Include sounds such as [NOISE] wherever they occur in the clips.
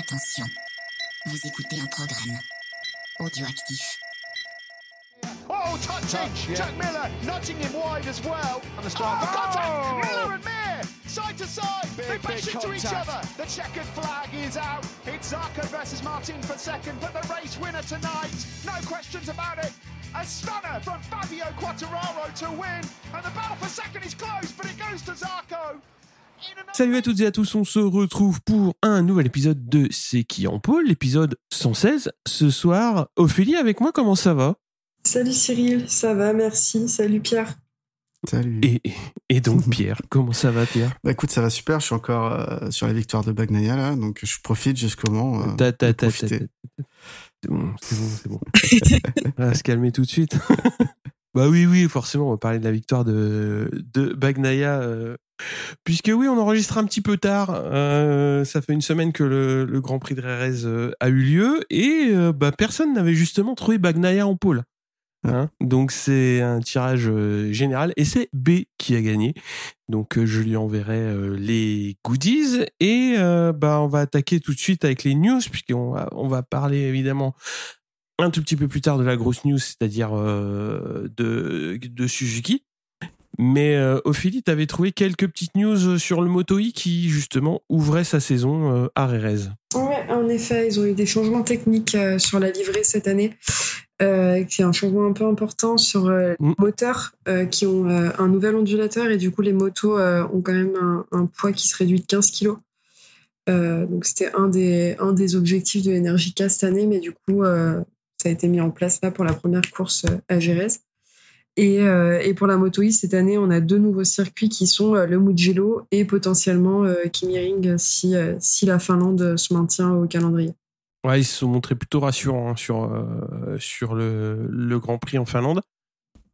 Attention, vous écoutez un programme audioactif. Oh, touching! Jack Miller nudging him wide as well. On the strike. Oh, contact! Miller and Mir! Side to side! they bash into each other. The checkered flag is out. It's Zarco versus Martin for second, but the race winner tonight. No questions about it. A stunner from Fabio Quattararo to win. And the battle for second is close, but it goes to Zarco. Salut à toutes et à tous, on se retrouve pour un nouvel épisode de C'est qui en pôle, l'épisode 116. Ce soir, Ophélie avec moi, comment ça va? Salut Cyril, ça va, merci. Salut Pierre. Salut. et, et donc [LAUGHS] Pierre, comment ça va Pierre? Bah écoute, ça va super. Je suis encore euh, sur la victoire de Bagnaia là, donc je profite jusqu'au moment. Euh, Ta, ta, de ta, profiter. ta, ta, ta. C'est bon, c'est bon, c'est bon. [LAUGHS] On va se calmer tout de suite. [LAUGHS] bah oui, oui, forcément, on va parler de la victoire de, de Bagnaia. euh, puisque oui, on enregistre un petit peu tard. Euh, ça fait une semaine que le, le Grand Prix de Rérez euh, a eu lieu et bah, personne n'avait justement trouvé Bagnaia en pôle. Hein Donc c'est un tirage général et c'est B qui a gagné. Donc je lui enverrai les goodies et bah on va attaquer tout de suite avec les news puisqu'on va on va parler évidemment un tout petit peu plus tard de la grosse news, c'est-à-dire euh, de de Suzuki. Mais euh, Ophélie, t'avais trouvé quelques petites news sur le Moto E qui justement ouvrait sa saison euh, à Rérez. Ouais, en effet, ils ont eu des changements techniques euh, sur la livrée cette année. Euh, qui est un changement un peu important sur euh, Mm. les moteurs euh, qui ont euh, un nouvel ondulateur et du coup les motos euh, ont quand même un, un poids qui se réduit de 15 kg. donc c'était un des, un des objectifs de Energica cette année, mais du coup euh, ça a été mis en place là pour la première course euh, à Jerez. Et, euh, et pour la Moto E, cette année, on a deux nouveaux circuits qui sont euh, le Mugello et potentiellement euh, Kimi si, si la Finlande se maintient au calendrier. Ouais, ils se sont montrés plutôt rassurants hein, sur, euh, sur le, le Grand Prix en Finlande.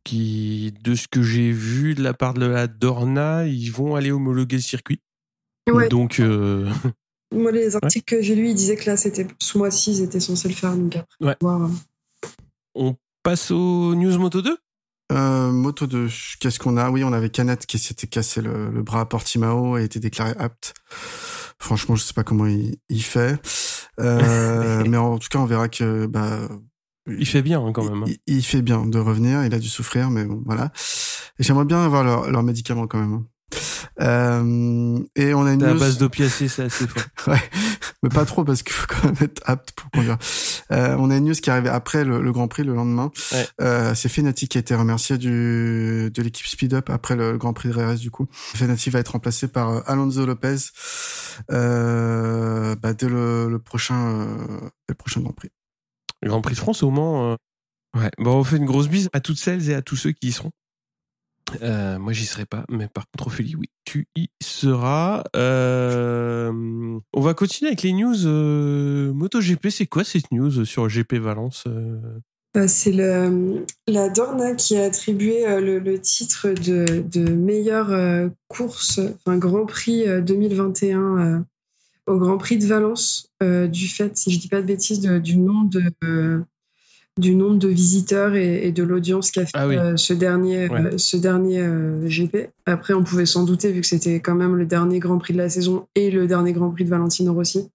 Qui, de ce que j'ai vu de la part de la Dorna, ils vont aller homologuer le circuit. Ouais. Donc, [LAUGHS] Moi, les articles que j'ai lus, ils disaient que là, c'était ce mois-ci, ils étaient censés le faire. Donc après, Ouais. on va voir. on passe au News Moto 2 Euh, moto 2, qu'est-ce qu'on a? Oui, on avait Canet qui s'était cassé le, le bras à Portimao et était déclaré apte. Franchement, je sais pas comment il, il fait, Euh, [LAUGHS] mais en tout cas, on verra que bah Il fait bien hein, quand même. hein. il, il fait bien de revenir. Il a dû souffrir, mais bon, voilà. Et j'aimerais bien avoir leurs leur médicaments quand même. Euh, et on a une news- base d'opiacés, c'est assez fort. [LAUGHS] Ouais, mais pas trop parce qu'il faut quand même être apte pour conduire. Euh, on a une news qui est arrivée après le, le Grand Prix le lendemain. Ouais. Euh, c'est Fenati qui a été remercié du, de l'équipe Speed Up après le Grand Prix de Reyes du coup. Fenati va être remplacé par Alonso Lopez bah, dès le, le prochain dès le prochain Grand Prix. Le Grand Prix de France, au Mans. Ouais. Bon, on fait une grosse bise à toutes celles et à tous ceux qui y seront. Euh, moi, j'y serai pas, mais par contre, Ophélie, oui, tu y seras. Euh, on va continuer avec les news euh, MotoGP. C'est quoi cette news sur GP Valence Euh, C'est la Dorna qui a attribué le, titre de, meilleure course, enfin Grand Prix euh, 2021 euh, au Grand Prix de Valence, du fait, si je dis pas de bêtises, du nombre de, du nombre de visiteurs et, et de l'audience qu'a fait Ah oui. euh, ce dernier, Ouais. euh, ce dernier euh, GP. Après, on pouvait s'en douter vu que c'était quand même le dernier Grand Prix de la saison et le dernier Grand Prix de Valentino Rossi.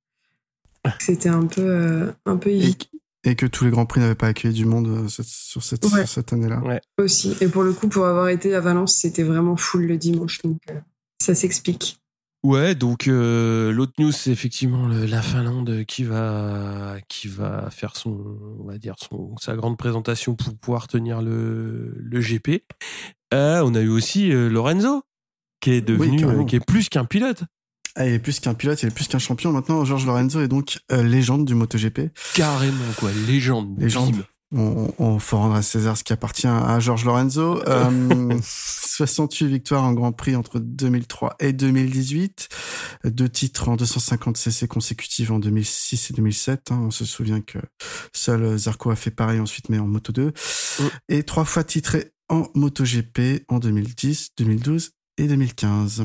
C'était un peu, euh, un peu Et, évident et que tous les Grands Prix n'avaient pas accueilli du monde euh, cette- sur cette, Ouais. cette année-là. aussi. Et pour le coup, pour avoir été à Valence, c'était vraiment full le dimanche. Donc, euh, ça s'explique. Ouais, donc euh, l'autre news, c'est effectivement le- la Finlande qui va qui va faire son, on va dire son sa grande présentation pour pouvoir tenir le le GP. Euh, on a eu aussi euh, Lorenzo qui est devenu, euh, qui est plus qu'un pilote, Ah, il est plus qu'un pilote, il est plus qu'un champion. Maintenant, Georges Lorenzo est donc légende du MotoGP. carrément quoi, légende. Légende. On, on faut rendre à César ce qui appartient à Georges Lorenzo. Euh, [LAUGHS] 68 victoires en Grand Prix entre 2003 et 2018. Deux titres en 250 CC consécutives en 2006 et 2007. hein. On se souvient que seul Zarco a fait pareil ensuite, mais en Moto 2. Et trois fois titré en MotoGP en 2010, 2012 et 2015.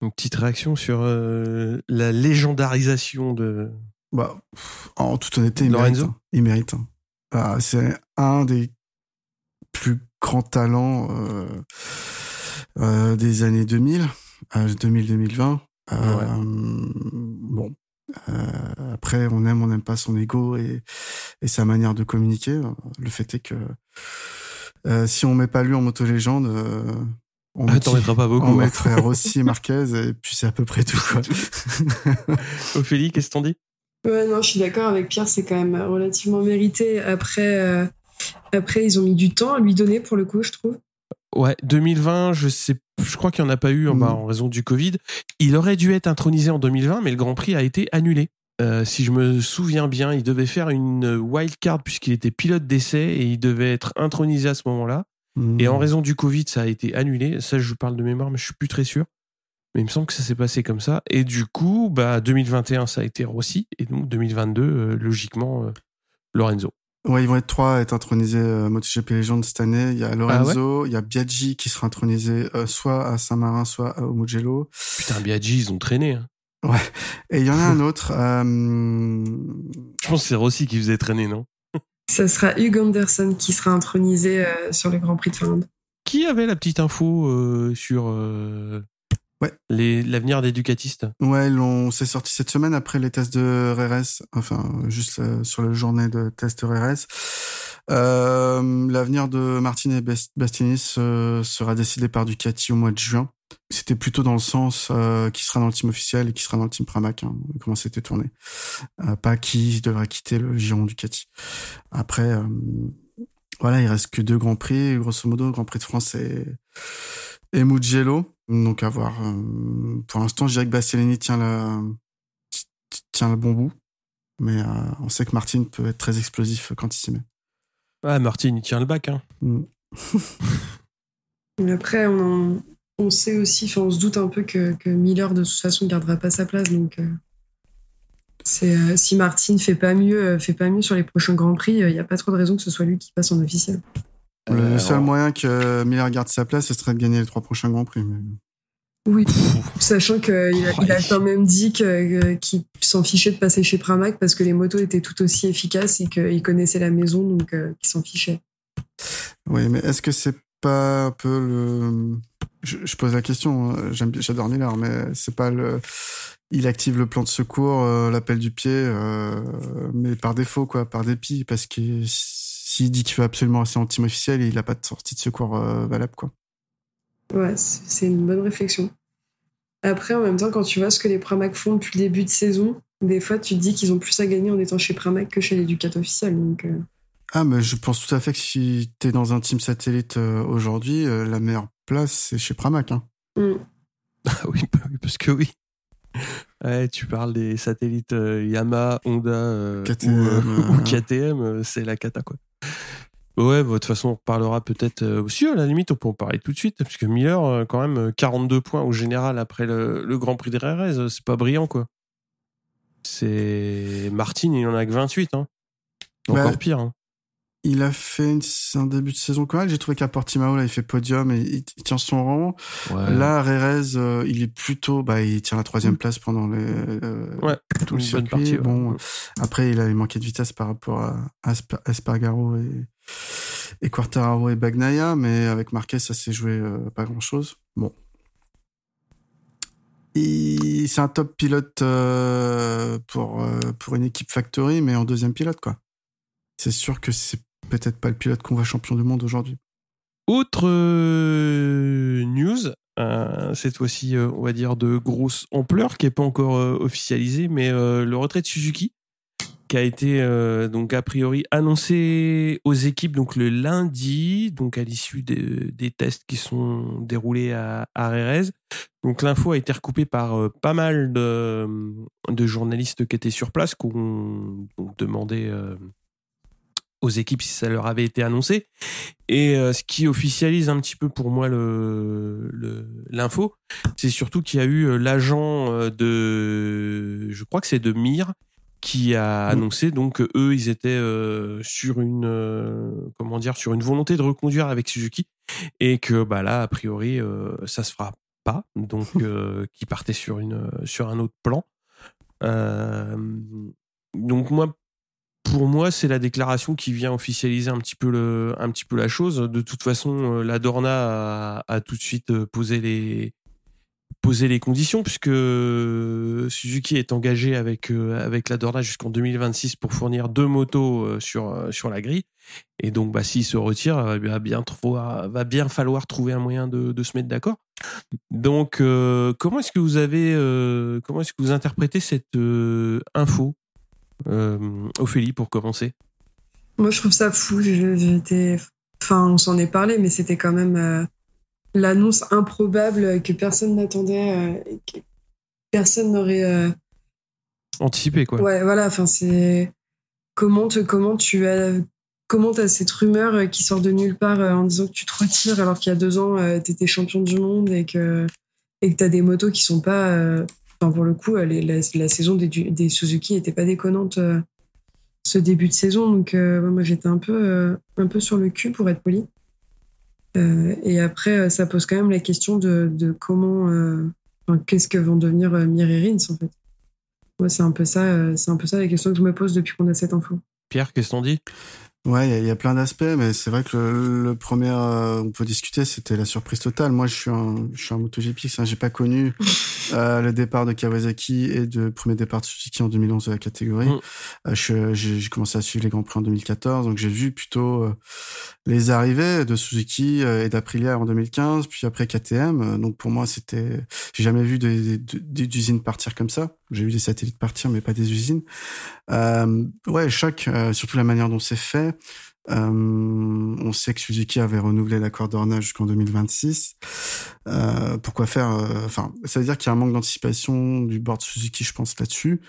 Une petite réaction sur euh, la légendarisation de. Bah, en toute honnêteté, il Lorenzo? mérite. hein. Il mérite. Hein. Ah, c'est un des plus grands talents euh, euh, des années 2000, euh, 2000-2020. Euh, Bon, Euh, après, on aime, on n'aime pas son ego et, et, sa manière de communiquer. Le fait est que euh, si on met pas lui en moto légende, euh, on ah, mettrait pas beaucoup. On hein. mettrait [LAUGHS] Rossi et Marquez et puis c'est à peu près tout. Quoi. [LAUGHS] Ophélie, qu'est-ce que t'en dis? Ouais, non, je suis d'accord avec Pierre, c'est quand même relativement mérité. Après, après, ils ont mis du temps à lui donner pour le coup, je trouve. Ouais, 2020, je sais, je crois qu'il n'y en a pas eu bah, en raison du Covid. Il aurait dû être intronisé en 2020, mais le Grand Prix a été annulé. Euh, si je me souviens bien, il devait faire une wild card puisqu'il était pilote d'essai et il devait être intronisé à ce moment-là. Et en raison du Covid, ça a été annulé. Ça, je parle de mémoire, mais je suis plus très sûr. Mais il me semble que ça s'est passé comme ça. Et du coup, bah 2021, ça a été Rossi. Et donc 2022, euh, logiquement, euh, Lorenzo. Ouais, ils vont être trois à être intronisés euh, MotoGP Legend cette année. Il y a Lorenzo, ah il y a Biaggi qui sera intronisé euh, soit à Saint-Marin, soit au Mugello. Putain, Biaggi, ils ont traîné. Hein. Ouais. Et il y en a un autre. Euh... Je pense que c'est Rossi qui faisait traîner, non? Ça sera Hugh Anderson qui sera intronisé euh, sur le Grand Prix de Finlande. Qui avait la petite info euh, sur Ouais. L'avenir des Ducatistes. Ouais, c'est sorti cette semaine après les tests de RRS, enfin juste euh, sur la journée de tests RRS. Euh, L'avenir de Martin et Bastianis euh, sera décidé par Ducati au mois de juin. C'était plutôt dans le sens euh, qui sera dans le team officiel et qui sera dans le team Pramac, hein, comment c'était tourné. Euh, pas qui devrait quitter le giron Ducati. Après, voilà, il reste que deux grands prix, grosso modo, Grand Prix de France et, et Mugello. Donc à voir. Euh, pour l'instant, je dirais que Bastianini tient le, tient le bon bout. Mais euh, on sait que Martin peut être très explosif quand il s'y met. Ouais, Martin, il tient le bac. Hein. Mm. [LAUGHS] Après, on, on sait aussi, enfin, on se doute un peu que, que, Miller, de toute façon, ne gardera pas sa place. Donc, euh, c'est, si Martin fait pas mieux, fait pas mieux sur les prochains Grands Prix, il n'y a pas trop de raison que ce soit lui qui passe en officiel. Le seul moyen que Miller garde sa place, ce serait de gagner les trois prochains Grands Prix. Oui, sachant qu'il a, il a quand même dit qu'il s'en fichait de passer chez Pramac parce que les motos étaient tout aussi efficaces et qu'il connaissait la maison, donc euh, qu'il s'en fichait. Oui, mais est-ce que c'est pas un peu le... Je, pose la question, hein. j'adore Miller, mais c'est pas le... Il active le plan de secours, euh, l'appel du pied, euh, mais par défaut, quoi, par dépit, parce que s'il dit qu'il veut absolument rester en team officiel, il n'a pas de sortie de secours euh, valable, quoi. Ouais, c'est une bonne réflexion. Après, en même temps, quand tu vois ce que les Pramac font depuis le début de saison, des fois, tu te dis qu'ils ont plus à gagner en étant chez Pramac que chez l'éducat officiel. Donc, euh. Ah, mais je pense tout à fait que si tu es dans un team satellite euh, aujourd'hui, la meilleure place, c'est chez Pramac. Hein. Mm. [LAUGHS] Ah oui, parce que oui. Ouais, tu parles des satellites Yamaha, Honda KTM, ou [LAUGHS] KTM, c'est la cata quoi. Ouais, bah, de toute façon, on reparlera peut-être euh, aussi. À la limite, on peut en parler tout de suite, parce que Miller, euh, quand même, 42 euh, points au général après le, Grand Prix de RRS, c'est pas brillant, quoi. C'est Martin, il en a que 28, hein. Encore pire. Hein. Il a fait un début de saison quand même. J'ai trouvé qu'à Portimao, là, il fait podium et il, tient son rang. Là, Rerez, il est plutôt, bah, il tient la troisième mm. place pendant les, ouais, tout le circuit. bon, après, il a manqué de vitesse par rapport à Espargaro et, et Quartararo et Bagnaia, mais avec Marquez, ça s'est joué euh, pas grand-chose. Bon. C'est un top pilote euh, pour, euh, pour une équipe factory, mais en deuxième pilote, quoi. C'est sûr que c'est peut-être pas le pilote qu'on voit champion du monde aujourd'hui. Autre news, cette fois-ci, on va dire de grosse ampleur, qui n'est pas encore officialisée, mais le retrait de Suzuki qui a été euh, donc a priori annoncé aux équipes donc le lundi, donc à l'issue des tests qui sont déroulés à, à Rérez. Donc l'info a été recoupée par euh, pas mal de, journalistes qui étaient sur place, qui ont demandé euh, aux équipes si ça leur avait été annoncé. Et ce qui officialise un petit peu pour moi l'info, c'est surtout qu'il y a eu l'agent de, je crois que c'est de Mir, qui a mm. annoncé donc eux ils étaient euh, sur une euh, comment dire sur une volonté de reconduire avec Suzuki et que bah là a priori euh, ça se fera pas. Donc [LAUGHS] qui partait sur une sur un autre plan. Donc moi pour moi c'est la déclaration qui vient officialiser un petit peu le un petit peu la chose. De toute façon la Dorna a, a tout de suite posé les poser les conditions puisque Suzuki est engagé avec avec la Dorna jusqu'en 2026 pour fournir deux motos sur sur la grille. Et donc bah s'il se retire va bien va bien falloir trouver un moyen de, de se mettre d'accord. Donc comment est-ce que vous avez comment est-ce que vous interprétez cette info Ophélie pour commencer? Moi je trouve ça fou. J'étais enfin on s'en est parlé mais c'était quand même l'annonce improbable que personne n'attendait, euh, que personne n'aurait euh, anticipé quoi. Ouais, voilà. Enfin, c'est comment comment tu as comment as cette rumeur qui sort de nulle part euh, en disant que tu te retires alors qu'il y a deux ans tu étais champion du monde et que et que t'as des motos qui sont pas. Enfin, pour le coup, la, saison des, des Suzuki n'était pas déconnante ce début de saison. Donc, moi, j'étais un peu, un peu sur le cul, pour être poli. Euh, et après, euh, ça pose quand même la question de, comment, euh, qu'est-ce que vont devenir Mir et Rins en fait. Moi, c'est un peu ça, c'est un peu ça la question que je me pose depuis qu'on a cette info. Pierre, qu'est-ce qu'on dit Ouais, il y, a plein d'aspects, mais c'est vrai que le, premier, euh, on peut discuter, c'était la surprise totale. Moi, je suis un, je suis un MotoGP, hein, j'ai pas connu [LAUGHS] euh, le départ de Kawasaki et le premier départ de Suzuki en 2011 de la catégorie. Mm. Euh, j'ai commencé à suivre les grands prix en 2014, donc j'ai vu plutôt euh, les arrivées de Suzuki euh, et d'Aprilia en 2015, puis après KTM. Donc pour moi, c'était, j'ai jamais vu des, des, usines partir comme ça. J'ai vu des satellites partir, mais pas des usines. Euh, ouais, choc, surtout la manière dont c'est fait. Euh, on sait que Suzuki avait renouvelé l'accord d'ornage jusqu'en 2026. Euh, pourquoi faire euh, Enfin, ça veut dire qu'il y a un manque d'anticipation du board Suzuki, je pense là-dessus.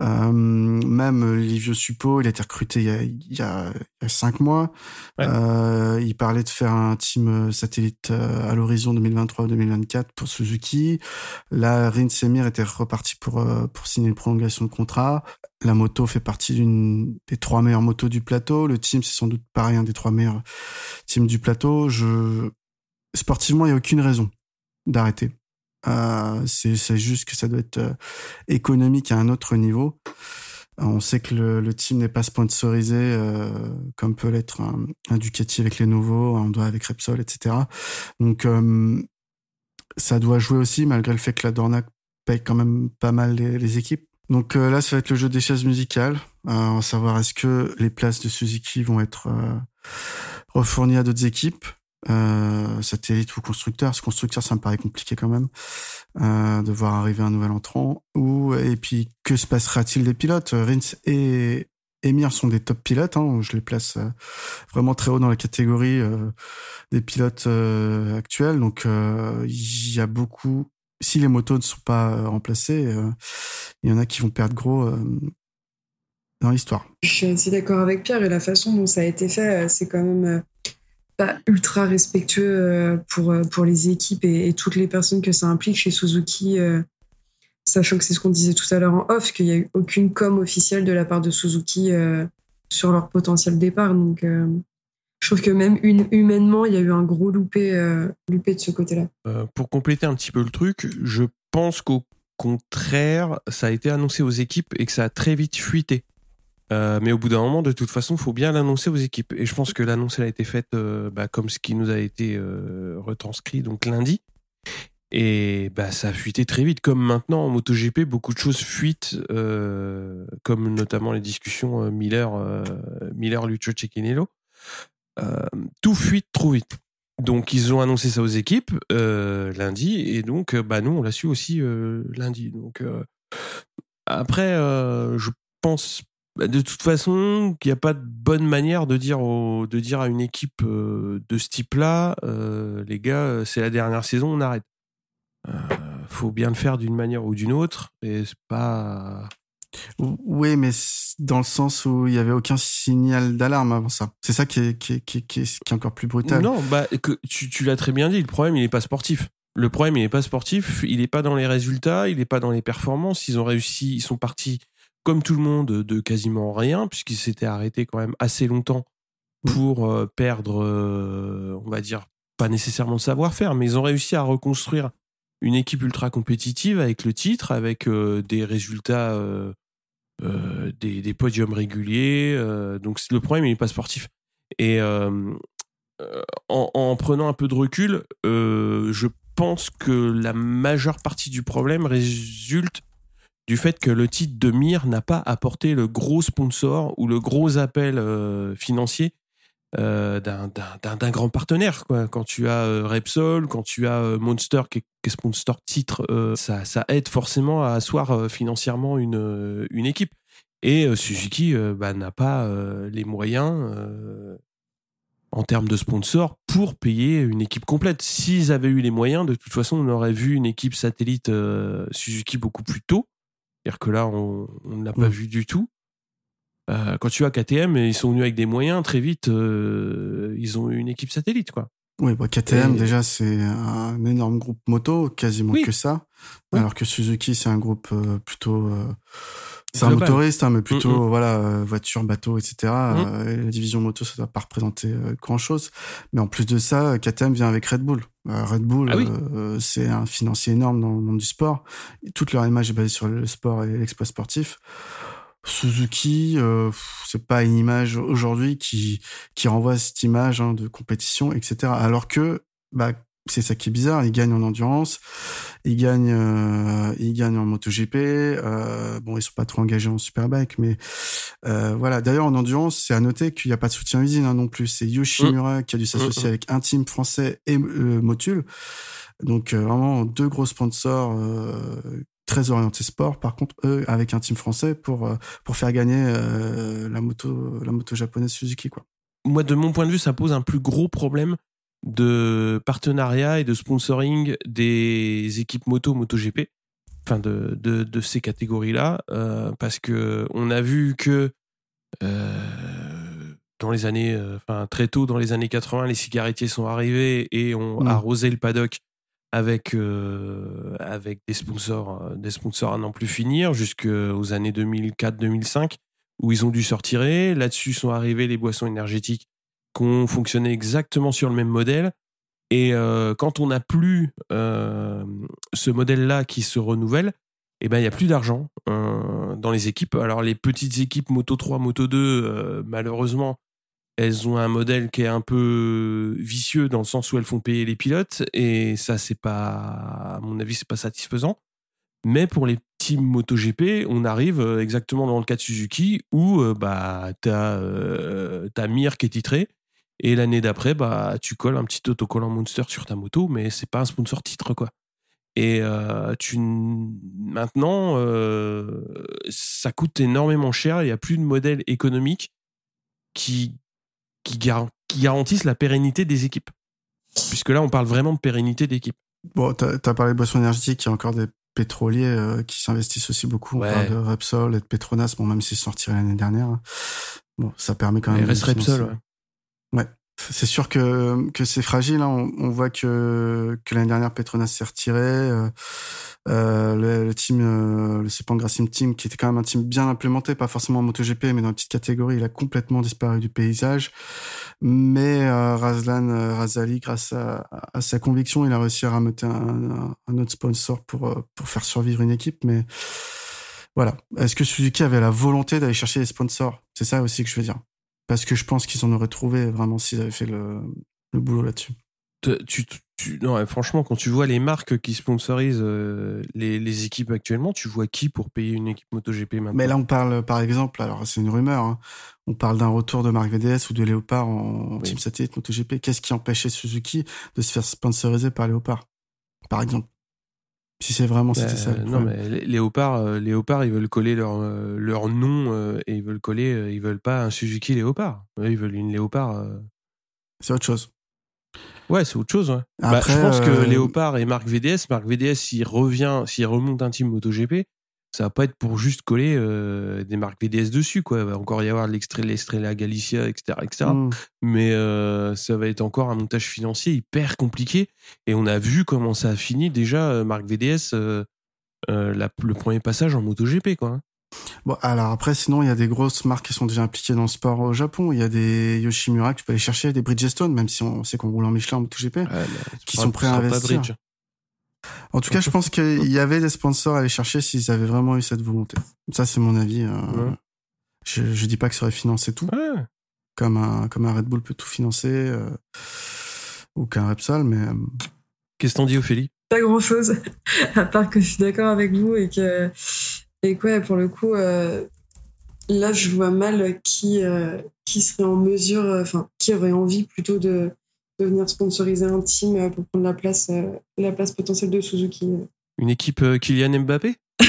Euh, même Livio Suppo, il a été recruté il y a, il y a, cinq mois. Euh, il parlait de faire un team satellite à l'horizon 2023-2024 pour Suzuki. Là, Rin Semir était reparti pour pour signer une prolongation de contrat. La moto fait partie d'une des trois meilleures motos du plateau. Le team, c'est sans doute pareil, un des trois meilleurs teams du plateau. Je sportivement, il n'y a aucune raison d'arrêter. Euh, c'est juste que ça doit être euh, économique à un autre niveau. On sait que le, le team n'est pas sponsorisé euh, comme peut l'être un, un, Ducati avec les nouveaux, un doigt avec Repsol, etc. Donc euh, ça doit jouer aussi, malgré le fait que la Dorna paye quand même pas mal les, les équipes. Donc euh, là, ça va être le jeu des chaises musicales. on va savoir est-ce que les places de Suzuki vont être refournies à d'autres équipes euh, satellite ou constructeur. Ce constructeur, ça me paraît compliqué quand même euh, de voir arriver un nouvel entrant. Ou et puis que se passera-t-il des pilotes? Rins et Emir sont des top pilotes. Hein, je les place euh, vraiment très haut dans la catégorie des pilotes actuels. Donc il y a beaucoup. Si les motos ne sont pas remplacées, il y en a qui vont perdre gros dans l'histoire. Je suis assez d'accord avec Pierre et la façon dont ça a été fait, c'est quand même pas ultra respectueux euh, pour, euh, pour les équipes et, toutes les personnes que ça implique chez Suzuki, euh, sachant que c'est ce qu'on disait tout à l'heure en off, qu'il n'y a eu aucune com officielle de la part de Suzuki sur leur potentiel départ. Donc, je trouve que même humainement, il y a eu un gros loupé de ce côté-là. pour compléter un petit peu le truc, je pense qu'au contraire, ça a été annoncé aux équipes et que ça a très vite fuité. Euh, mais au bout d'un moment, de toute façon, il faut bien l'annoncer aux équipes. Et je pense que l'annonce elle a été faite euh, bah, comme ce qui nous a été euh, retranscrit donc lundi. Et bah, ça a fuité très vite. Comme maintenant en MotoGP, beaucoup de choses fuitent, comme notamment les discussions Miller, Miller, Lucio Cecchinello. tout fuite trop vite. Donc ils ont annoncé ça aux équipes lundi, et donc bah nous on l'a su aussi lundi. Donc après, je pense bah, de toute façon, il n'y a pas de bonne manière de dire, de dire à une équipe euh, de ce type-là, euh, les gars, c'est la dernière saison, on arrête. Euh, faut bien le faire d'une manière ou d'une autre, et c'est pas. Oui, mais dans le sens où il n'y avait aucun signal d'alarme avant ça. C'est ça qui est, qui, est, qui, qui, est, encore plus brutal. Non, bah, que, tu, tu l'as très bien dit, le problème, il n'est pas sportif. Le problème, il n'est pas sportif, il n'est pas dans les résultats, il n'est pas dans les performances. Ils ont réussi, ils sont partis comme tout le monde, de quasiment rien, puisqu'ils s'étaient arrêtés quand même assez longtemps mm. pour euh, perdre, euh, on va dire, pas nécessairement savoir-faire, mais ils ont réussi à reconstruire une équipe ultra compétitive avec le titre, avec euh, des résultats, des, des, podiums réguliers. donc le problème, il n'est pas sportif. Et en, en, prenant un peu de recul, je pense que la majeure partie du problème résulte du fait que le titre de Mir n'a pas apporté le gros sponsor ou le gros appel euh, financier euh, d'un grand partenaire. Quand tu as euh, Repsol, quand tu as Monster qui est, sponsor titre, ça, ça, aide forcément à asseoir financièrement une, une équipe. Et Suzuki bah, n'a pas les moyens en termes de sponsors pour payer une équipe complète. S'ils avaient eu les moyens, de toute façon, on aurait vu une équipe satellite Suzuki beaucoup plus tôt. C'est-à-dire que là, on ne l'a pas mm. vu du tout. Euh, quand tu vois KTM, ils sont venus avec des moyens très vite. Euh, ils ont une équipe satellite, quoi. Oui, bah KTM déjà c'est un énorme groupe moto, quasiment que ça. Alors que Suzuki c'est un groupe euh, plutôt, c'est un motoriste, hein, mais plutôt mm, mm. voilà voiture, bateau, etc. la division moto ça doit pas représenter grand chose. Mais en plus de ça, KTM vient avec Red Bull. Red Bull, ah c'est un financier énorme dans le monde du sport. Toute leur image est basée sur le sport et l'exploit sportif. Suzuki, euh, c'est pas une image aujourd'hui qui qui renvoie cette image hein, de compétition, etc. Alors que bah c'est ça qui est bizarre, ils gagnent en endurance, ils gagnent euh, ils gagnent en MotoGP. Euh, bon, ils sont pas trop engagés en superbike, mais euh, voilà. D'ailleurs, en endurance, c'est à noter qu'il n'y a pas de soutien usine hein, non plus. C'est Yoshimura mmh. qui a dû s'associer mmh, mmh. avec un team français et euh, Motul. Donc euh, vraiment deux gros sponsors très orienté sport. Par contre, eux, avec un team français pour euh, pour faire gagner euh, la moto la moto japonaise Suzuki quoi. Moi, de mon point de vue, ça pose un plus gros problème de partenariat et de sponsoring des équipes moto MotoGP, enfin de de, de ces catégories-là, euh, parce que on a vu que dans les années, enfin très tôt dans les années 80, les cigarettiers sont arrivés et ont mmh. arrosé le paddock avec euh, avec des sponsors euh, des sponsors à n'en plus finir jusqu'aux années 2004-2005 où ils ont dû se retirer. Là-dessus sont arrivées les boissons énergétiques qui ont fonctionné exactement sur le même modèle. Et euh, quand on n'a plus ce modèle-là qui se renouvelle, eh ben il y a plus d'argent dans les équipes. Alors les petites équipes Moto 3, Moto 2, malheureusement, elles ont un modèle qui est un peu vicieux dans le sens où elles font payer les pilotes et ça c'est pas à mon avis c'est pas satisfaisant mais pour les teams MotoGP on arrive euh, exactement dans le cas de Suzuki où euh, bah t'as euh, t'as Mir qui est titré et l'année d'après bah tu colles un petit autocollant Monster sur ta moto mais c'est pas un sponsor titre quoi et euh, tu maintenant ça coûte énormément cher il y a plus de modèle économique qui qui, garantissent la pérennité des équipes. Puisque là, on parle vraiment de pérennité d'équipe. Bon, tu as, parlé de boissons énergétiques, il y a encore des pétroliers euh, qui s'investissent aussi beaucoup. On parle de Repsol et de Petronas, bon, même s'ils sont retirés l'année dernière. Bon, ça permet quand même. Il reste Repsol, ouais. C'est sûr que, c'est fragile. Hein. On, voit que, que l'année dernière, Petronas s'est retiré. Euh, euh, le, team, euh, le Team, qui était quand même un team bien implémenté, pas forcément en MotoGP, mais dans une petite catégorie, il a complètement disparu du paysage. Mais Razlan Razali, grâce à, sa conviction, il a réussi à rameter un, autre sponsor pour, pour faire survivre une équipe. Mais voilà. Est-ce que Suzuki avait la volonté d'aller chercher des sponsors? C'est ça aussi que je veux dire. Parce que je pense qu'ils en auraient trouvé vraiment s'ils avaient fait le, le boulot là-dessus. Tu, non, franchement, quand tu vois les marques qui sponsorisent euh, les, les, équipes actuellement, tu vois qui pour payer une équipe MotoGP maintenant? Mais là, on parle, par exemple, alors c'est une rumeur, hein, on parle d'un retour de Marc VDS ou de Léopard en team satellite MotoGP. Qu'est-ce qui empêchait Suzuki de se faire sponsoriser par Léopard, par exemple si c'est vraiment c'était ça. Euh, non mais Léopard, euh, Léopard, ils veulent coller leur leur nom et ils veulent coller, ils veulent pas un Suzuki Léopard. Ils veulent une Léopard. C'est autre chose. Ouais, c'est autre chose. Ouais. Bah, je pense que euh, Léopard et Marc VDS, Marc VDS, s'il revient, s'il remonte un team MotoGP, ça va pas être pour juste coller euh, des marques VDS dessus, quoi. Il va encore y avoir l'extrait, l'Estrella Galicia, etc., etc. Mm. Mais euh, ça va être encore un montage financier hyper compliqué. Et on a vu comment ça a fini déjà, Marc VDS, la, le premier passage en MotoGP, quoi. Hein. Bon, alors après, sinon, il y a des grosses marques qui sont déjà impliquées dans le sport au Japon. Il y a des Yoshimura que tu peux aller chercher, des Bridgestone, même si on sait qu'on roule en Michelin en MotoGP, ouais, qui sont prêts à investir. En tout cas, je pense qu'il y avait des sponsors à aller chercher s'ils avaient vraiment eu cette volonté. Ça, c'est mon avis. Euh, je, je dis pas que ça aurait financé tout. Comme un, comme un Red Bull peut tout financer, euh, ou qu'un Repsol, mais, Qu'est-ce que t'en dis, Ophélie? Pas grand-chose, [LAUGHS] à part que je suis d'accord avec vous et que, et que pour le coup, euh, là, je vois mal qui, euh, qui serait en mesure, euh, enfin, qui aurait envie plutôt de, de venir sponsoriser un team euh, pour prendre la place, euh, la place potentielle de Suzuki. Une équipe euh, Kylian Mbappé? [LAUGHS]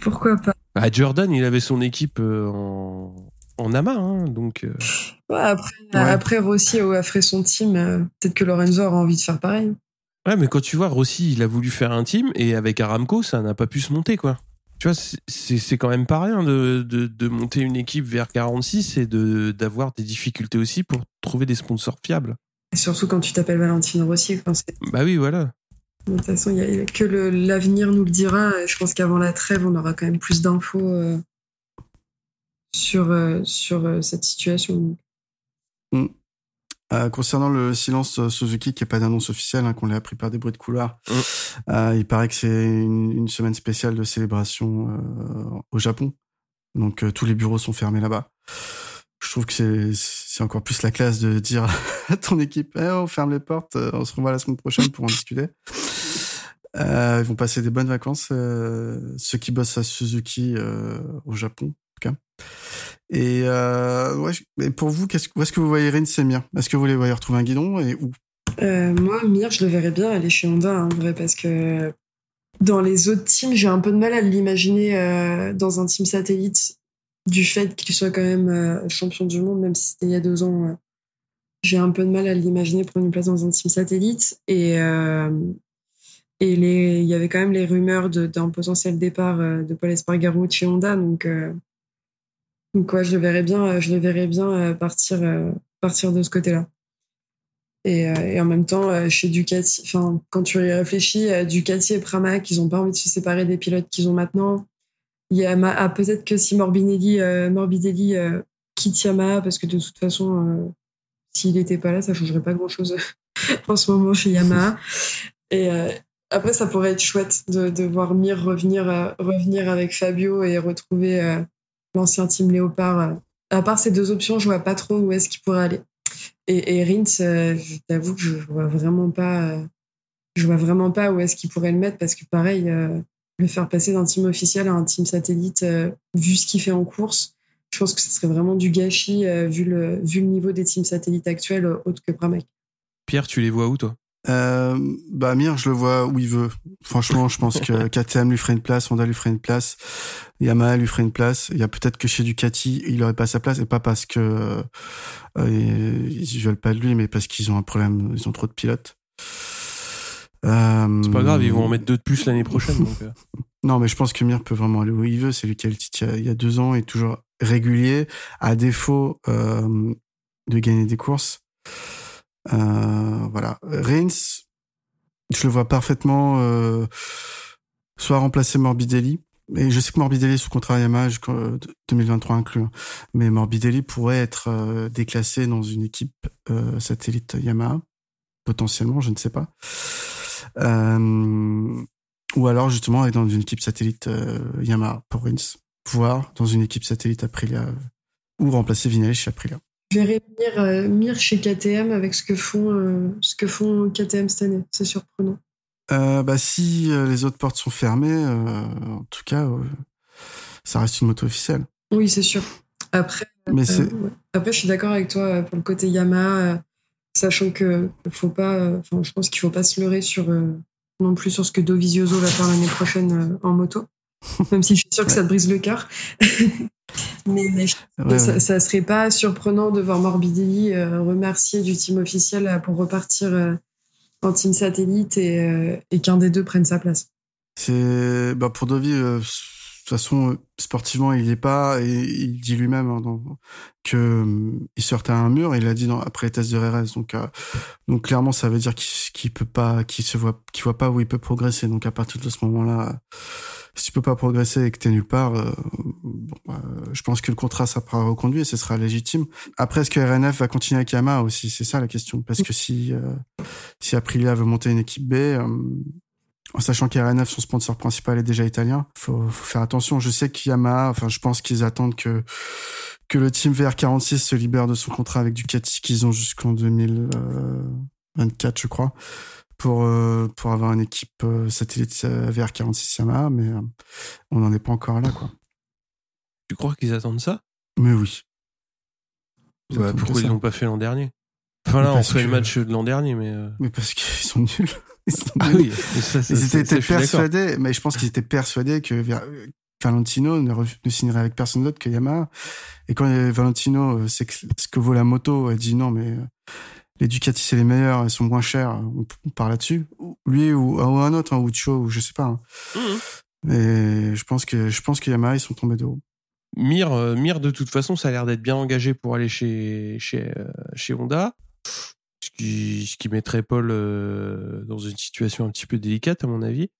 Pourquoi pas? Bah, Jordan, il avait son équipe en, en amas, hein, donc. ouais, après, après, Rossi a fait son team. Peut-être que Lorenzo aura envie de faire pareil. Ouais, mais quand tu vois, Rossi, il a voulu faire un team et avec Aramco, ça n'a pas pu se monter, quoi. Tu vois, c'est- quand même pas rien de, de, de monter une équipe vers 46 et de d'avoir des difficultés aussi pour trouver des sponsors fiables. Et surtout quand tu t'appelles Valentino Rossi. Enfin, c'est- Bah oui, voilà. de toute façon, il y a, que l'avenir nous le dira. Je pense qu'avant la trêve, on aura quand même plus d'infos euh, sur, euh, sur euh, cette situation. Euh, concernant le silence euh, Suzuki, qui est pas d'annonce officielle, hein, qu'on l'a appris par des bruits de couloir, Mm. euh, il paraît que c'est une, une semaine spéciale de célébration euh, au Japon. Donc euh, tous les bureaux sont fermés là-bas. Je trouve que c'est encore plus la classe de dire [LAUGHS] à ton équipe, eh, on ferme les portes, on se revoit la semaine prochaine pour en discuter. Euh, ils vont passer des bonnes vacances, euh, ceux qui bossent à Suzuki euh, au Japon, en tout cas. Et, euh, pour vous, où est-ce que vous voyez Rin Semir Est-ce que vous les voyez retrouver un guidon et où? Euh, moi, Mir, je le verrais bien aller chez Honda, hein, en vrai, parce que dans les autres teams, j'ai un peu de mal à l'imaginer euh, dans un team satellite du fait qu'il soit quand même champion du monde, même si c'était il y a deux ans. j'ai un peu de mal à l'imaginer prendre une place dans un team satellite. Et, et les, il y avait quand même les rumeurs d'un potentiel départ de Paul Espargaro chez Honda. Donc, donc ouais, je le verrais bien, euh, je le verrais bien euh, partir, euh, partir de ce côté-là. Et, en même temps, chez Ducati, enfin, quand tu y réfléchis, Ducati et Pramac, ils n'ont pas envie de se séparer des pilotes qu'ils ont maintenant. Il y a ah, peut-être que si Morbidelli euh, quitte Yamaha, parce que de toute façon, euh, s'il n'était pas là, ça changerait pas grand-chose [LAUGHS] en ce moment chez Yamaha. Et après, ça pourrait être chouette de, de voir Mir revenir, revenir avec Fabio et retrouver l'ancien team Léopard. euh. À part ces deux options, je vois pas trop où est-ce qu'il pourrait aller. Et, Rins, euh, je t'avoue que je vois vraiment pas, euh, je vois vraiment pas où est-ce qu'il pourrait le mettre parce que pareil, le faire passer d'un team officiel à un team satellite, vu ce qu'il fait en course, je pense que ce serait vraiment du gâchis vu le niveau des teams satellites actuels autres que Pramac. Pierre, tu les vois où, toi? Euh, Bah Mir, je le vois où il veut. Franchement, je pense que [LAUGHS] KTM lui ferait une place, Honda lui ferait une place, Yamaha lui ferait une place. Il y a peut-être que chez Ducati, il aurait pas sa place et pas parce que euh, ils veulent pas de lui, mais parce qu'ils ont un problème, ils ont trop de pilotes. Euh, C'est pas grave, ils vont en mettre deux de plus l'année prochaine. donc, euh. [LAUGHS] Non, mais je pense que Mir peut vraiment aller où il veut. C'est lui qui a le titre il y a- deux ans et toujours régulier, à défaut euh, de gagner des courses. Euh, voilà. Reigns, je le vois parfaitement euh, soit remplacer Morbidelli. Et je sais que Morbidelli est sous contrat Yamaha jusqu'en euh, 2023 inclus. hein. Mais Morbidelli pourrait être déclassé dans une équipe satellite Yamaha. Potentiellement, je ne sais pas. Ou alors justement être dans une équipe satellite Yamaha pour Rins, voire dans une équipe satellite Aprilia ou remplacer Vinales chez Aprilia. Je verrais Mir, euh, Mir chez KTM avec ce que font euh, ce que font KTM cette année. C'est surprenant. Euh, bah si les autres portes sont fermées, en tout cas, ça reste une moto officielle. Oui, c'est sûr. Après, Mais c'est ouais. après, je suis d'accord avec toi pour le côté Yamaha, sachant que faut pas. je pense qu'il faut pas se leurrer sur non plus sur ce que Dovizioso va faire l'année prochaine en moto. [LAUGHS] Même si je suis sûre que ça te brise le cœur. [LAUGHS] mais, mais je- ouais, ça, ouais. ça serait pas surprenant de voir Morbidelli euh, remercier du team officiel euh, pour repartir euh, en team satellite et, et qu'un des deux prenne sa place. C'est bah pour Dovi, de toute façon sportivement il y est pas et il dit lui-même hein, que il se heurte à un mur. Il l'a dit dans, après les tests de RS. Donc donc clairement ça veut dire qu'il qu'il peut pas, qu'il se voit, qu'il voit pas où il peut progresser. Donc à partir de ce moment-là, si tu peux pas progresser et que t'es nulle part, euh, bon, euh, je pense que le contrat sera reconduit et ce sera légitime. Après est-ce que RNF va continuer avec Yamaha aussi? C'est ça la question. Parce que si euh, si Aprilia veut monter une équipe B. euh, en sachant qu'RNF, son sponsor principal est déjà italien, faut, faut faire attention. Je sais que Yamaha, enfin, je pense qu'ils attendent que que le team VR46 se libère de son contrat avec Ducati qu'ils ont jusqu'en 2000, euh, 24, je crois, pour, pour avoir une équipe satellite VR46 Yamaha, mais on n'en est pas encore là, quoi. Tu crois qu'ils attendent ça? Mais oui. Bah, pourquoi ils l'ont pas fait l'an dernier? Enfin là, on fait le match de l'an dernier, mais. Mais parce qu'ils sont nuls. [LAUGHS] Ils, sont ah oui, ça, ça, ils étaient persuadés, mais je pense qu'ils étaient persuadés que Valentino ne, ne signerait avec personne d'autre que Yamaha. Et quand Valentino sait ce que vaut la moto, elle dit non, mais les Ducati c'est les meilleurs, ils sont moins chers, on, parle là-dessus. Lui ou, un autre, un Ucho, ou je sais pas. Hein. Mmh. Mais je pense que je pense que Yamaha ils sont tombés de haut. Mir, Mir de toute façon, ça a l'air d'être bien engagé pour aller chez chez chez Honda ce qui, ce qui mettrait Paul euh, dans une situation un petit peu délicate à mon avis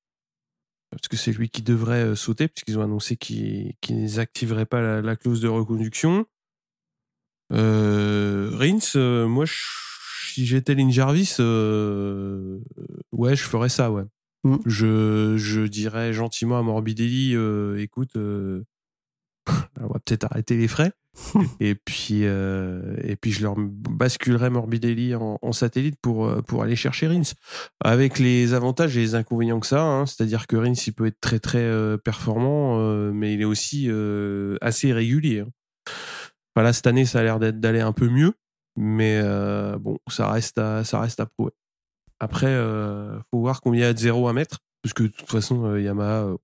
parce que c'est lui qui devrait euh, sauter puisqu'ils ont annoncé qu'ils qu n'activeraient pas la, clause de reconduction euh, Rins euh, moi si j'étais Lynn Jarvis ouais je ferais ça ouais mm. je, je dirais gentiment à Morbidelli écoute [LAUGHS] on va peut-être arrêter les frais [LAUGHS] et puis euh, et puis je leur basculerai Morbidelli en, en, satellite pour euh, pour aller chercher Rins avec les avantages et les inconvénients que ça hein. c'est-à-dire que Rins il peut être très très euh, performant euh, mais il est aussi euh, assez régulier hein. voilà cette année ça a l'air d'aller un peu mieux mais bon ça reste à ça reste à prouver. Après faut voir combien il y a de zéro à mettre parce que de toute façon Yamaha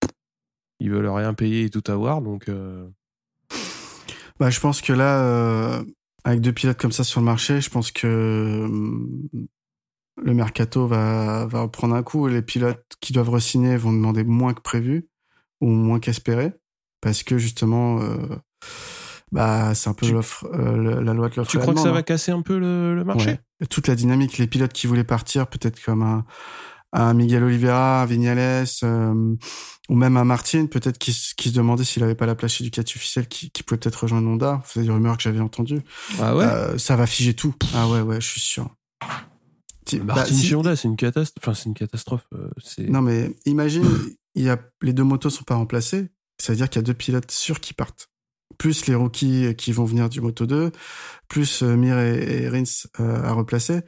ils veulent rien payer et tout avoir donc bah, je pense que là, euh, avec deux pilotes comme ça sur le marché, je pense que euh, le mercato va, va prendre un coup et les pilotes qui doivent re-signer vont demander moins que prévu ou moins qu'espéré parce que justement, euh, bah, c'est un peu l'offre, la loi de l'offre. Tu crois que ça va hein. casser un peu le, le marché? Toute la dynamique, les pilotes qui voulaient partir, peut-être comme un, un Miguel Oliveira, un Vignales, ou même à Martin, peut-être qui, qui se demandait s'il avait pas la place Ducati officielle, qui, qui pouvait peut-être rejoindre Honda. C'est des rumeurs que j'avais entendues. Ah ouais? Euh, ça va figer tout. Ah ouais, ouais, je suis sûr. Martin bah, Honda, c'est une catastrophe. Enfin, c'est une catastrophe. Euh, non, mais imagine, il y a les deux motos sont pas remplacées. Ça veut dire qu'il y a deux pilotes sûrs qui partent. Plus les rookies qui vont venir du Moto 2, plus euh, Mir et, et Rins euh, à replacer.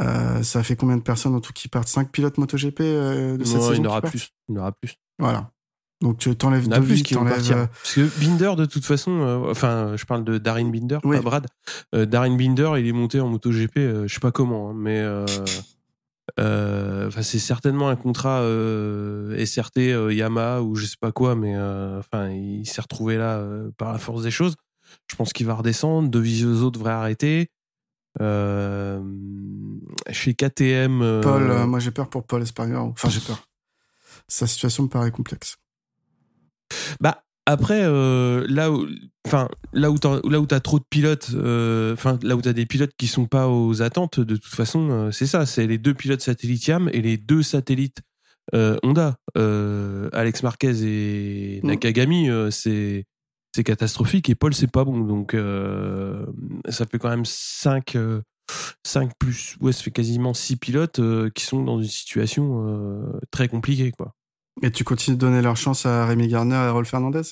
Euh, ça fait combien de personnes en tout qui partent? 5 pilotes MotoGP euh, de cette saison Il y en aura plus. Il y en aura plus. Voilà. Donc tu t'enlèves deux vies, qui vont partir. Euh, Parce que Binder, de toute façon, euh, enfin, je parle de Darin Binder, pas Brad. Euh, Darin Binder, il est monté en MotoGP, euh, je sais pas comment, hein, mais enfin, c'est certainement un contrat SRT Yamaha ou je sais pas quoi, mais enfin, il s'est retrouvé là par la force des choses. Je pense qu'il va redescendre. Dovizioso devrait arrêter. chez KTM. Paul, moi j'ai peur pour Paul Espargaro. Enfin, j'ai peur sa situation me paraît complexe. Bah après euh, là où enfin là où là où t'as trop de pilotes euh, enfin là où t'as des pilotes qui sont pas aux attentes de toute façon euh, c'est ça c'est les deux pilotes satellites YAM et les deux satellites Honda Alex Marquez et mm. Nakagami c'est c'est catastrophique et Paul c'est pas bon donc ça fait quand même 5 5 plus, ouais, ça fait quasiment 6 pilotes euh, qui sont dans une situation très compliquée, quoi. Et tu continues de donner leur chance à Rémi Garner et à Rolf Fernandez?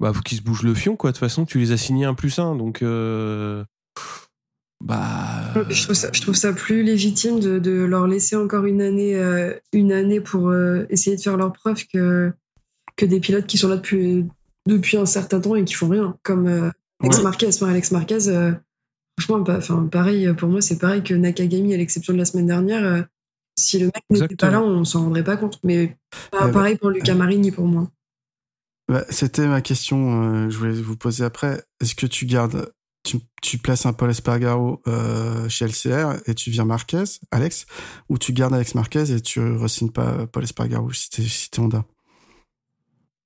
Bah, faut qu'ils se bougent le fion, quoi. De toute façon, tu les as signés un plus un, donc. Euh, bah. Je trouve, ça, je trouve ça plus légitime de, de leur laisser encore une année, une année pour essayer de faire leur preuve que, que des pilotes qui sont là depuis, depuis un certain temps et qui font rien, comme Alex Marquez. Alex Marquez Franchement, enfin, pareil, pour moi, c'est pareil que Nakagami, à l'exception de la semaine dernière. Euh, si le mec n'était pas là, on s'en rendrait pas compte. Mais pas, pareil pour Luca Marini, pour moi. Bah, C'était ma question, euh, je voulais vous poser après. Est-ce que tu gardes, tu, tu places un Paul Espargaro euh, chez LCR et tu viens Marquez, Alex, ou tu gardes Alex Marquez et tu re pas Paul Espargaro si t'es si Honda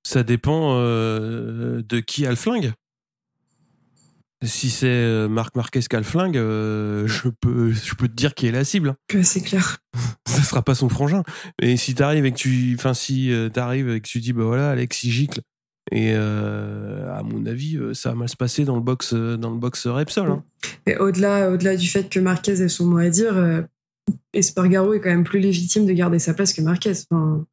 Ça dépend de qui a le flingue. Si c'est euh, Marc Marquez qui a le flingue, euh, je peux, je peux te dire qui est la cible. C'est clair. [LAUGHS] Ça sera pas son frangin. Et si t'arrives et que tu, enfin si euh, t'arrives et que tu dis bah voilà Alex il gicle et à mon avis ça va mal se passer dans le box, dans le box Repsol. Hein. Et au-delà, au-delà du fait que Marquez ait son mot à dire, Espargaro est quand même plus légitime de garder sa place que Marquez. Enfin,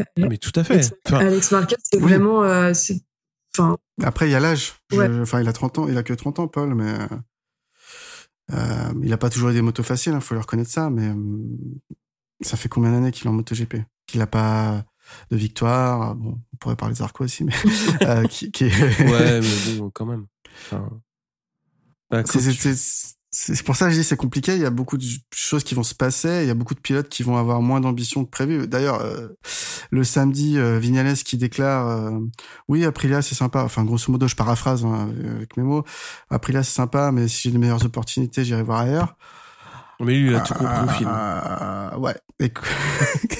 ah, mais tout à fait. Alex Marquez, c'est vraiment, Après, il y a l'âge. Enfin, il a 30 ans, il a que 30 ans, Paul, mais. Euh, il a pas toujours eu des motos faciles, il hein, faut le reconnaître ça, mais ça fait combien d'années qu'il est en MotoGP? Qu'il a pas de victoire. Bon, on pourrait parler de Zarco aussi, mais [LAUGHS] qui, qui... ouais, mais bon, quand même. Enfin... Bah, c'est pour ça que je dis c'est compliqué. Il y a beaucoup de choses qui vont se passer. Il y a beaucoup de pilotes qui vont avoir moins d'ambition que prévu. D'ailleurs, euh, le samedi, euh, Vignales qui déclare euh, oui Aprilia c'est sympa. Enfin grosso modo, je paraphrase hein, avec mes mots. Aprilia c'est sympa, mais si j'ai de meilleures opportunités, j'irai voir ailleurs. Mais lui, il a tout compris au film. Ah, ouais.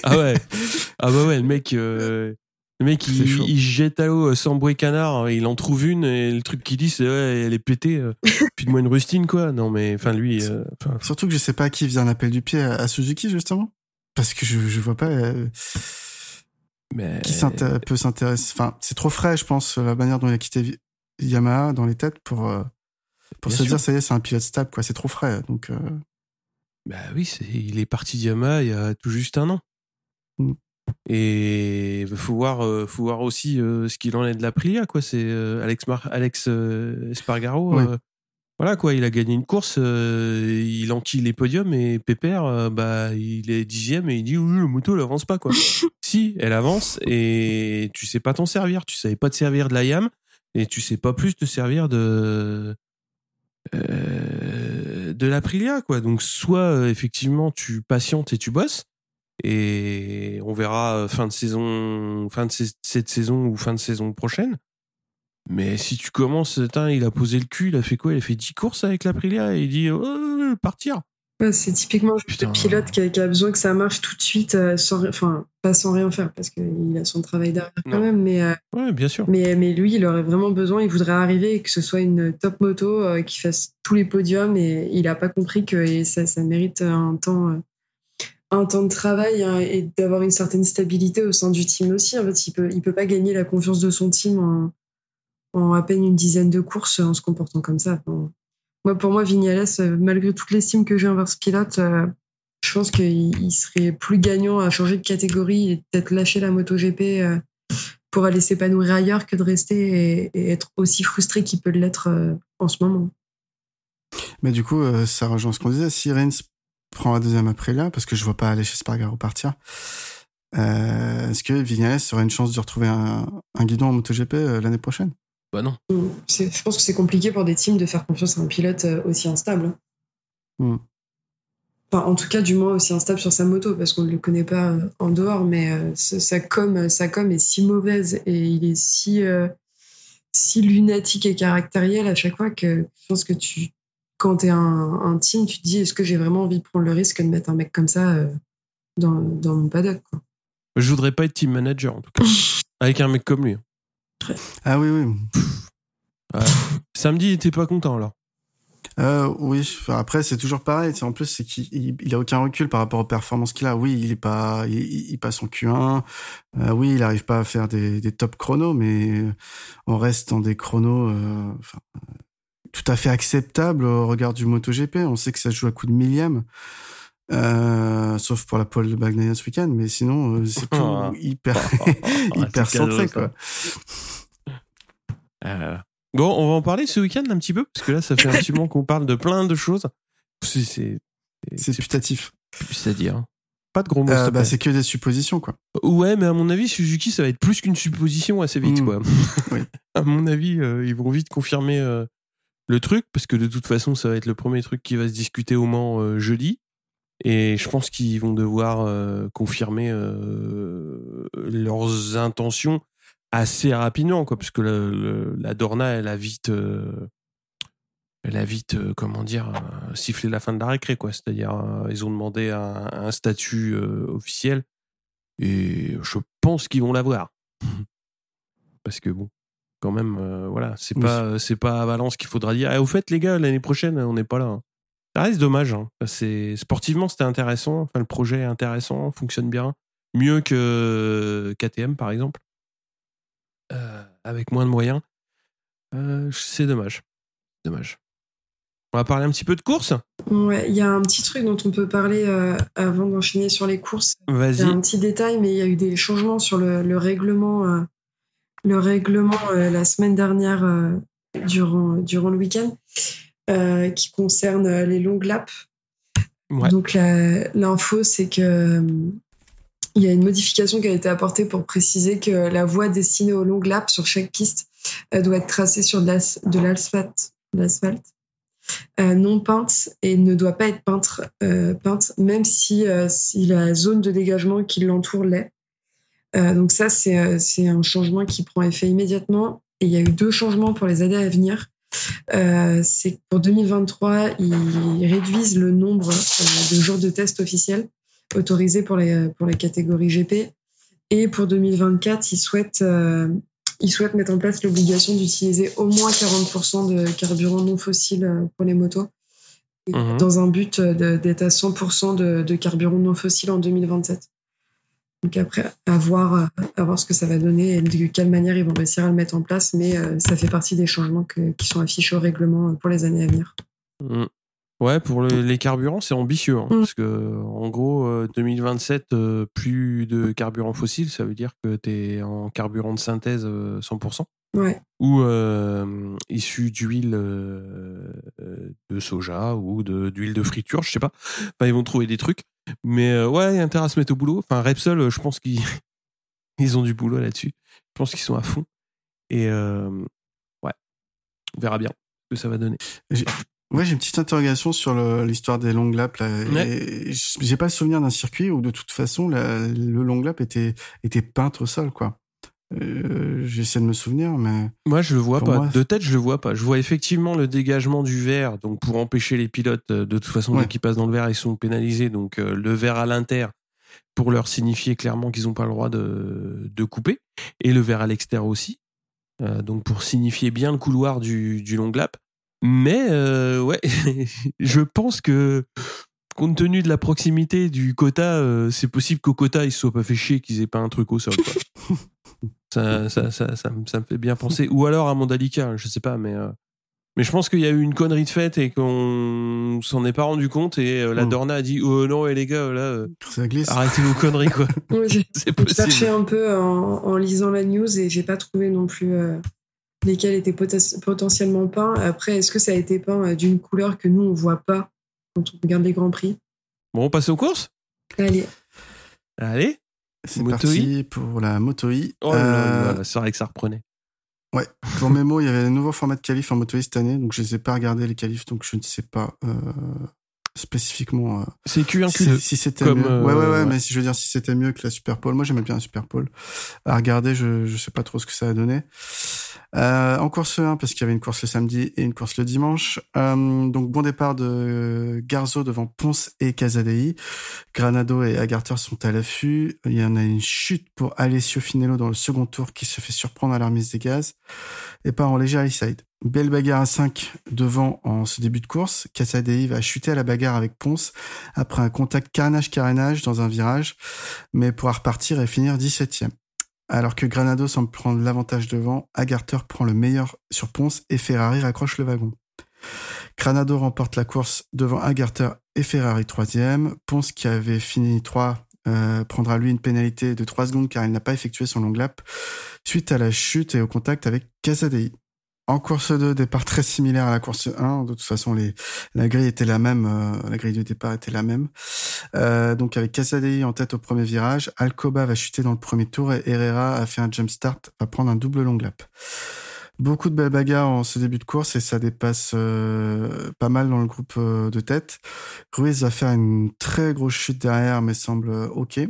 ah ouais. [LAUGHS] Ah bah ouais, le mec. Le mec, il, il, jette à l'eau sans bruit canard, il en trouve une et le truc qu'il dit, c'est ouais, elle est pétée. Euh, [LAUGHS] puis de moi une rustine, quoi. Non, mais enfin, lui. Euh, Surtout que je sais pas qui vient l'appel du pied à, Suzuki, justement. Parce que je, je vois pas. Euh, mais... Qui peut s'intéresser. Enfin, c'est trop frais, je pense, la manière dont il a quitté Yamaha dans les têtes pour, pour se dire, ça y est, c'est un pilote stable, quoi. C'est trop frais. Donc. Bah oui, il est parti de Yamaha il y a tout juste un an. Mm. Et faut voir, euh, faut voir aussi euh, ce qu'il en est de la Prilia, quoi. C'est euh, Alex Mar Alex Espargaro. voilà, quoi. Il a gagné une course, il enquille les podiums et Pépère, bah, il est dixième et il dit oui, le moto, elle avance pas, quoi. [LAUGHS] si, elle avance et tu sais pas t'en servir. Tu savais pas te servir de la YAM et tu sais pas plus te servir de de la Prilia, quoi. Donc soit effectivement tu patientes et tu bosses et on verra euh, fin de saison, fin de cette saison ou fin de saison prochaine. Mais si tu commences, il a posé le cul, il a fait quoi? Il a fait 10 courses avec l'Aprilia et il dit oh, partir. c'est typiquement le pilote qui a, besoin que ça marche tout de suite, euh, sans, enfin pas sans rien faire parce qu'il a son travail derrière quand même. Mais euh, bien sûr. Mais, mais lui, il aurait vraiment besoin, il voudrait arriver et que ce soit une top moto qui fasse tous les podiums et il n'a pas compris que ça, ça mérite un temps un temps de travail hein, et d'avoir une certaine stabilité au sein du team aussi. En fait, il peut, il peut pas gagner la confiance de son team en, à peine une dizaine de courses en se comportant comme ça. moi, pour moi, Vignales, euh, malgré toute l'estime que j'ai envers ce pilote, euh, je pense qu'il serait plus gagnant à changer de catégorie et peut-être lâcher la MotoGP euh, pour aller s'épanouir ailleurs que de rester et, être aussi frustré qu'il peut l'être en ce moment. Mais du coup, ça rejoint ce qu'on disait. Si prend la deuxième après là, parce que je vois pas aller chez Spargaro partir. Euh, Est-ce que Vignales aurait une chance de retrouver un, un guidon en MotoGP euh, l'année prochaine? Bah non. Je pense que c'est compliqué pour des teams de faire confiance à un pilote euh, aussi instable. Hmm. Enfin, en tout cas, du moins aussi instable sur sa moto, parce qu'on ne le connaît pas en dehors, mais sa, com, sa com est si mauvaise et il est si, si lunatique et caractériel à chaque fois que je pense que tu quand tu es un, team, tu te dis est-ce que j'ai vraiment envie de prendre le risque de mettre un mec comme ça euh, dans, dans, mon paddock quoi? Je voudrais pas être team manager en tout cas, [LAUGHS] avec un mec comme lui. Ah oui, oui. Samedi, il était pas content alors? Euh, oui, après c'est toujours pareil. En plus, c'est qu'il il a aucun recul par rapport aux performances qu'il a. Oui, il est pas, il, passe en Q1. Euh, oui, il arrive pas à faire des, des top chronos, mais on reste dans des chronos. Euh, tout à fait acceptable au regard du MotoGP. On sait que ça joue à coup de millième. Euh, sauf pour la pole de Bagnaia ce week-end, mais sinon euh, c'est [LAUGHS] tout hyper [LAUGHS] hyper centré quoi. Euh, bon, on va en parler ce week-end un petit peu parce que là ça fait un petit moment qu'on parle de plein de choses. C'est putatif. C'est-à-dire pas de gros mots. bah, c'est que des suppositions quoi. Ouais, mais à mon avis Suzuki ça va être plus qu'une supposition assez vite hmm. quoi. oui. [LAUGHS] à mon avis ils vont vite confirmer le truc, parce que de toute façon, ça va être le premier truc qui va se discuter au Mans euh, jeudi. Et je pense qu'ils vont devoir euh, confirmer euh, leurs intentions assez rapidement, quoi, parce que la, Dorna, elle a vite, elle a vite, comment dire, sifflé la fin de la récré, quoi. C'est-à-dire, ils ont demandé un, un statut officiel, et je pense qu'ils vont l'avoir, [LAUGHS] parce que bon, quand même euh, voilà c'est pas c'est pas à Valence qu'il faudra dire ah, au fait les gars l'année prochaine on n'est pas là hein. ça reste dommage hein. c'est sportivement c'était intéressant enfin le projet est intéressant fonctionne bien mieux que KTM par exemple euh, avec moins de moyens euh, c'est dommage dommage on va parler un petit peu de course? Ouais, il y a un petit truc dont on peut parler avant d'enchaîner sur les courses. Vas-y. un petit détail, mais il y a eu des changements sur le, le règlement le règlement euh, la semaine dernière euh, durant, durant le week-end. qui concerne les longues laps. Ouais. Donc l'info, c'est que il y a une modification qui a été apportée pour préciser que la voie destinée aux longues laps sur chaque piste doit être tracée sur de l'asphalte, euh, non peinte et ne doit pas être peinte, euh, peinte même si, euh, si, la zone de dégagement qui l'entoure l'est. Donc ça, c'est un changement qui prend effet immédiatement. Et il y a eu deux changements pour les années à venir. c'est pour 2023, ils réduisent le nombre de jours de tests officiels autorisés pour les, pour les catégories GP. Et pour 2024, ils souhaitent ils souhaitent mettre en place l'obligation d'utiliser au moins 40% de carburant non fossile euh, pour les motos, mhm. dans un but d'être à 100% de, carburant non fossile en 2027. Donc après, à voir, à voir ce que ça va donner et de quelle manière ils vont réussir à le mettre en place, mais euh, ça fait partie des changements qui sont affichés au règlement pour les années à venir. Mhm. Ouais, pour les carburants, c'est ambitieux. Hein, mm. Parce que, en gros, 2027, euh, euh, plus de carburant fossile, ça veut dire que tu es en carburant de synthèse 100%. Euh, ouais. Ou issu d'huile de soja ou d'huile de, friture, je sais pas. Enfin, ils vont trouver des trucs. Mais ouais, il y a intérêt à se mettre au boulot. Enfin, Repsol, je pense qu'ils [LAUGHS] ils ont du boulot là-dessus. Je pense qu'ils sont à fond. Et ouais, on verra bien ce que ça va donner. Ouais, j'ai une petite interrogation sur l'histoire des longues laps. Là. J'ai pas le souvenir d'un circuit où de toute façon le long lap était était peint au sol, quoi. Euh, J'essaie de me souvenir, mais moi je le vois pas. De tête, je le vois pas. Je vois effectivement le dégagement du verre, donc pour empêcher les pilotes euh, de toute façon qui passent dans le verre, ils sont pénalisés. Donc euh, le verre à l'inter pour leur signifier clairement qu'ils n'ont pas le droit de, de couper, et le verre à l'extérieur aussi. Euh, donc pour signifier bien le couloir du, du long lap. Mais ouais, [LAUGHS] je pense que compte tenu de la proximité du quota, euh, c'est possible qu'au quota ils se soient pas fait chier qu'ils aient pas un truc au sol. [LAUGHS] ça, ça, ça, ça, me fait bien penser. Ou alors à Mandalika, je sais pas, mais euh, mais je pense qu'il y a eu une connerie de fête et qu'on s'en est pas rendu compte et la mm. Dorna a dit oh non et les gars là arrêtez vos conneries quoi. [LAUGHS] [LAUGHS] c'est possible. J'ai cherché un peu en, en, lisant la news et j'ai pas trouvé non plus lesquels étaient potentiellement peints. Après, est-ce que ça a été peint euh, d'une couleur que nous, on voit pas quand on regarde les Grands Prix? Bon, on passe aux courses? Allez. Allez. C'est parti pour la Moto E. Oh euh... c'est vrai que ça reprenait. Ouais, pour mes mots, il y avait un nouveau format de qualif en Moto E cette année, donc je ne les ai pas regardés les qualifs, donc je ne sais pas euh, spécifiquement. Euh, c'est Q1 Q2. Si, c'était mieux. Euh, ouais, ouais, ouais, mais si je veux dire, si c'était mieux que la Super Pole, moi j'aimais bien la Super Pole. À regarder, je, je sais pas trop ce que ça a donné. Euh, en course 1, parce qu'il y avait une course le samedi et une course le dimanche. Euh, donc bon départ de Garzo devant Ponce et Casadei. Granado et Agarter sont à l'affût. Il y en a une chute pour Alessio Finello dans le second tour qui se fait surprendre à la remise des gaz et part en léger side. Belle bagarre à 5 devant en ce début de course. Casadei va chuter à la bagarre avec Ponce après un contact carnage-carénage dans un virage, mais pourra repartir et finir 17e. Alors que Granado semble prendre l'avantage devant, Agarter prend le meilleur sur Ponce et Ferrari raccroche le wagon. Granado remporte la course devant Agarter et Ferrari troisième. Ponce, qui avait fini 3, euh, prendra lui une pénalité de 3 secondes car il n'a pas effectué son long lap suite à la chute et au contact avec Casadei. En course 2, départ très similaire à la course 1. De toute façon, la grille était la même, euh, la grille de départ était la même. Euh, donc avec Casadei en tête au premier virage, Alcoba va chuter dans le premier tour et Herrera a fait un jump start, va prendre un double long lap. Beaucoup de belles bagarres en ce début de course et ça dépasse euh, pas mal dans le groupe de tête. Ruiz va faire une très grosse chute derrière mais semble ok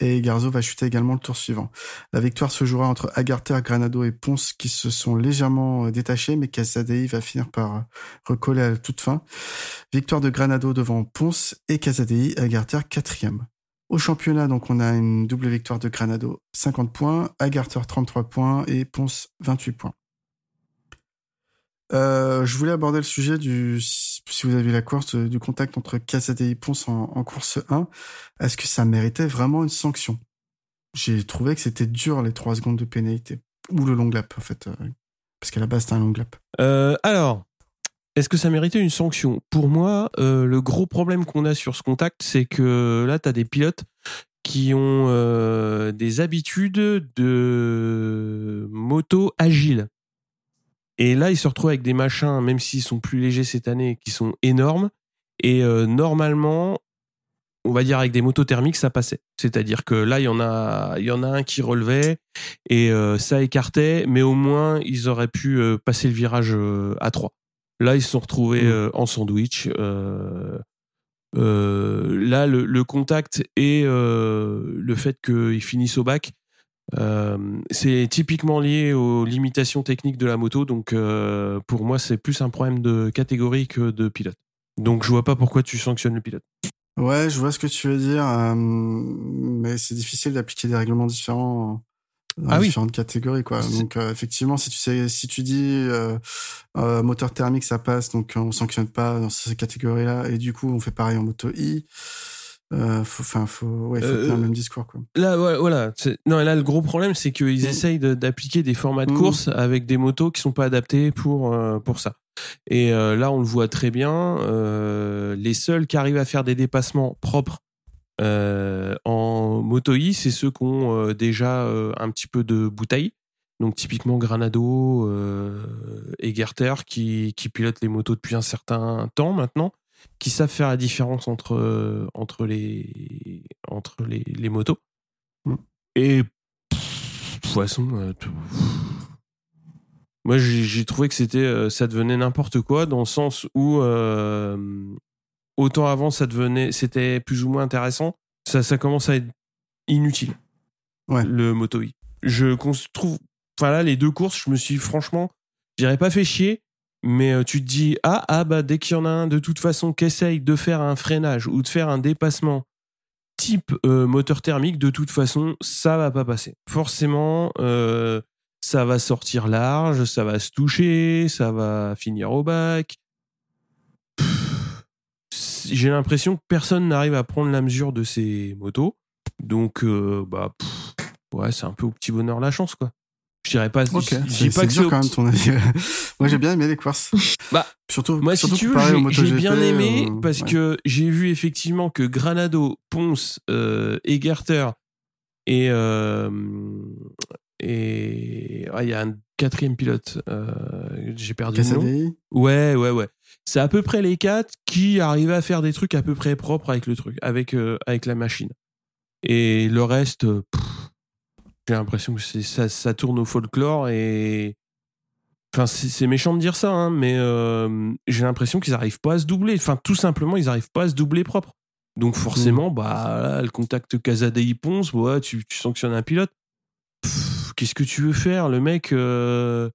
et Garzo va chuter également le tour suivant. La victoire se jouera entre Agarter, Granado et Ponce qui se sont légèrement euh, détachés, mais Casadei va finir par euh, recoller à toute fin. Victoire de Granado devant Ponce et Casadei, Agarter quatrième. Au championnat, donc, on a une double victoire de Granado, 50 points, Agarter 33 points et Ponce 28 points. Euh, je voulais aborder le sujet du, si vous avez la euh, du contact entre Casadei et Ponce en, course 1. Est-ce que ça méritait vraiment une sanction? J'ai trouvé que c'était dur les 3 secondes de pénalité. Ou le long lap, en fait. Euh, parce qu'à la base, c'était un long lap. Alors, est-ce que ça méritait une sanction? Pour moi, le gros problème qu'on a sur ce contact, c'est que là, tu as des pilotes qui ont des habitudes de moto agile. Et là, il se retrouve avec des machins, même s'ils sont plus légers cette année, qui sont énormes. Et euh, normalement, on va dire avec des motos thermiques, ça passait. C'est-à-dire que là, il y en a, il y en a un qui relevait et euh, ça écartait, mais au moins ils auraient pu euh, passer le virage à 3. Là, ils se sont retrouvés Mm. euh, en sandwich. Là, le, le contact et le fait qu'ils finissent au bac, euh, c'est typiquement lié aux limitations techniques de la moto. Donc, euh, pour moi, c'est plus un problème de catégorie que de pilote. Donc, je vois pas pourquoi tu sanctionnes le pilote. Ouais, je vois ce que tu veux dire, euh, mais c'est difficile d'appliquer des règlements différents dans Ah oui. différentes catégories, quoi. Donc euh, effectivement, si tu sais, si tu dis moteur thermique, ça passe, donc on sanctionne pas dans ces catégories-là, et du coup on fait pareil en moto I. enfin, faut, ouais, faut Euh, tenir le même discours, quoi. Là, voilà. Non, là, le gros problème, c'est qu'ils Mm. essayent de- d'appliquer des formats de Mm. course avec des motos qui sont pas adaptés pour euh, pour ça. Et euh, là, on le voit très bien. euh, les seuls qui arrivent à faire des dépassements propres euh, en moto I, c'est ceux qui ont euh, déjà euh, un petit peu de bouteille. Donc typiquement Granado euh, et Gerter qui, qui pilotent les motos depuis un certain temps maintenant, qui savent faire la différence entre, euh, entre, les, entre les, les motos. Mm. Et pff, de toute façon, euh, tout- moi j'ai trouvé que c'était euh, ça devenait n'importe quoi dans le sens où euh, autant avant ça devenait c'était plus ou moins intéressant, ça, ça commence à être inutile. Ouais. Le moto I. Je trouve enfin là les deux courses, je me suis franchement, je dirais pas fait chier, mais euh, tu te dis ah ah bah dès qu'il y en a un de toute façon qui essaye de faire un freinage ou de faire un dépassement type euh, moteur thermique, de toute façon ça va pas passer. Forcément, euh, ça va sortir large, ça va se toucher, ça va finir au bac. J'ai l'impression que personne n'arrive à prendre la mesure de ces motos. Donc, bah, ouais, c'est un peu au petit bonheur la chance, quoi. Je dirais pas. Ok, je- dis pas que dur quand même petit- ton avis. [LAUGHS] Moi j'ai bien aimé les courses. Bah, surtout, Moi, si tu veux, j'ai- bien aimé euh, parce ouais. que j'ai vu effectivement que Granado, Ponce, euh, Egerter et euh, et ah, il y a un quatrième pilote. euh, j'ai perdu le nom. Ouais, ouais, ouais. C'est à peu près les quatre qui arrivaient à faire des trucs à peu près propres avec le truc, avec avec la machine. Et le reste, pff, j'ai l'impression que ça, ça tourne au folklore et Enfin, c'est méchant de dire ça, hein, mais euh, j'ai l'impression qu'ils arrivent pas à se doubler. Enfin, tout simplement, ils arrivent pas à se doubler propre. Donc forcément, bah, là, le contact Casadei Ponce, ouais, tu, tu sanctionnes un pilote. Qu'est-ce que tu veux faire Le mec, euh,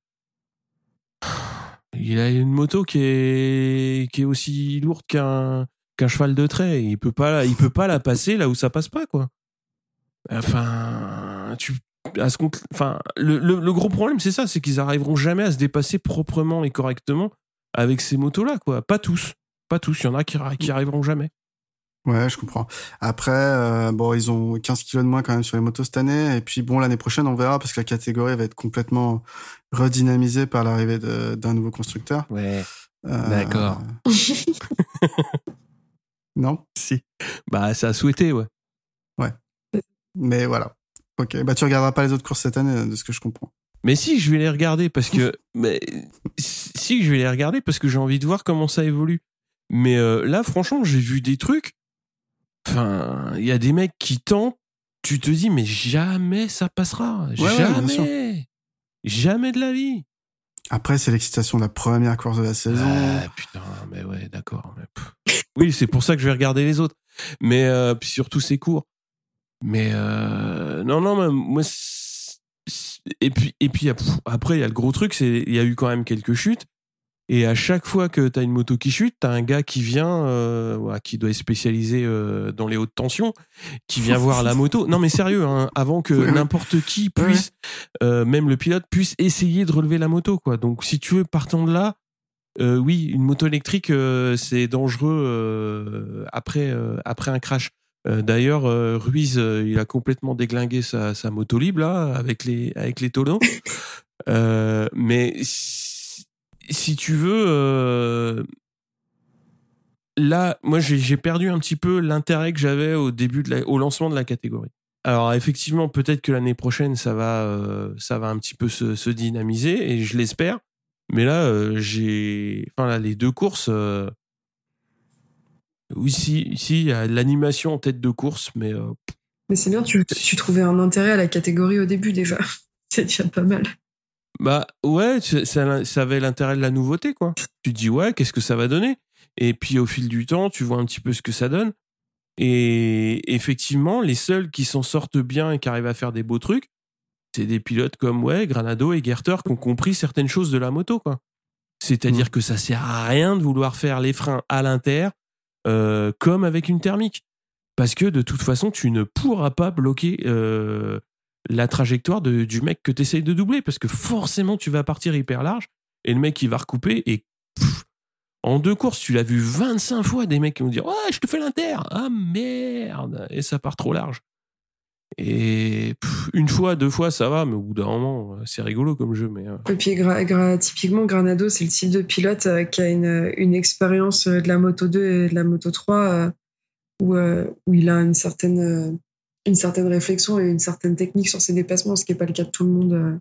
il a une moto qui est, qui est aussi lourde qu'un qu'un cheval de trait. Il peut pas, il peut pas la passer là où ça passe pas, quoi. Enfin, tu, à ce compte, enfin, le, le, le gros problème, c'est ça, c'est qu'ils arriveront jamais à se dépasser proprement et correctement avec ces motos-là, quoi. Pas tous, pas tous. Il y en a qui, qui arriveront jamais. Ouais, je comprends. Après, euh, bon, ils ont 15 kilos de moins quand même sur les motos cette année. Et puis bon, l'année prochaine, on verra parce que la catégorie va être complètement redynamisée par l'arrivée d'un nouveau constructeur. Ouais. Euh, D'accord. [LAUGHS] non, Si. Bah, ça a souhaité, ouais. mais voilà. Ok, bah tu regarderas pas les autres courses cette année, de ce que je comprends. Mais si, je vais les regarder parce que. mais, si, je vais les regarder parce que j'ai envie de voir comment ça évolue. Mais euh, là, franchement, j'ai vu des trucs. Enfin, il y a des mecs qui tentent. Tu te dis, mais jamais ça passera. ouais, jamais. jamais de la vie. Après, c'est l'excitation de la première course de la saison. Ah, putain, mais ouais, d'accord. mais. Oui, c'est pour ça que je vais regarder les autres. Mais euh, puis surtout, c'est court. Mais euh, non, non, mais moi. Et puis, et puis après, il y a le gros truc, c'est il y a eu quand même quelques chutes. Et à chaque fois que t'as une moto qui chute, t'as un gars qui vient, euh, qui doit être spécialisé euh, dans les hautes tensions, qui vient voir la moto. Non mais sérieux, hein, avant que n'importe qui puisse, euh, même le pilote, puisse essayer de relever la moto, quoi. Donc si tu veux, partant de là, euh, oui, une moto électrique, euh, c'est dangereux euh, après euh, après un crash. Euh, D'ailleurs, euh, Ruiz, euh, il a complètement déglingué sa, sa moto libre là avec les avec les tonneaux. [LAUGHS] Mais si, si tu veux, là, moi j'ai perdu un petit peu l'intérêt que j'avais au début de la, au lancement de la catégorie. Alors effectivement, peut-être que l'année prochaine ça va ça va un petit peu se, se dynamiser et je l'espère. Mais là, j'ai. Enfin, là, les deux courses. Oui, si, ici, il y a l'animation en tête de course, mais euh, Mais c'est bien, tu, tu trouvais un intérêt à la catégorie au début déjà. [LAUGHS] C'est déjà pas mal. Bah ouais, ça, avait l'intérêt de la nouveauté, quoi. Tu te dis, ouais, qu'est-ce que ça va donner? Et puis au fil du temps, tu vois un petit peu ce que ça donne. Et effectivement, les seuls qui s'en sortent bien et qui arrivent à faire des beaux trucs, c'est des pilotes comme ouais, Granado et Gerter qui ont compris certaines choses de la moto, quoi. C'est-à-dire que ça sert à rien de vouloir faire les freins à l'inter euh, comme avec une thermique. Parce que de toute façon, tu ne pourras pas bloquer euh, la trajectoire du mec que tu essayes de doubler. Parce que forcément, tu vas partir hyper large et le mec, il va recouper. Et en deux courses, tu l'as vu 25 fois des mecs qui vont dire Ouais, je te fais l'inter. Ah merde Et ça part trop large. Et pff, une fois, deux fois, ça va, mais au bout d'un moment, euh, c'est rigolo comme jeu. Mais euh, Et puis, gra- gra- typiquement, Granado, c'est le type de pilote euh, qui a une, une expérience de la Moto 2 et de la Moto 3 euh, où, euh, où il a une certaine, une certaine réflexion et une certaine technique sur ses dépassements, ce qui n'est pas le cas de tout le monde.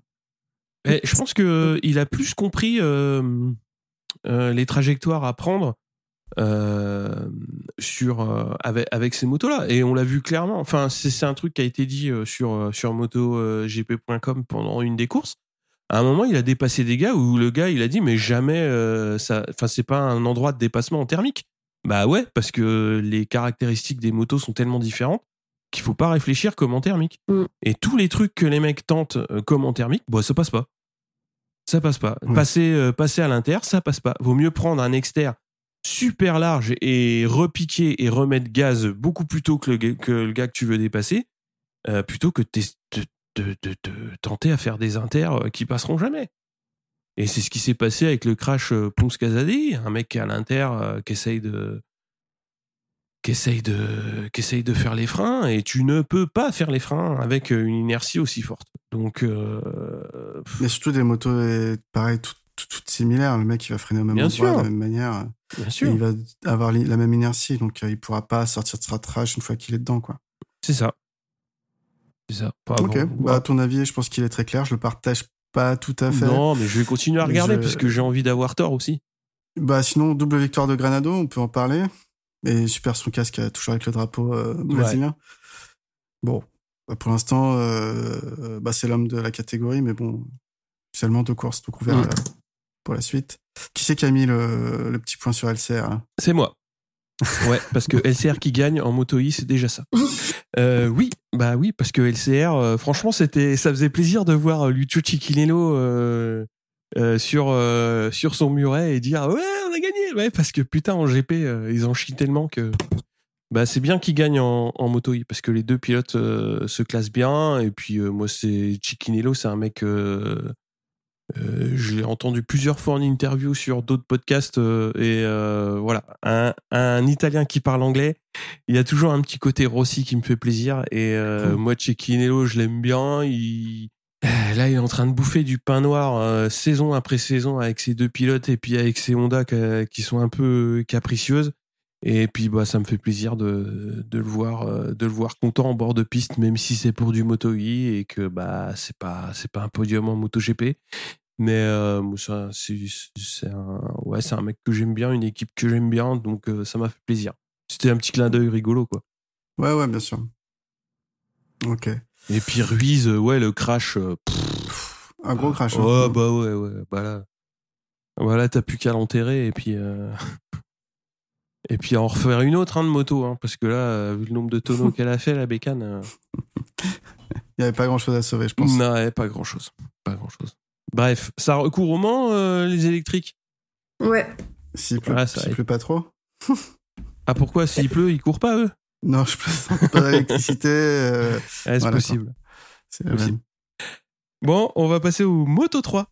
Eh, je pense que il a plus compris les trajectoires à prendre sur euh, avec, avec ces motos-là. Et on l'a vu clairement. Enfin, c'est c'est un truc qui a été dit euh, sur euh, sur MotoGP.com pendant une des courses. À un moment, il a dépassé des gars où le gars il a dit mais jamais euh, ça. Enfin, c'est pas un endroit de dépassement en thermique. Bah ouais, parce que les caractéristiques des motos sont tellement différentes qu'il faut pas réfléchir comme en thermique. Mm. Et tous les trucs que les mecs tentent euh, comme en thermique, bah ça passe pas. Ça passe pas. Passer, euh, passer à l'inter, ça passe pas. Vaut mieux prendre un exter super large et repiquer et remettre gaz beaucoup plus tôt que le, ga- que le gars que tu veux dépasser, euh, plutôt que de, tes- de, de- de- de tenter à faire des inters euh, qui passeront jamais. Et c'est ce qui s'est passé avec le crash euh, Ponce Casadi, un mec qui est à l'inter euh, qui essaye de qui essaye de qui essaye de faire les freins et tu ne peux pas faire les freins avec une inertie aussi forte. Donc euh, Mais surtout des motos, pareil, tout- tout- toutes similaires. Le mec, il va freiner au même Bien endroit, sûr. de la même manière. Bien Et sûr, il va avoir la même inertie, donc euh, il pourra pas sortir de stratrage une fois qu'il est dedans, quoi. c'est ça. C'est ça. Enfin, ok. bon, bah, à ton avis, je pense qu'il est très clair. Je le partage pas tout à fait. Non, mais je vais continuer à regarder Je- parce que j'ai envie d'avoir tort aussi. Bah, sinon, double victoire de Granado, on peut en parler. Et super son casque euh, toujours avec le drapeau euh, brésilien. Bon, bah, pour l'instant, euh, bah, c'est l'homme de la catégorie, mais bon, seulement deux courses, donc on verra Mm. Pour la suite. Qui c'est qui a mis le, petit point sur LCR C'est moi. Ouais, parce que LCR qui gagne en moto I, c'est déjà ça. Euh, oui, bah oui, parce que LCR, euh, franchement, c'était, ça faisait plaisir de voir euh, Lucio Cicchinello euh, sur sur son muret et dire ouais, on a gagné. Ouais, parce que putain en GP, ils en chient tellement que bah c'est bien qu'ils gagnent en, moto I parce que les deux pilotes se classent bien et puis moi c'est Cicchinello, c'est un mec. Euh, je l'ai entendu plusieurs fois en interview sur d'autres podcasts euh, et euh, voilà. Un, un Italien qui parle anglais il y a toujours un petit côté Rossi qui me fait plaisir et euh, Cool. moi Cecchinello je l'aime bien. Il euh, là il est en train de bouffer du pain noir euh, saison après saison avec ses deux pilotes et puis avec ses Honda qui sont un peu capricieuses et puis bah ça me fait plaisir de, de le voir euh, de le voir content en bord de piste même si c'est pour du Moto E et que bah c'est pas c'est pas un podium en MotoGP mais euh, c'est un ouais c'est un mec que j'aime bien une équipe que j'aime bien donc euh, ça m'a fait plaisir c'était un petit clin d'œil rigolo quoi Ouais, ouais, bien sûr. Ok. et puis Ruiz euh, ouais le crash pff, Un gros crash. hein. ouais bah ouais ouais bah là voilà t'as plus qu'à l'enterrer et puis euh, [LAUGHS] et puis en refaire une autre hein, de moto hein, parce que là euh, vu le nombre de tonneaux [LAUGHS] qu'elle a fait la bécane euh, Il n'y avait pas grand chose à sauver, je pense. non ouais, pas grand chose pas grand chose bref ça recourt au Mans euh, les électriques? Ouais, S'il pleut, ça s'il pleut pas trop. [LAUGHS] ah pourquoi s'il pleut ils courent pas eux? Non, je plaisante pas d'électricité. euh, Ouais, [LAUGHS] c'est Voilà, possible c'est Possible. Bon, on va passer au Moto 3.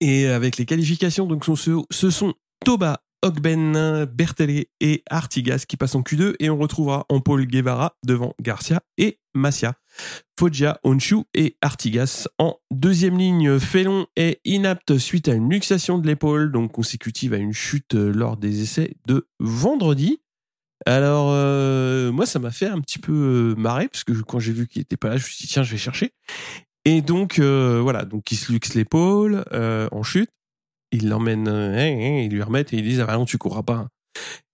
Et avec les qualifications, donc ce sont Toba, Ogben, Bertele et Artigas qui passent en Q2 et on retrouvera en Paul Guevara devant Garcia et Masia. Foggia, Honshu et Artigas en deuxième ligne. Félon est inapte suite à une luxation de l'épaule, donc consécutive à une chute euh, lors des essais de vendredi. Alors, euh, moi, ça m'a fait un petit peu euh, marrer, parce que quand j'ai vu qu'il était pas là, je me suis dit, tiens, je vais chercher. Et donc, voilà, donc il se luxe l'épaule en chute. Ils l'emmènent, euh, hein, hein, ils lui remettent et ils disent ah bah non tu courras pas.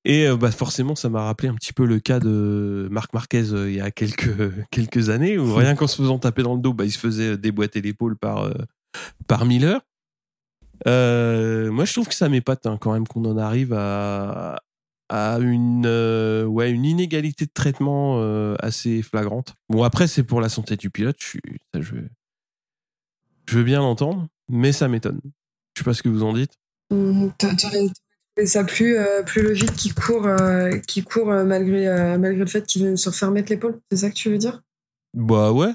Et euh, bah forcément ça m'a rappelé un petit peu le cas de Marc Marquez euh, il y a quelques [LAUGHS] quelques années où rien qu'en se faisant taper dans le dos bah il se faisait déboîter l'épaule par euh, par Miller. Moi je trouve que ça m'épate hein, quand même qu'on en arrive à à une ouais une inégalité de traitement assez flagrante. Bon après c'est pour la santé du pilote, je veux bien l'entendre, mais ça m'étonne. Sais pas ce que vous en dites. Hum, trouvé ça plus, euh, plus logique qu'il court, euh, qu'il court euh, malgré, euh, malgré le fait qu'il vienne se faire mettre l'épaule C'est ça que tu veux dire? Bah ouais.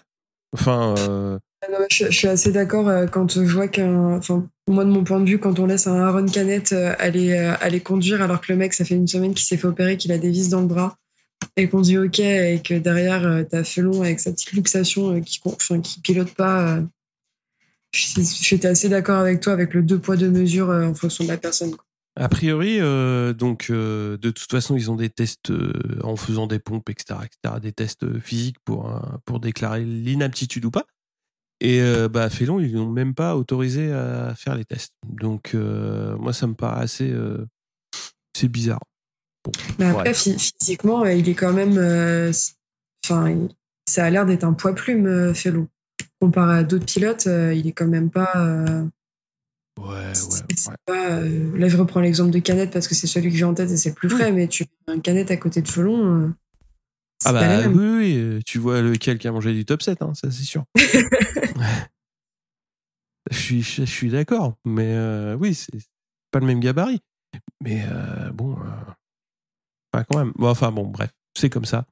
Enfin Ah non, je, je suis assez d'accord quand je vois qu'un. Enfin, moi, de mon point de vue, quand on laisse un Aaron Canet euh, aller, aller conduire alors que le mec, ça fait une semaine qu'il s'est fait opérer, qu'il a des vis dans le bras et qu'on dit OK et que derrière, t'as Felon avec sa petite luxation qui, enfin, qui pilote pas. Je- J'étais assez d'accord avec toi avec le deux poids, deux mesures euh, en fonction de la personne. quoi. A priori, euh, donc euh, de toute façon, ils ont des tests euh, en faisant des pompes, etc., etc., des tests physiques pour pour déclarer l'inaptitude ou pas. Et bah Félon, ils n'ont même pas autorisé à faire les tests. Donc moi, ça me paraît assez c'est bizarre. Bon, Mais après, physiquement, il est quand même. Enfin, ça a l'air d'être un poids plume, Felon. Comparé à d'autres pilotes, euh, il est quand même pas. euh, Ouais, ouais, C'est ouais. pas, euh, là, je reprends l'exemple de Canette parce que c'est celui que j'ai en tête et c'est le plus frais, mais tu mets un Canette à côté de Felon. Ah bah oui, oui, tu vois lequel qui a mangé du top 7, hein, ça c'est sûr. [LAUGHS] je suis, je, je suis d'accord, mais euh, oui, c'est pas le même gabarit. Mais euh, bon, euh, enfin quand même. Bon, enfin bon, bref, c'est comme ça.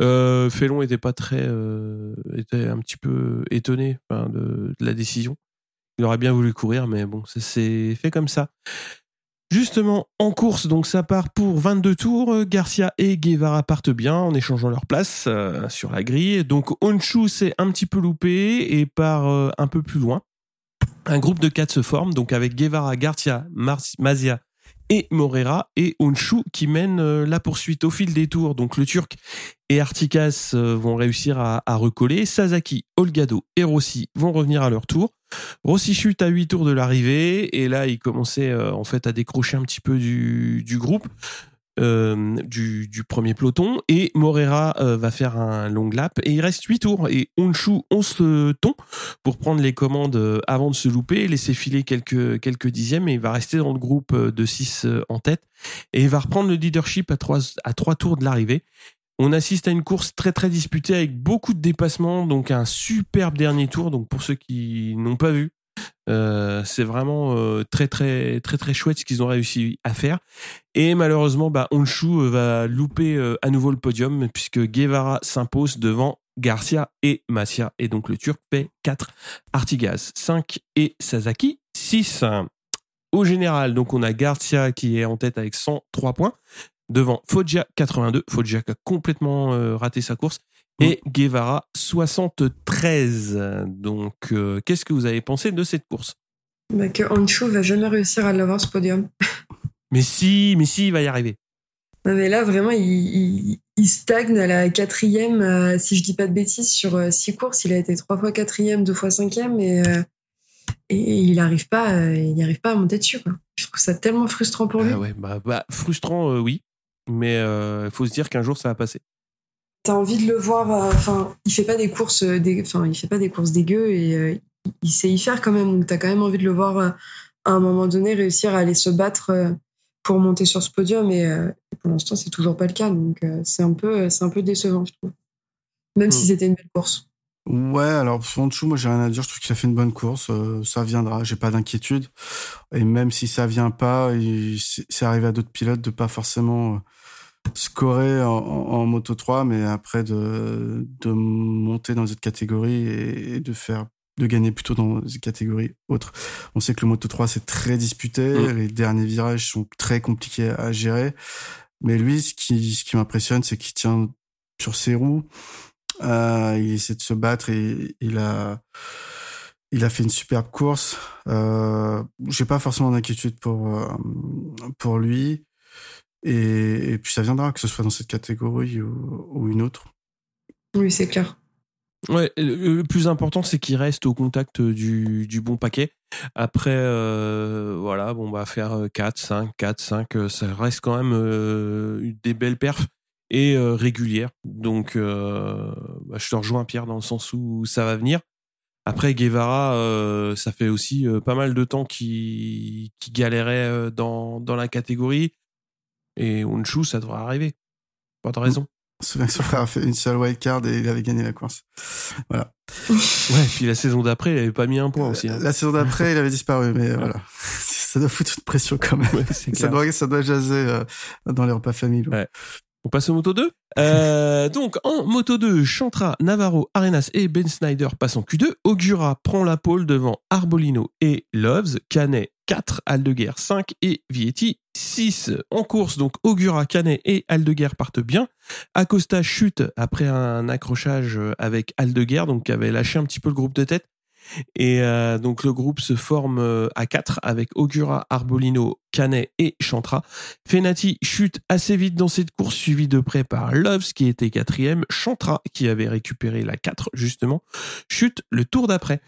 Euh, Félon était pas très, euh, était un petit peu étonné de, la décision. Il aurait bien voulu courir, mais bon, ça s'est fait comme ça. Justement, en course, donc ça part pour 22 tours. Garcia et Guevara partent bien en échangeant leur place euh, sur la grille. Donc Honshu s'est un petit peu loupé et part un peu plus loin. Un groupe de quatre se forme, donc avec Guevara, Garcia, Mar- Mazia et Morera et Honshu qui mènent euh, la poursuite au fil des tours. Donc le Turc et Artikas euh, vont réussir à, recoller. Sasaki, Olgado et Rossi vont revenir à leur tour. Rossi chute à 8 tours de l'arrivée et là il commençait euh, en fait à décrocher un petit peu du groupe. Euh, du, premier peloton et Morera euh, va faire un long lap et il reste 8 tours et Honshu 11 ton pour prendre les commandes euh, avant de se louper laisser filer quelques, quelques dixièmes et il va rester dans le groupe euh, de 6 en tête et il va reprendre le leadership à 3, à 3 tours de l'arrivée on assiste à une course très très disputée avec beaucoup de dépassements, donc un superbe dernier tour. Donc pour ceux qui n'ont pas vu, euh, c'est vraiment euh, très très très très chouette ce qu'ils ont réussi à faire. Et malheureusement, bah, Honshu euh, va louper à nouveau le podium puisque Guevara s'impose devant Garcia et Masia. Et donc le Turc fait 4, Artigas 5 et Sasaki 6. Au général, donc on a Garcia qui est en tête avec 103 points devant Foggia 82, Foggia qui a complètement raté sa course, et Guevara 73. Donc, euh, qu'est-ce que vous avez pensé de cette course? Bah, que Honshu va jamais réussir à l'avoir ce podium. [LAUGHS] Mais si, mais si, il va y arriver. Non, mais là, vraiment, il, il- il stagne à la quatrième, euh, si je dis pas de bêtises, sur euh, six courses. Il a été trois fois quatrième, deux fois cinquième, et, euh, et il n'arrive pas, euh, il n'y arrive pas à monter dessus. Quoi. Je trouve ça tellement frustrant pour lui. Ah ouais, bah, bah, frustrant, euh, oui, mais il faut se dire qu'un jour ça va passer. T'as envie de le voir. euh, Enfin, il fait pas des courses, euh, dé- enfin, il fait pas des courses dégueu et euh, il- sait y faire quand même. Donc, t'as quand même envie de le voir à un moment donné réussir à aller se battre pour monter sur ce podium. Et pour l'instant, c'est toujours pas le cas. Donc, c'est un peu, c'est un peu décevant, je trouve. Même si c'était une belle course. Ouais, alors Honshu, moi j'ai rien à dire. Je trouve qu'il a fait une bonne course. euh, ça viendra. J'ai pas d'inquiétude. Et même si ça vient pas, c'est arrivé à d'autres pilotes de pas forcément scorer en, en- Moto 3, mais après de, de monter dans cette catégorie et, et de faire de gagner plutôt dans des catégories autres. On sait que le Moto 3 c'est très disputé, Mm. les derniers virages sont très compliqués à gérer. Mais lui, ce qui, ce qui m'impressionne, c'est qu'il tient sur ses roues. Euh, il essaie de se battre et il a, il a fait une superbe course. Euh, j'ai pas forcément d'inquiétude pour, euh, pour lui. Et, et puis ça viendra, que ce soit dans cette catégorie ou, ou une autre. Oui, c'est clair. Ouais, le plus important, c'est qu'il reste au contact du, du bon paquet. Après, euh, voilà, bon, bah, faire 4, 5, 4, 5, ça reste quand même euh, des belles perfs et euh, régulières. Donc, bah, je te rejoins, Pierre, dans le sens où ça va venir. Après, Guevara, ça fait aussi pas mal de temps qu'il galérait dans, dans la catégorie. Et Onshu, ça devrait arriver. Pas de raison. [LAUGHS] Souviens que son frère a fait une seule wildcard et il avait gagné la course. Voilà. [LAUGHS] Ouais, puis la saison d'après, il avait pas mis un point aussi. Hein. La saison d'après, il avait disparu, mais voilà. [LAUGHS] Ça doit foutre de pression quand même. ça, doit, ça doit jaser euh, dans les repas familiaux. Ouais. On passe au Moto 2 euh, Donc en Moto 2, Chantra, Navarro, Arenas et Ben Snyder passent en Q2. Augura prend la pole devant Arbolino et Loves. Canet 4, Aldeguer 5 et Vietti 6. En course, donc Augura, Canet et Aldeguer partent bien. Acosta chute après un accrochage avec Aldeguer, donc qui avait lâché un petit peu le groupe de tête. Et euh, donc le groupe se forme euh, à 4 avec Augura, Arbolino, Canet et Chantra. Fenati chute assez vite dans cette course, suivi de près par Loves qui était quatrième. Chantra qui avait récupéré la 4 justement, chute le tour d'après.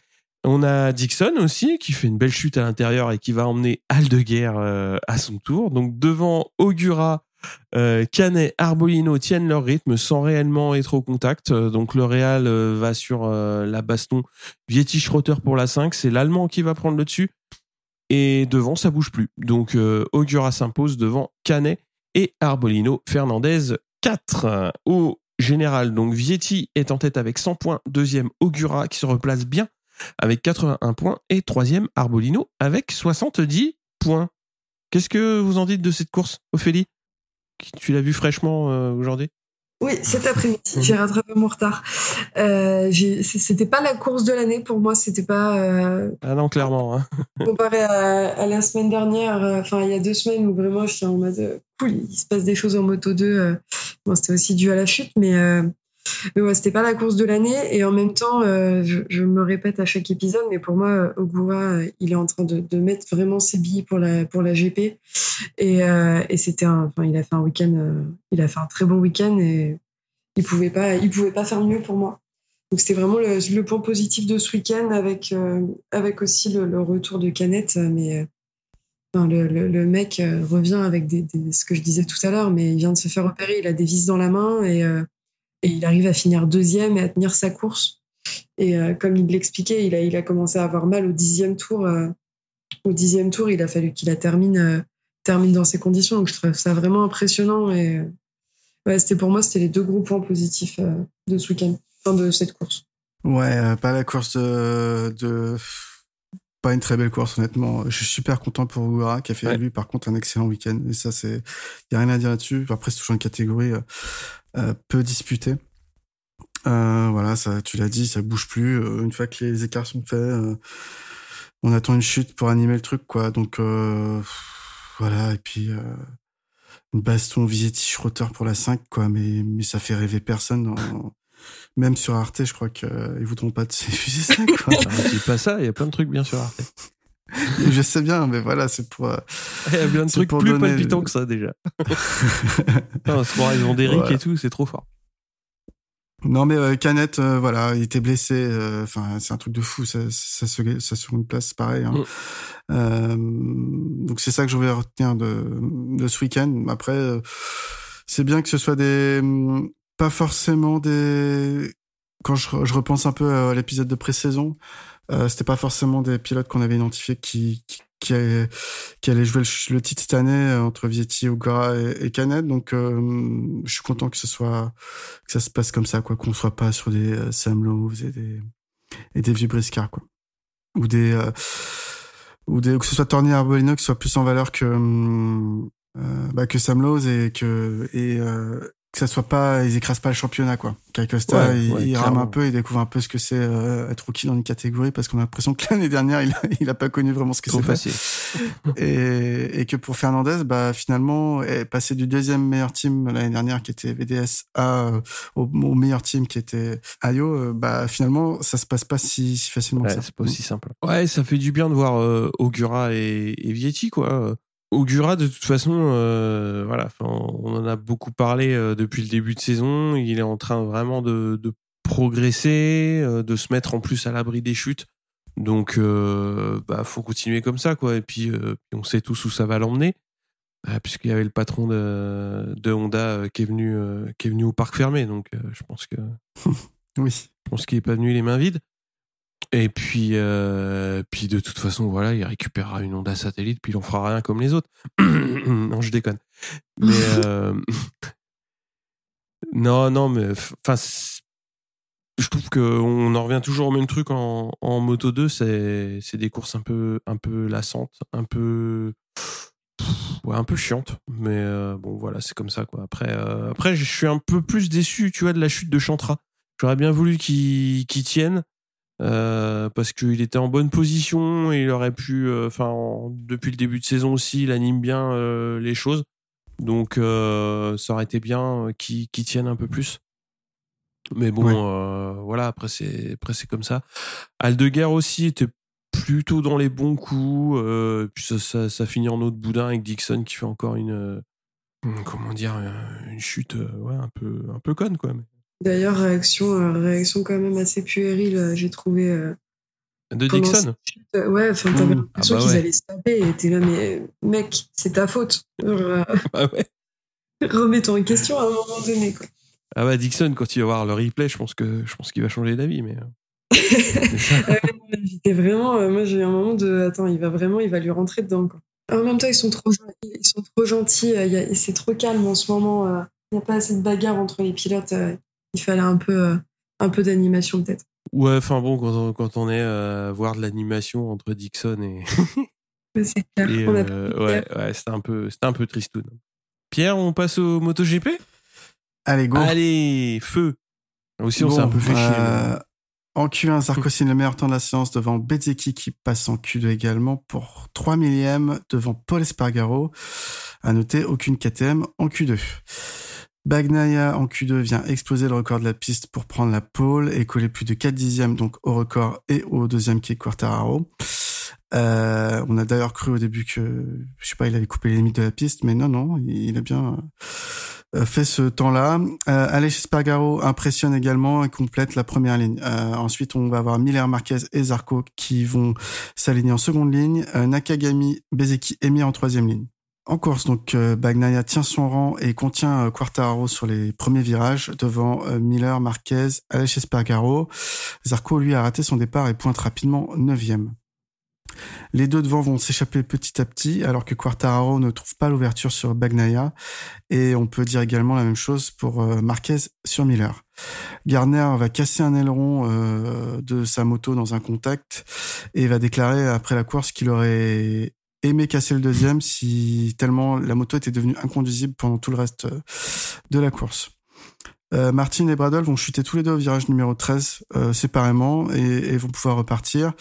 On a Dixon aussi qui fait une belle chute à l'intérieur et qui va emmener Aldeguer euh, à son tour. Donc devant Augura, euh, Canet, Arbolino tiennent leur rythme sans réellement être au contact. Euh, donc le Real euh, va sur la baston. Vietti Schrotter pour la 5, c'est l'Allemand qui va prendre le dessus. Et devant, ça bouge plus. Donc Augura s'impose devant Canet et Arbolino. Fernandez 4 au général. Donc Vietti est en tête avec 100 points. Deuxième Augura qui se replace bien avec 81 points. Et troisième Arbolino avec 70 points. Qu'est-ce que vous en dites de cette course, Ophélie? Tu l'as vu fraîchement euh, aujourd'hui? Oui, cet après-midi, j'ai rattrapé mon retard. Euh, c'était pas la course de l'année pour moi, c'était pas. Euh, ah non, clairement. Hein. [LAUGHS] comparé à, la semaine dernière, euh, enfin il y a deux semaines où vraiment j'étais en mode cool, il se passe des choses en moto 2. bon, c'était aussi dû à la chute, mais mais ouais, c'était pas la course de l'année. Et en même temps, euh, je, me répète à chaque épisode, mais pour moi, Ogura, euh, il est en train de, mettre vraiment ses billes pour la, pour la GP. Et, euh, c'était enfin, il a fait un week-end, il a fait un très bon week-end et il pouvait pas, il pouvait pas faire mieux pour moi. Donc c'était vraiment le, point positif de ce week-end avec, avec aussi le, retour de Canette. Mais le, mec revient avec ce que je disais tout à l'heure, mais il vient de se faire opérer, il a des vis dans la main et et il arrive à finir deuxième et à tenir sa course. Et euh, comme il l'expliquait, il a, il a commencé à avoir mal au dixième tour. Euh, au dixième tour, il a fallu qu'il la termine, euh, termine dans ces conditions. Donc je trouve ça vraiment impressionnant. Et ouais, c'était pour moi, c'était les deux gros points positifs de ce week-end, enfin de cette course. Ouais, pas la course de, pas une très belle course honnêtement. Je suis super content pour Ouara qui a fait lui par contre un excellent week-end. Et ça c'est, y a rien à dire là-dessus. Après c'est toujours une catégorie euh, peu disputé. Euh, voilà, ça, tu l'as dit, ça bouge plus. Euh, une fois que les écarts sont faits, on attend une chute pour animer le truc, quoi. Donc voilà, et puis une baston Vietti pour la 5, quoi. Mais mais ça fait rêver personne. Même sur Arte, je crois qu'ils voudront pas de ces [LAUGHS] fusées 5, quoi. c'est pas ça, il y a plein de trucs bien sur Arte. [LAUGHS] je sais bien, mais voilà, c'est pour. Euh, il y a bien de trucs plus palpitants que ça déjà. [LAUGHS] non, pour ils ont d'Eric et tout, c'est trop fort. Non, mais euh, Canette, euh, voilà, il était blessé. Euh, enfin, c'est un truc de fou. Ça, ça, se, ça sur une place, pareil. Hein. Mm. donc c'est ça que je voulais retenir de, de ce week-end. Après, c'est bien que ce soit des, pas forcément des. Quand je, je repense un peu à l'épisode de pré-saison, euh, c'était pas forcément des pilotes qu'on avait identifiés qui, qui, qui, allaient, qui allaient jouer le, titre cette année euh, entre Vietti, Ogura et, et Canet. Donc, euh, je suis content que ce soit que ça se passe comme ça, quoi, qu'on soit pas sur des euh, Sam Lowe et des et des Vibriscar, quoi, ou des euh, ou des que ce soit Tornier Arbolino qui soit plus en valeur que bah, que Sam Lowe et que et que ça soit pas, ils écrasent pas le championnat, quoi. Qu'Acosta, il, rame un peu, il découvre un peu ce que c'est euh, être rookie dans une catégorie parce qu'on a l'impression que [LAUGHS] l'année dernière, il a, il a pas connu vraiment ce que c'est facile. et, et que pour Fernandez, bah, finalement, est passé du deuxième meilleur team l'année dernière qui était VDS à, euh, au, meilleur team qui était Ayo, euh, bah, finalement, ça se passe pas si, si facilement ça. C'est pas aussi simple. Ouais, ça fait du bien de voir euh, Ogura et, et Vietti, quoi Augura, de toute façon, euh, voilà, on en a beaucoup parlé euh, depuis le début de saison. Il est en train vraiment de, progresser, de se mettre en plus à l'abri des chutes. Donc, bah, faut continuer comme ça, quoi. Et puis, on sait tous où ça va l'emmener. Ah, puisqu'il y avait le patron de, de Honda euh, qui est venu euh, qui est venu au parc fermé donc euh, je pense que [LAUGHS] oui je pense qu'il est pas venu les mains vides et puis puis de toute façon voilà il récupérera une Honda satellite puis il en fera rien comme les autres [COUGHS] non je déconne mais [LAUGHS] non non mais enfin je trouve que on en revient toujours au même truc en, en moto 2 c'est c'est des courses un peu un peu lassantes un peu ouais, un peu chiante, mais euh, bon voilà, c'est comme ça quoi. Après, euh, après, je suis un peu plus déçu, tu vois, de la chute de Chantra. J'aurais bien voulu qu'il tienne euh, parce qu'il était en bonne position et il aurait pu, enfin, depuis le début de saison aussi, il anime bien les choses. Donc, ça aurait été bien qu'il tienne un peu plus. Mais bon, voilà, après c'est après c'est comme ça. Aldeguer aussi était plutôt dans les bons coups. Euh, puis ça, ça, finit en autre boudin avec Dixon qui fait encore une euh, comment dire une chute euh, ouais, un peu un peu conne quoi. D'ailleurs réaction réaction quand même assez puérile j'ai trouvé. de Dixon. ouais, enfin t'avais mmh. l'impression ah bah qu'ils allaient se taper et t'es là mais mec c'est ta faute. [LAUGHS] ah ouais. [LAUGHS] Remets-toi en question à un moment donné quoi. Ah bah Dixon quand il va voir le replay je pense que je pense qu'il va changer d'avis mais. [LAUGHS] J'étais vraiment, euh, moi j'ai eu un moment de, attends, il va vraiment, il va lui rentrer dedans. Quoi. En même temps, ils sont trop, ils sont trop gentils, euh, c'est trop calme en ce moment. Euh, il n'y a pas assez de bagarre entre les pilotes. Il fallait un peu, un peu d'animation peut-être. Ouais, enfin bon, quand on, quand on est à voir de l'animation entre Dixon et. c'est [LAUGHS] clair. ouais, ouais c'était un peu, c'était un peu tristoun. Pierre, on passe au MotoGP? Allez, go. Allez, feu. Aussi, on s'est un peu fait chier. En Q1, Zarco signe le meilleur temps de la séance devant Bezeki qui passe en Q2 également pour 3 millièmes devant Paul Espargaro. À noter, aucune KTM en Q2. Bagnaia en Q2 vient exploser le record de la piste pour prendre la pole et coller plus de 4 dixièmes donc au record et au deuxième qui est Quartararo. Euh, on a d'ailleurs cru au début que, je sais pas, il avait coupé les limites de la piste, mais non, non, il a bien euh, fait ce temps-là. Euh, Alex Spargaro impressionne également et complète la première ligne. Euh, ensuite, on va avoir Miller, Marquez et Zarco qui vont s'aligner en seconde ligne. Euh, Nakagami, Bezeki et Mir en troisième ligne. En course, donc Bagnaia tient son rang et contient Quartararo sur les premiers virages devant Miller, Marquez, Alex Spargaro. Zarco lui a raté son départ et pointe rapidement neuvième. Les deux devant vont s'échapper petit à petit, alors que Quartararo ne trouve pas l'ouverture sur Bagnaia. Et on peut dire également la même chose pour euh, Marquez sur Miller. Garner va casser un aileron euh, de sa moto dans un contact et va déclarer après la course qu'il aurait aimé casser le deuxième si tellement la moto était devenue inconduisible pendant tout le reste euh, de la course. Martin et Bradle vont chuter tous les deux au virage numéro 13 séparément et, et, vont pouvoir repartir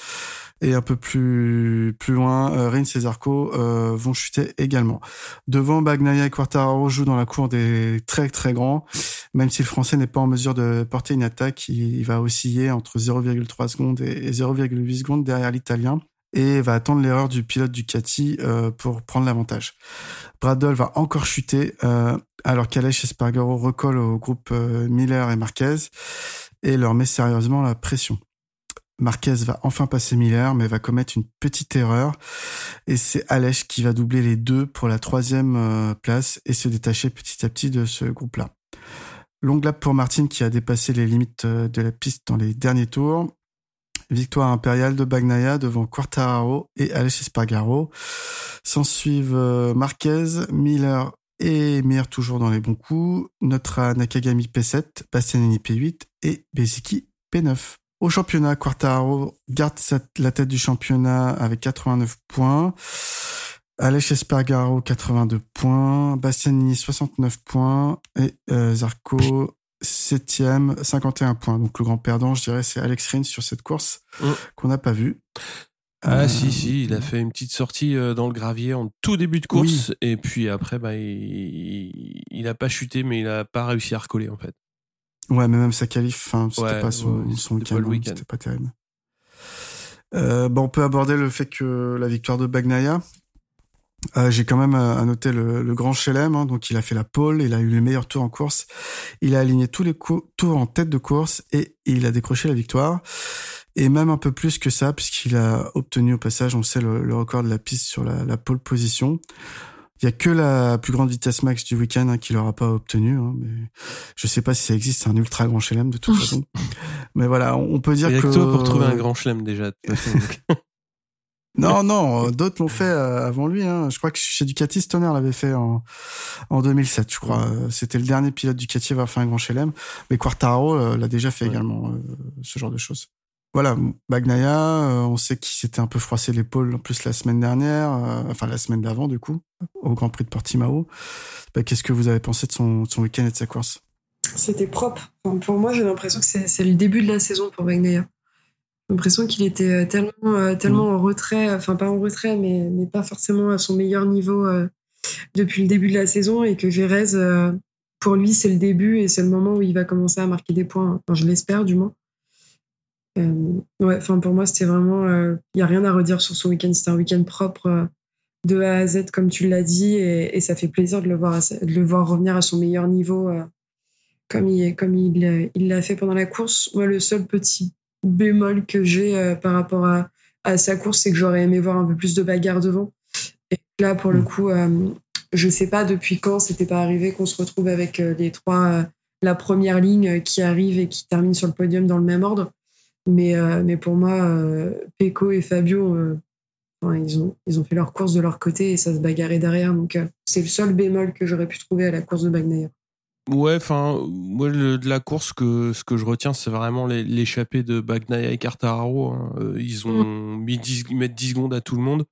et un peu plus plus loin, euh, et Zarco euh, vont chuter également. Devant, Bagnaia et Quartararo jouent dans la cour des très très grands. Même si le Français n'est pas en mesure de porter une attaque, il, va osciller entre 0,3 secondes et 0,8 secondes derrière l'Italien et va attendre l'erreur du pilote Ducati euh, pour prendre l'avantage. Bradle va encore chuter euh, alors qu'Aleix Espargaro recolle au groupe euh, Miller et Marquez et leur met sérieusement la pression. Marquez va enfin passer Miller, mais va commettre une petite erreur. Et c'est Alech qui va doubler les deux pour la troisième place et se détacher petit à petit de ce groupe-là. Longue lap pour Martin qui a dépassé les limites de la piste dans les derniers tours. Victoire impériale de Bagnaia devant Quartararo et Aleix Espargaro. S'en suivent euh, Marquez, Miller et Mir toujours dans les bons coups. Notre Nakagami P7, Bastianini P8 et Beziki P9. Au championnat, Quartaro garde la tête du championnat avec 89 points. Aleix Espargaro, 82 points. Bastianini, 69 points. Et euh, Zarco, 7ème, 51 points. Donc le grand perdant, je dirais, c'est Alex Rins sur cette course mm. qu'on n'a pas vue. Ah si, si, il a fait une petite sortie euh, dans le gravier en tout début de course. Et puis après, bah, il n'a pas chuté, mais il n'a pas réussi à recoller en fait. Ouais, mais même sa qualif, enfin, c'était pas son, son week-end, hein, c'était pas terrible. Euh, bon, on peut aborder le fait que la victoire de Bagnaia. Euh, J'ai quand même à noter le, le grand Chelem, hein, donc il a fait la pole, il a eu les meilleurs tours en course, il a aligné tous les tours en tête de course et il a décroché la victoire. Et même un peu plus que ça, puisqu'il a obtenu au passage, on sait, le, le record de la piste sur la, la pole position. Il y a que la plus grande vitesse max du week-end hein, qu'il n'aura pas obtenu. Hein, mais je sais pas si ça existe, c'est un ultra grand chelem de toute [LAUGHS] façon. mais voilà, on, peut dire Il y a que... que toi pour trouver un grand chelem déjà. De toute façon, donc. [LAUGHS] Non, non, d'autres l'ont fait euh, avant lui. Hein. Je crois que chez Ducati, Stoner l'avait fait en, en 2007, je crois. Euh, C'était le dernier pilote Ducati à avoir fait un grand chelem. Mais Quartaro euh, l'a déjà fait Ouais. également, euh, ce genre de choses. Voilà, Bagnaia, euh, on sait qu'il s'était un peu froissé l'épaule en plus la semaine dernière, euh, enfin la semaine d'avant du coup, au Grand Prix de Portimao. Bah, Qu'est-ce que vous avez pensé de son, de son week-end et de sa course? C'était propre. Enfin, pour moi, j'ai l'impression que c'est c'est le début de la saison pour Bagnaia. L'impression qu'il était euh, tellement, euh, tellement en retrait, enfin pas en retrait, mais, mais pas forcément à son meilleur niveau euh, depuis le début de la saison et que Vérez, euh, pour lui, c'est le début et c'est le moment où il va commencer à marquer des points. Enfin, je l'espère du moins. Euh, ouais, enfin pour moi, c'était vraiment, il n'y a rien à redire sur son week-end. C'était un week-end propre euh, de A à Z, comme tu l'as dit, et, et ça fait plaisir de le voir, à de le voir revenir à son meilleur niveau. euh, comme il comme il l'a- il l'a fait pendant la course. Moi, le seul petit bémol que j'ai euh, par rapport à, à sa course, c'est que j'aurais aimé voir un peu plus de bagarre devant. Et là, pour le Mm. coup, euh, je sais pas depuis quand c'était pas arrivé qu'on se retrouve avec euh, les trois, la première ligne qui arrive et qui termine sur le podium dans le même ordre. Mais, euh, mais pour moi, euh, Pecco et Fabio, euh, enfin, ils, ont, ils ont fait leur course de leur côté et ça se bagarrait derrière. Donc, c'est le seul bémol que j'aurais pu trouver à la course de Bagnaia. Ouais, enfin, moi, le- de la course, que, ce que je retiens, c'est vraiment l'échappée de Bagnaia et Quartararo. hein. Euh, ils ont mis 10, ils mettent 10 secondes à tout le monde.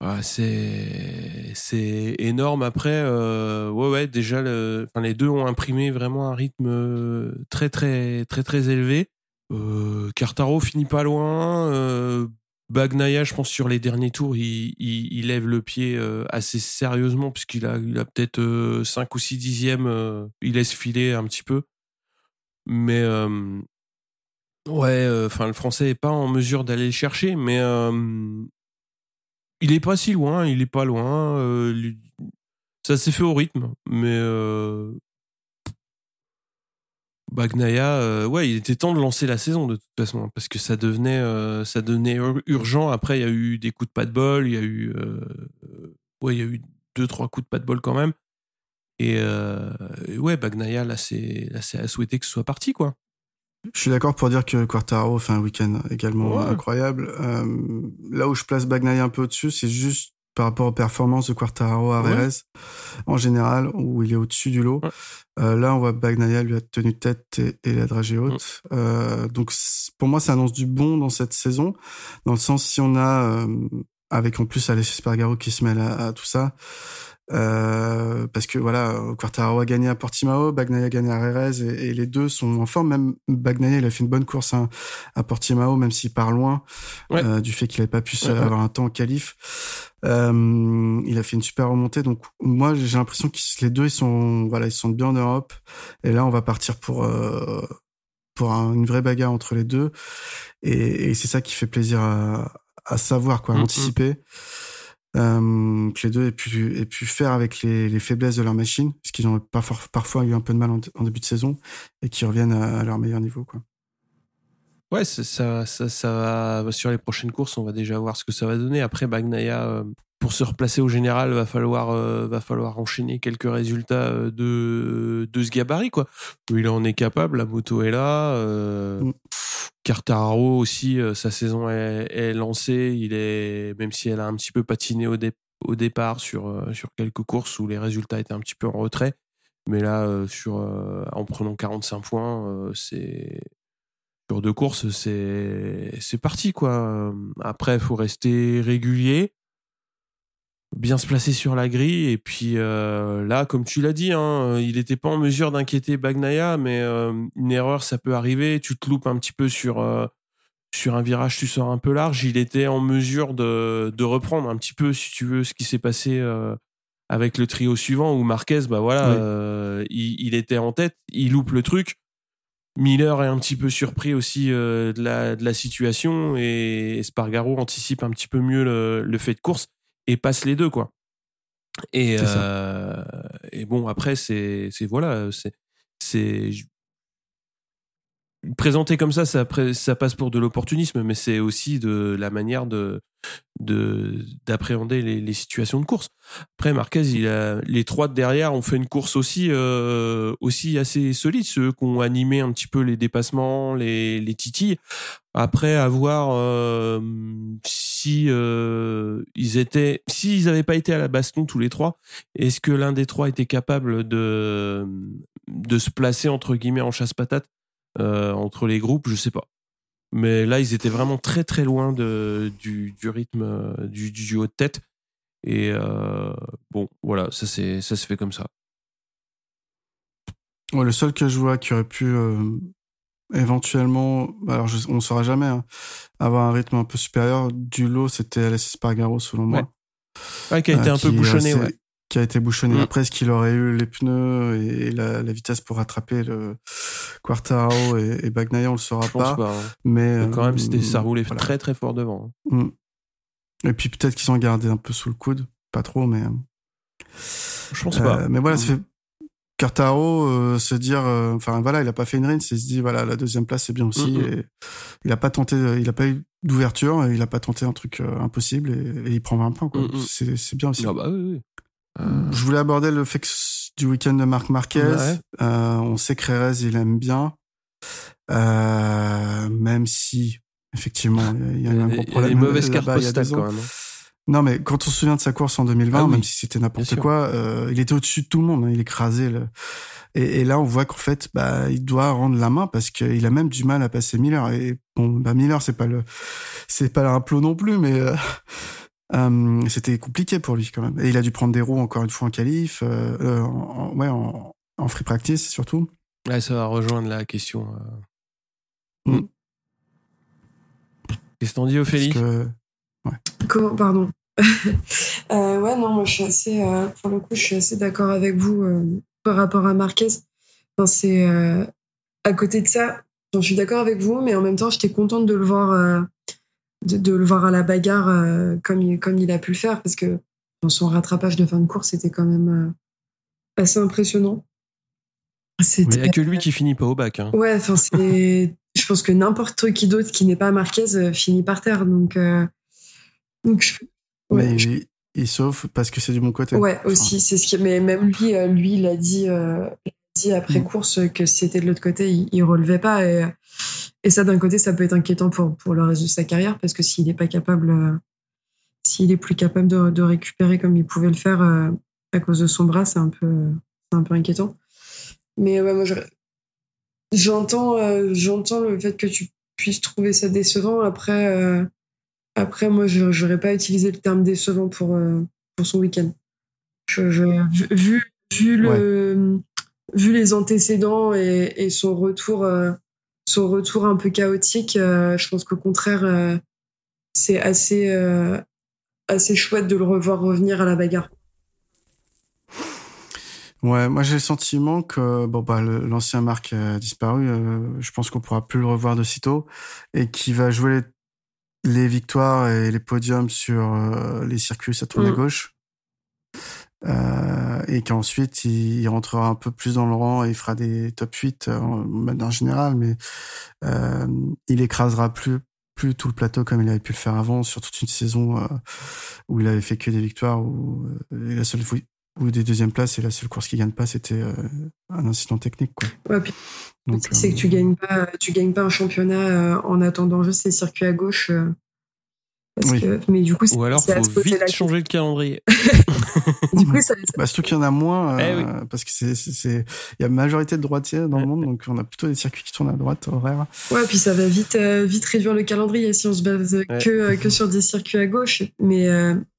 Ah, c'est c'est énorme. Après, euh, ouais, ouais, déjà, le, enfin, les deux ont imprimé vraiment un rythme euh, très, très, très, très élevé. Euh, Quartaro finit pas loin. Euh, Bagnaia, je pense, sur les derniers tours, il, lève le pied euh, assez sérieusement, puisqu'il a, peut-être euh, 5 ou 6 dixièmes. euh, il laisse filer un petit peu. Mais, euh, ouais, le français est pas en mesure d'aller le chercher, mais euh, il est pas si loin, il est pas loin. euh, ça s'est fait au rythme, mais euh, Bagnaia, euh, ouais, il était temps de lancer la saison de toute façon, hein, parce que ça devenait, euh, ça devenait ur- urgent. Après, il y a eu des coups de pas de bol, il y a eu, euh, ouais, il y a eu deux trois coups de pas de bol quand même. Et, euh, et ouais, Bagnaia, là, c'est, là, c'est à souhaiter que ce soit parti, quoi. Je suis d'accord pour dire que Quartaro fait un week-end également Ouais. incroyable. Là où je place Bagnaia un peu au-dessus, c'est juste par rapport aux performances de Quartaro à Ouais. En général, où il est au-dessus du lot. Ouais. Euh, là, on voit Bagnaia lui a tenu tête et, et la dragée haute. Euh, donc, pour moi, ça annonce du bon dans cette saison, dans le sens si on a, euh, avec en plus Alessio Spargaro qui se mêle à, à tout ça, euh, parce que voilà, Quartaro a gagné à Portimao, Bagnaia a gagné à Reyes et, et les deux sont en forme. Même Bagnaia, il a fait une bonne course hein, à Portimao, même s'il part loin Ouais. euh, du fait qu'il n'avait pas pu ouais. avoir un temps en qualif. Euh, il a fait une super remontée. Donc moi, j'ai l'impression que les deux, ils sont voilà, ils sont bien en Europe. Et là, on va partir pour euh, pour un- une vraie bagarre entre les deux. Et, et c'est ça qui fait plaisir à, à savoir, quoi, à Mhm. anticiper. Euh, que les deux aient pu, aient pu faire avec les, les faiblesses de leur machine, parce qu'ils ont parfois eu un peu de mal en, en début de saison, et qui reviennent à, à leur meilleur niveau. Quoi. Ouais, ça, ça, ça, ça va sur les prochaines courses, on va déjà voir ce que ça va donner. Après, Bagnaia, euh, pour se replacer au général, va falloir, euh, va falloir enchaîner quelques résultats de, de ce gabarit, quoi. Il en est capable, la moto est là. Euh, Mm. Quartararo aussi, euh, sa saison est, lancée. Il est, même si elle a un petit peu patiné au, dé- au départ sur, euh, sur quelques courses où les résultats étaient un petit peu en retrait. Mais là, euh, sur, en prenant 45 points, c'est sur deux courses, c'est parti quoi. Après, faut rester régulier, bien se placer sur la grille et puis euh, là, comme tu l'as dit, hein, il n'était pas en mesure d'inquiéter Bagnaia, mais euh, une erreur, ça peut arriver. Tu te loupes un petit peu sur euh, sur un virage, tu sors un peu large. Il était en mesure de de reprendre un petit peu, si tu veux, ce qui s'est passé. avec le trio suivant où Marquez, bah voilà, Oui. il, il était en tête, il loupe le truc. Miller est un petit peu surpris aussi de, la, de la situation et Spargaro anticipe un petit peu mieux le, le fait de course et passe les deux quoi. Et, euh, et bon après c'est c'est voilà c'est c'est présenté comme ça, ça, passe pour de l'opportunisme, mais c'est aussi de la manière de d'appréhender les, situations de course. Après, Marquez, les trois de derrière ont fait une course aussi euh, aussi assez solide, ceux qui ont animé un petit peu les dépassements, les les titilles. Après, avoir euh, si euh, ils s'ils n'avaient pas été à la baston tous les trois, est-ce que l'un des trois était capable de de se placer entre guillemets en chasse patate euh, entre les groupes, je sais pas. Mais là, ils étaient vraiment très très loin de, du, du rythme euh, du, du haut de tête. Et euh, bon, voilà, ça c'est ça se fait comme ça. Ouais, le seul que je vois qui aurait pu éventuellement, alors on ne saura jamais, hein, avoir un rythme un peu supérieur du lot, c'était Alessis Spargaro selon moi. Ouais, qui a été un peu bouchonné, ouais qui a été bouchonné. Mm. Après, est-ce qu'il aurait eu les pneus et la, la, vitesse pour rattraper le Quartaro et, et Bagnaia, on le saura pas. pas hein. Mais, quand même, c'était, ça roulait très très fort devant. Hein. Mm. Et puis peut-être qu'ils ont gardé un peu sous le coude, pas trop, mais. Je pense pas. Euh, mais voilà, ça fait Quartaro euh, se dire, euh, enfin voilà, il a pas fait une rince, il se dit voilà, la deuxième place c'est bien aussi. Mm, et il a pas tenté, il a pas eu d'ouverture, il a pas tenté un truc impossible et, il prend 20 points quoi. C'est, c'est bien aussi. Ah bah oui, oui. Euh, je voulais aborder le fait du week-end de Marc Marquez. Euh, on sait que Reyes, il aime bien. Euh, même si, effectivement, il y a, un gros problème. Il y a des mauvaises cartes postales quand même. Hein. Non, mais quand on se souvient de sa course en 2020, ah même si c'était n'importe quoi, euh, il était au-dessus de tout le monde. Hein, il écrasait le. Et, et, là, on voit qu'en fait, bah, il doit rendre la main parce qu'il a même du mal à passer Miller. Et bon, bah, Miller, c'est pas le, c'est pas un plot non plus, mais euh, euh, c'était compliqué pour lui quand même. Et il a dû prendre des roues encore une fois en qualif, euh, euh en, ouais, en, en, free practice surtout. Ouais, ça va rejoindre la question. Euh... Mm. Qu'est-ce qu'on dit, Ophélie? Que... ouais. Comment, pardon. [LAUGHS] euh, ouais, non, moi je suis assez, euh, pour le coup, je suis assez d'accord avec vous euh, par rapport à Marquez. Enfin, c'est à côté de ça, je suis d'accord avec vous, mais en même temps, j'étais contente de le voir de, le voir à la bagarre euh, comme, il, comme il a pu le faire, parce que dans son rattrapage de fin de course, c'était quand même euh, assez impressionnant. Il n'y a que lui qui finit pas au bac. Hein. Ouais, enfin, c'est. je pense que n'importe qui d'autre qui n'est pas Marquez euh, finit par terre. Donc, donc mais il, sauve parce que c'est du bon côté. Ouais, aussi. C'est ce qui... Mais même lui, lui, il a dit, dit après mm. course que c'était de l'autre côté, il, il relevait pas. Et, et ça, d'un côté, ça peut être inquiétant pour, pour le reste de sa carrière parce que s'il n'est pas capable, euh, s'il est plus capable de, de, récupérer comme il pouvait le faire euh, à cause de son bras, c'est un peu, un peu inquiétant. Mais ouais, moi, j'entends, euh, j'entends le fait que tu puisses trouver ça décevant. Après, après moi, je n'aurais pas utilisé le terme décevant pour, pour son week-end. Je, je, vu, vu, le, vu les antécédents et, et son retour son retour un peu chaotique, euh, je pense qu'au contraire, euh, c'est assez, euh, assez chouette de le revoir revenir à la bagarre. Ouais, moi j'ai le sentiment que bon bah l'ancien Marc a disparu. je pense qu'on pourra plus le revoir de sitôt et qui va jouer les, victoires et les podiums sur les circuits ça tourne à mm. gauche. Euh, et qu'ensuite il, il, rentrera un peu plus dans le rang et il fera des top 8 euh, en, général, mais euh, il écrasera plus plus tout le plateau comme il avait pu le faire avant sur toute une saison euh, où il avait fait que des victoires où la seule ou des deuxièmes places et la seule course qui gagne pas c'était un incident technique quoi. Ouais, puis c'est que tu gagnes pas tu gagnes pas un championnat en attendant juste les circuits à gauche mais du coup, Ou alors, faut vite changer le calendrier. [LAUGHS] du coup, ça, Bah, surtout qu'il y en a moins, euh, eh parce que c'est, il y a majorité de droitiers dans le monde, donc on a plutôt des circuits qui tournent à droite horaire. Ouais, puis ça va vite, euh, vite réduire le calendrier si on se base que, euh, que sur des circuits à gauche. Mais,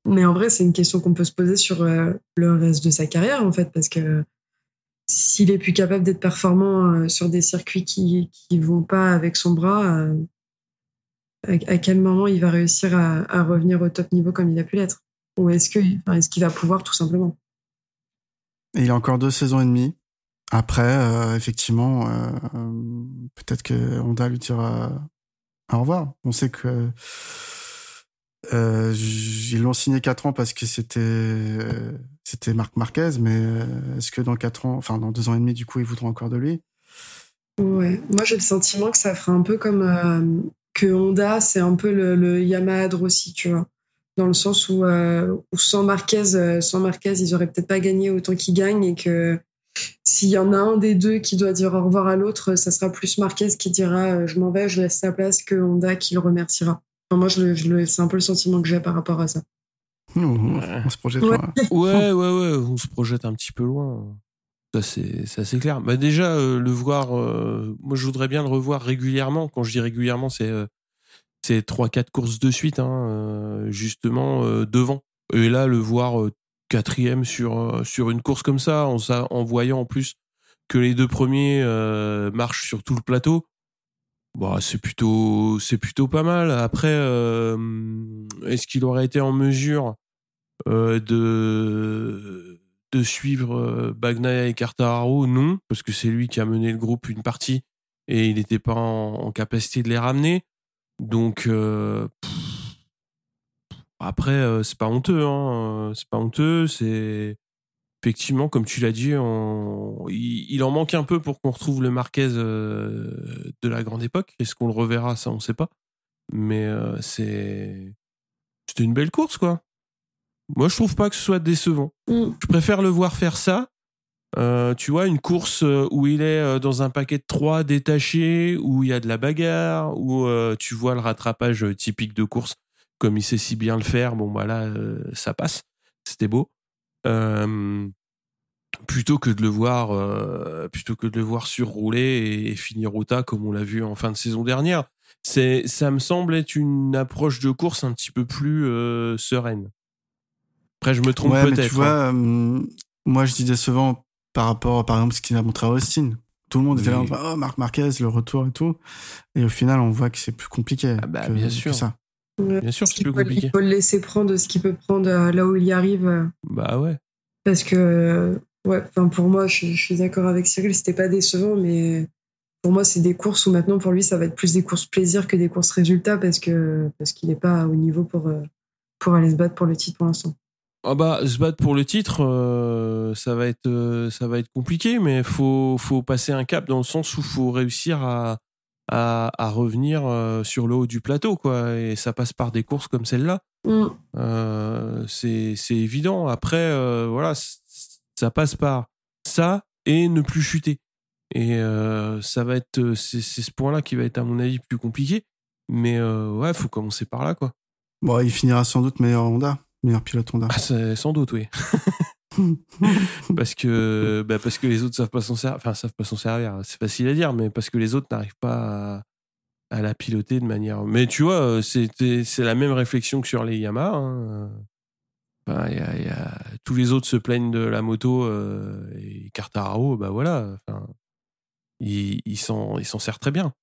mais en vrai, c'est une question qu'on peut se poser sur le reste de sa carrière, en fait, parce que s'il est plus capable d'être performant sur des circuits qui, qui vont pas avec son bras, à, quel moment il va réussir à, revenir au top niveau comme il a pu l'être? Ou est-ce qu'il est qu'il va pouvoir tout simplement? Il a encore deux saisons et demie. Après, euh, effectivement, euh, peut-être que Honda lui dira au revoir. On sait que Euh, ils l'ont signé 4 ans parce que c'était c'était Marc Marquez, mais est-ce que dans 4 ans, enfin dans 2 ans et demi, du coup, ils voudront encore de lui? Ouais, moi j'ai le sentiment que ça ferait un peu comme que Honda, c'est un peu le, le Yamaha Rossi, tu vois dans le sens où, sans Marquez, sans Marquez, ils auraient peut-être pas gagné autant qu'ils gagnent et que s'il y en a un des deux qui doit dire au revoir à l'autre, ça sera plus Marquez qui dira euh, je m'en vais, je laisse sa place que Honda qui le remerciera. moi, je je c'est un peu le sentiment que j'ai par rapport à ça. on se projette ouais. loin. ouais, ouais, ouais, on se projette un petit peu loin. Ça, c'est assez clair. Bah, déjà, euh, le voir, euh, moi, je voudrais bien le revoir régulièrement. Quand je dis régulièrement, c'est c'est 3-4 courses de suite, hein, justement, devant. Et là, le voir quatrième sur euh, sur une course comme ça, en, en voyant en plus que les deux premiers euh, marchent sur tout le plateau. Bah, c'est plutôt c'est plutôt pas mal. Après, euh, est-ce qu'il aurait été en mesure de de suivre Bagnaia et Cartararo? Non, parce que c'est lui qui a mené le groupe une partie et il n'était pas en, capacité de les ramener. Donc, après, euh, c'est pas honteux, hein. Euh, c'est pas honteux. C'est effectivement, comme tu l'as dit, il, en manque un peu pour qu'on retrouve le Marquez euh, de la grande époque. Est-ce qu'on le reverra? Ça, on sait pas. Mais c'est c'était une belle course, quoi. Moi, je trouve pas que ce soit décevant. Mm. Je préfère le voir faire ça. tu vois, une course où il est dans un paquet de trois détaché, où il y a de la bagarre, où tu vois le rattrapage typique de course comme il sait si bien le faire, bon bah là euh, ça passe, c'était beau. Euh, plutôt que de le voir, euh, plutôt que de le voir surrouler et, finir au tas comme on l'a vu en fin de saison dernière. C'est, ça me semble être une approche de course un petit peu plus sereine. Après, je me trompe peut-être. Tu vois, hein. moi je dis décevant par rapport, par exemple, ce qu'il a montré à Austin. Tout le monde était là, oh Marc Marquez, le retour et tout. Et au final, on voit que c'est plus compliqué. Ah bah, bien sûr. Que ça. Bien sûr, c'est plus compliqué. Il faut le laisser prendre ce qu'il peut prendre euh, là où il y arrive. Euh. Bah ouais. Parce que, ouais, pour moi, je, suis d'accord avec Cyril, c'était pas décevant, mais pour moi, c'est des courses où maintenant, pour lui, ça va être plus des courses plaisir que des courses résultats parce que parce qu'il n'est pas au niveau pour, euh, pour aller se battre pour le titre pour l'instant. Ah bah, se battre pour le titre, ça va être ça va être compliqué, mais faut faut passer un cap dans le sens où faut réussir à à, revenir euh, sur le haut du plateau, quoi. Et ça passe par des courses comme celle-là. Mm. Euh, c'est évident. Après, euh, voilà, ça passe par ça et ne plus chuter. Et ça va être, c'est ce point-là qui va être à mon avis plus compliqué. Mais ouais, faut commencer par là, quoi. Bon, il finira sans doute meilleur Honda, meilleur pilote Honda. Ah, sans doute, oui. [LAUGHS] parce que bah parce que les autres savent pas s'en servir enfin savent pas s'en servir c'est facile à dire mais parce que les autres n'arrivent pas à, la piloter de manière mais tu vois c'était c'est la même réflexion que sur les Yamaha hein. enfin, y a, y a... tous les autres se plaignent de la moto euh, et Cartararo bah voilà enfin ils ils s'en ils s'en servent très bien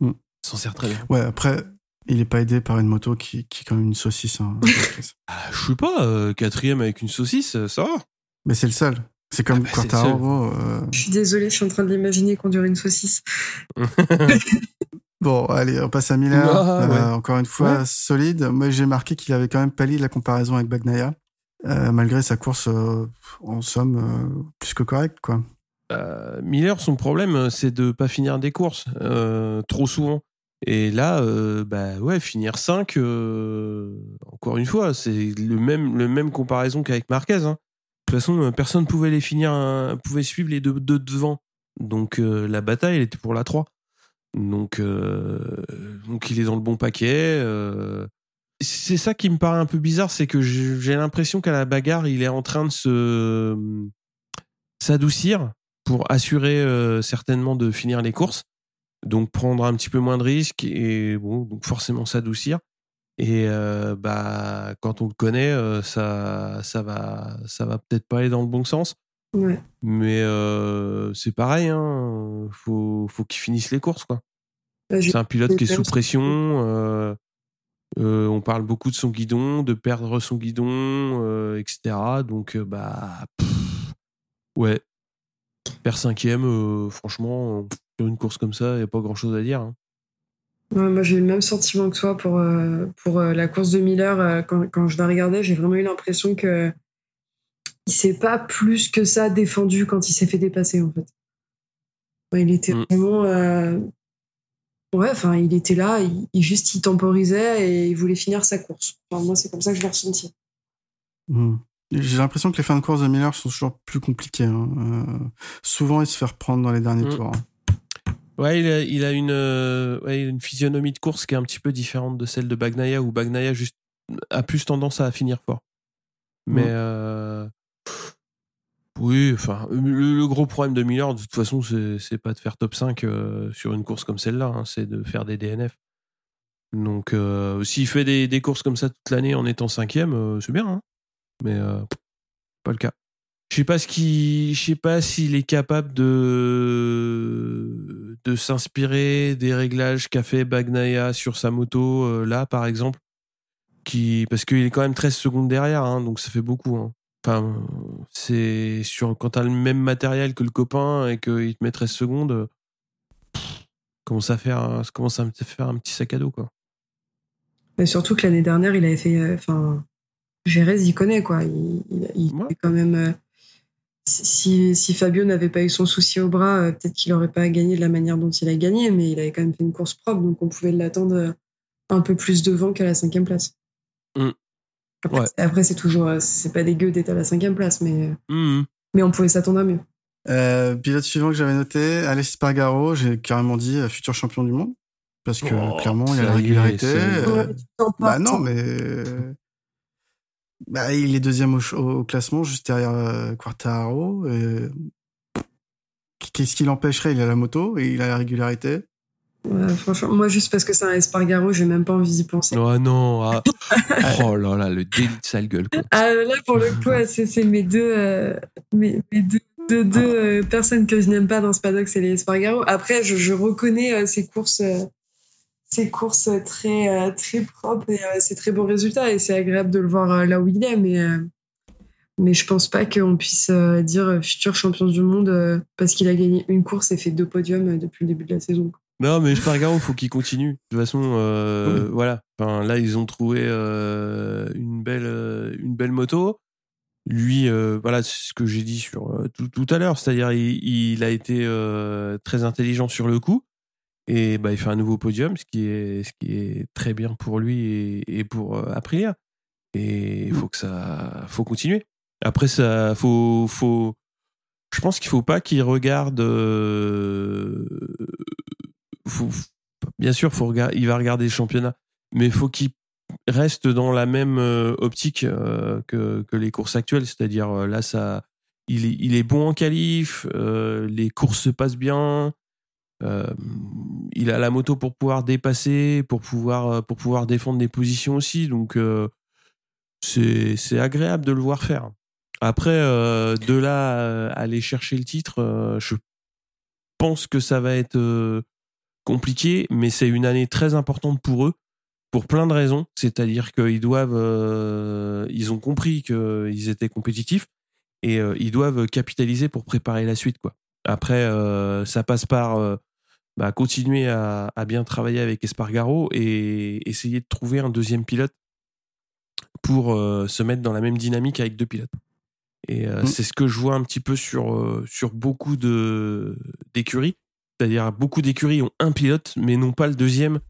mm. s'en servent très bien ouais après il est pas aidé par une moto qui, qui est comme une saucisse. Hein, [LAUGHS] ah, je sais pas, euh, quatrième avec une saucisse, euh, ça va. Mais c'est le seul. C'est comme ah bah euh... Je suis désolé, je suis en train de l'imaginer conduire une saucisse. [LAUGHS] bon, allez, on passe à Miller. Euh, encore une fois, solide. Moi, j'ai marqué qu'il avait quand même pallié la comparaison avec Bagnaia, malgré sa course, en somme, plus que correcte, quoi. Miller, son problème, c'est de pas finir des courses trop souvent. Et là, euh, bah ouais, finir 5, euh, encore une fois, c'est le même, le même comparaison qu'avec Marquez. Hein. De toute façon, euh, personne pouvait les finir, pouvait suivre les deux, deux devant. Donc la bataille, elle était pour la 3. Donc, donc il est dans le bon paquet. C'est ça qui me paraît un peu bizarre, c'est que j'ai l'impression qu'à la bagarre, il est en train de se s'adoucir pour assurer certainement de finir les courses donc prendre un petit peu moins de risques et bon, donc forcément s'adoucir. Et euh, bah quand on le connaît, euh, ça ça va ça va peut-être pas aller dans le bon sens. Ouais. Mais euh, c'est pareil, hein, faut faut qu'il finisse les courses quoi. Bah, c'est un pilote qui est sous pression. on parle beaucoup de son guidon, de perdre son guidon, etc. Donc bah ouais, faire cinquième, franchement une course comme ça, il n'y a pas grand chose à dire. Hein. moi, j'ai eu le même sentiment que toi pour, euh, pour euh, la course de Miller. Euh, quand, quand je la regardais, j'ai vraiment eu l'impression que il s'est pas plus que ça défendu quand il s'est fait dépasser, en fait. il était mm. vraiment. Ouais, enfin, il était là, il, juste il temporisait et il voulait finir sa course. moi, c'est comme ça que je l'ai ressenti. Mm. J'ai l'impression que les fins de course de Miller sont toujours plus compliquées. Hein. souvent, il se fait reprendre dans les derniers mm. tours. Hein. Ouais, il a, il a une, euh, ouais, une physionomie de course qui est un petit peu différente de celle de Bagnaia, où Bagnaia juste, a plus tendance à finir fort. Mais euh, oui, enfin, le, gros problème de Miller, de toute façon, c'est pas de faire top 5 euh, sur une course comme celle-là, hein, c'est de faire des DNF. Donc, s'il fait des, des, courses comme ça toute l'année en étant cinquième, c'est bien, hein. mais pas le cas. Je sais pas ce qui, je sais pas s'il est capable de de s'inspirer des réglages qu'a fait Bagnaia sur sa moto euh, là, par exemple, qui parce qu'il est quand même 13 secondes derrière, hein, donc ça fait beaucoup. Hein. Enfin, c'est sur quand t'as le même matériel que le copain et qu'il te met 13 secondes, commence à faire, ça commence à faire un petit sac à dos quoi. Mais surtout que l'année dernière, il avait fait, euh, enfin, Gérez, il connaît quoi. Il, il, quand même euh, si, si, Fabio n'avait pas eu son souci au bras, euh, peut-être qu'il n'aurait pas gagné de la manière dont il a gagné, mais il avait quand même fait une course propre, donc on pouvait l'attendre euh, un peu plus devant qu'à la cinquième place. Mm. Après, c'est toujours, euh, c'est pas dégueu d'être à la cinquième place, mais, mm. mais on pouvait s'attendre à mieux. Euh, pilote suivant que j'avais noté, Alexis Spargaro, j'ai carrément dit futur champion du monde. Parce que oh, clairement, il y a la régularité. bah non, mais bah, il est deuxième au, classement, juste derrière euh, Quartaro. Qu'est-ce qui l'empêcherait? Il a la moto et il a la régularité. franchement, moi, juste parce que c'est un Espargaro, j'ai même pas envie d'y penser. Oh non ah. [LAUGHS] Oh là là, le délit de sale gueule. Quoi. Ah, là, pour le coup, c'est mes deux, euh, mes, deux, deux, euh, personnes que je n'aime pas dans ce paddock, c'est les Espargaro. Après, je, je reconnais ces courses ses courses très, euh, très propres et euh, ses très beaux résultats. Et c'est agréable de le voir euh, là où il est. Mais, mais je pense pas qu'on puisse dire futur champion du monde parce qu'il a gagné une course et fait deux podiums depuis le début de la saison. Non, mais il faut qu'il continue. De toute façon, voilà. Enfin, là, ils ont trouvé une belle, une belle moto. Lui, voilà, c'est ce que j'ai dit sur tout, tout, à l'heure. C'est-à-dire, il, il, a été très intelligent sur le coup. Et bah, il fait un nouveau podium, ce qui est, ce qui est très bien pour lui et, pour euh, Aprilia. Et il faut que ça, faut continuer. Après, ça, faut, faut, je pense qu'il faut pas qu'il regarde. Euh, bien sûr, il va regarder le championnat, mais faut qu'il reste dans la même euh, optique que, que les courses actuelles. C'est-à-dire là, ça, il est, il est bon en qualif, les courses se passent bien. Euh, il a la moto pour pouvoir dépasser, pour pouvoir, euh, pour pouvoir défendre des positions aussi. Donc, euh, c'est agréable de le voir faire. Après, de là à aller chercher le titre, je pense que ça va être compliqué, mais c'est une année très importante pour eux, pour plein de raisons. C'est-à-dire qu'ils doivent, ils ont compris qu'ils étaient compétitifs et ils doivent capitaliser pour préparer la suite, quoi. Après, ça passe par bah, continuer à, bien travailler avec Espargaro et essayer de trouver un deuxième pilote pour euh, se mettre dans la même dynamique avec deux pilotes. Et euh, mm. c'est ce que je vois un petit peu sur, euh, sur beaucoup d'écuries. C'est-à-dire beaucoup d'écuries ont un pilote, mais non pas le deuxième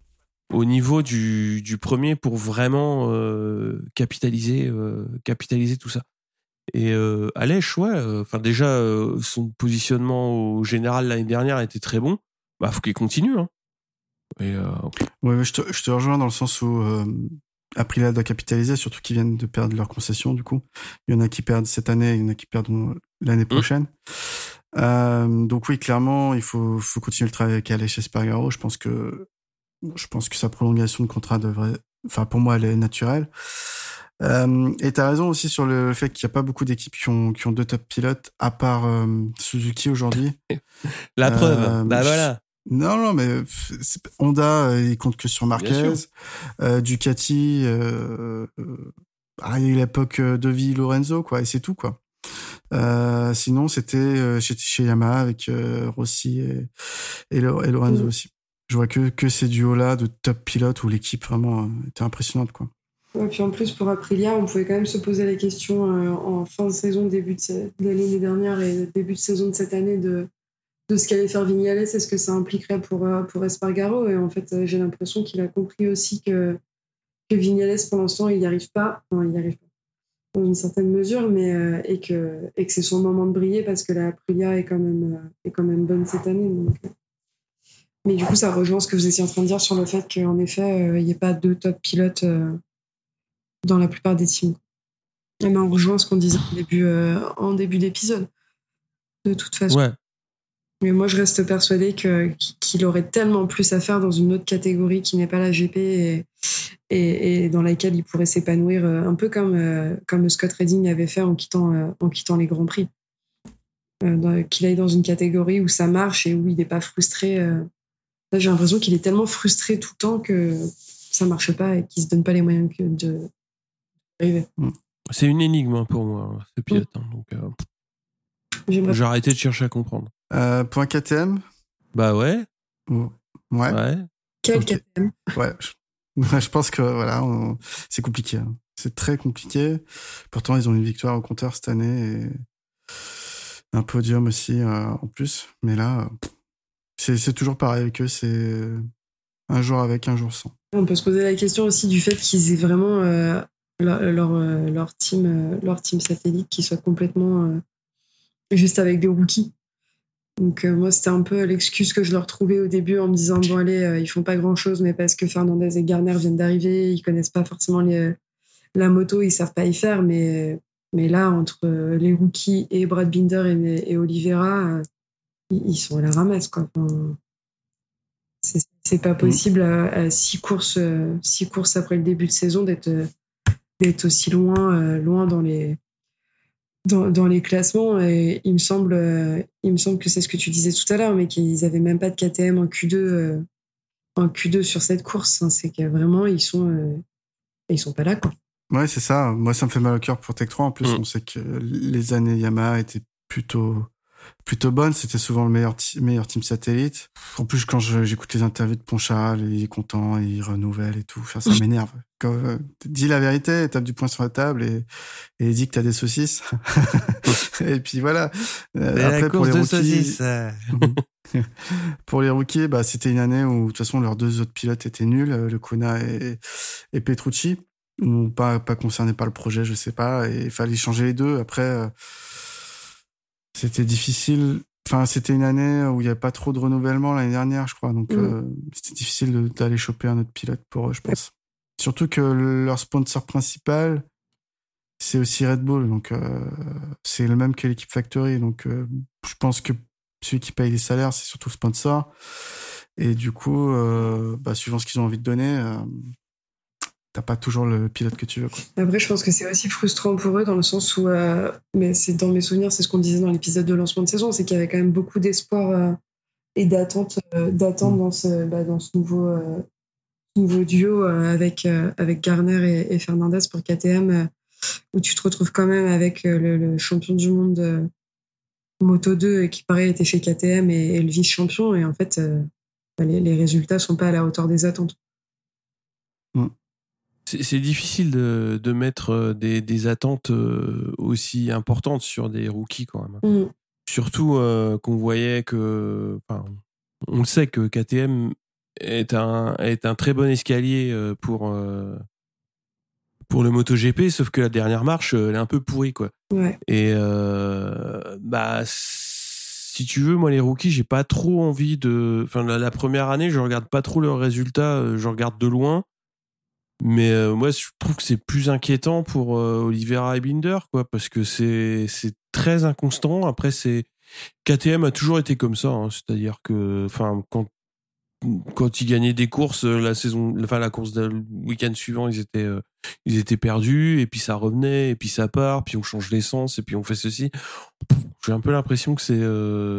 au niveau du, du premier pour vraiment capitaliser, capitaliser tout ça. Et Alèche, ouais, enfin déjà son positionnement au général l'année dernière était très bon bah faut qu'il continue. Hein. Et, euh, ouais, je, te, je, te, rejoins dans le sens où euh, Aprilia doit capitaliser, surtout qu'ils viennent de perdre leur concession. Du coup, il y en a qui perdent cette année, il y en a qui perdent l'année mmh. prochaine. Euh, donc oui, clairement, il faut, faut continuer le travail avec Aleix Espargaro. Je pense que je pense que sa prolongation de contrat devrait, enfin pour moi, elle est naturelle. Euh, et t'as raison aussi sur le fait qu'il n'y a pas beaucoup d'équipes qui ont, qui ont deux top pilotes, à part euh, Suzuki aujourd'hui. [LAUGHS] La preuve, bah voilà. Non, non, mais Honda, euh, il compte que sur Marquez. Euh, Ducati, euh, ah, il y a eu l'époque de vie Lorenzo, quoi, et c'est tout, quoi. Euh, sinon, c'était chez, chez, Yamaha avec Rossi et, et, Lorenzo aussi. je vois que, que ces duos-là de top pilotes où l'équipe vraiment était impressionnante. Quoi. Et puis en plus, pour Aprilia, on pouvait quand même se poser la question en fin de saison, début de, l'année dernière et début de saison de cette année de, de ce qu'allait faire Vignales et ce que ça impliquerait pour, pour Espargaro. Et en fait, j'ai l'impression qu'il a compris aussi que, que Vignales, pour l'instant, il n'y arrive pas. Enfin, il n'y arrive pas dans une certaine mesure, mais euh, et que et que c'est son moment de briller parce que la Aprilia est quand même euh, est quand même bonne cette année. Euh. Mais du coup, ça rejoint ce que vous étiez en train de dire sur le fait qu'en effet, il n'y ait pas deux top pilotes dans la plupart des teams. Et ben, on rejoint ce qu'on disait en début d'épisode. De toute façon. Mais moi, je reste persuadée qu'il aurait tellement plus à faire dans une autre catégorie qui n'est pas la GP et, et, dans laquelle il pourrait s'épanouir euh, un peu comme, euh, comme Scott Redding avait fait en quittant, euh, en quittant les Grands Prix. qu'il aille dans une catégorie où ça marche et où il n'est pas frustré. Là, j'ai l'impression qu'il est tellement frustré tout le temps que ça marche pas et qu'il se donne pas les moyens de d'arriver. Mm. C'est une énigme hein, pour moi, ce pilote. Hein, donc, j'ai arrêté de chercher à comprendre. point KTM Bah ouais. Ouais. ouais. Quel KTM [LAUGHS] Ouais, je pense que voilà, c'est compliqué. Hein. C'est très compliqué. Pourtant, ils ont une victoire au compteur cette année et un podium aussi euh, en plus. Mais là, c'est toujours pareil avec eux. C'est un jour avec, un jour sans. On peut se poser la question aussi du fait qu'ils aient vraiment euh, leur, leur, euh, leur, team, leur team satellite qui soit complètement juste avec des rookies. Donc euh, moi, c'était un peu l'excuse que je leur trouvais au début en me disant, bon allez, euh, ils font pas grand-chose, mais parce que Fernandez et Garner viennent d'arriver, ils connaissent pas forcément la moto, ils savent pas y faire, mais, mais là, entre les rookies et Brad Binder et, et Oliveira, euh, ils sont à la ramasse. Quoi. c'est pas possible à, six, courses, six courses après le début de saison d'être aussi loin, loin dans les dans, les classements. Et il me semble, euh, il me semble que c'est ce que tu disais tout à l'heure, mais qu'ils avaient même pas de KTM en Q2, euh, en Q2 sur cette course. Hein. C'est que vraiment ils sont, euh, ils sont pas là, quoi. Ouais, c'est ça. Moi, ça me fait mal au cœur pour Tech 3. En plus, mm. on sait que les années Yamaha étaient plutôt plutôt bonne. C'était souvent le meilleur, meilleur team satellite. En plus, quand j'écoute les interviews de Ponchal, il est content, il renouvelle et tout. ça m'énerve. Euh, dis la vérité, tape du poing sur la table et, et dis que t'as des saucisses. [LAUGHS] et puis voilà. Euh, après, pour les rookies, [LAUGHS] pour les rookies, bah, c'était une année où, de toute façon, leurs deux autres pilotes étaient nuls, euh, le Kuna et, et Petrucci. Ou pas, pas concernés par le projet, je sais pas. Et il fallait changer les deux. Après, c'était difficile. Enfin, c'était une année où il n'y avait pas trop de renouvellement l'année dernière, je crois. Donc, mm. euh, c'était difficile d'aller choper un autre pilote pour eux, je pense. Surtout que leur sponsor principal, c'est aussi Red Bull. Donc, euh, c'est le même que l'équipe Factory. Donc, euh, je pense que celui qui paye les salaires, c'est surtout le sponsor. Et du coup, bah, suivant ce qu'ils ont envie de donner, t'as pas toujours le pilote que tu veux. Après, je pense que c'est aussi frustrant pour eux dans le sens où, euh, mais c'est dans mes souvenirs, c'est ce qu'on disait dans l'épisode de lancement de saison, c'est qu'il y avait quand même beaucoup d'espoir euh, et d'attente, euh, dans ce, bah, dans ce nouveau, nouveau duo avec avec Garner et, Fernandez pour KTM, où tu te retrouves quand même avec le, champion du monde Moto 2 qui pareil était chez KTM et, le vice champion, et en fait, bah, les, les résultats sont pas à la hauteur des attentes. Mm c'est difficile de, de, mettre euh, des, des, attentes euh, aussi importantes sur des rookies quand même. Mm. Surtout euh, qu'on voyait que, enfin, on le sait que KTM est un est un très bon escalier pour pour le MotoGP, sauf que la dernière marche, elle est un peu pourrie quoi. Ouais. Et bah si tu veux, moi les rookies, j'ai pas trop envie de. Enfin, la, la, première année, je regarde pas trop leurs résultats, je regarde de loin. Mais euh, moi, je trouve que c'est plus inquiétant pour euh, Oliveira et Binder, quoi, parce que c'est c'est très inconstant. Après, c'est KTM a toujours été comme ça, hein, c'est-à-dire que, enfin, quand quand ils gagnaient des courses, euh, la saison, enfin la course le week-end suivant, ils étaient ils étaient perdus, et puis ça revenait, et puis ça part, puis on change l'essence, et puis on fait ceci. J'ai un peu l'impression que c'est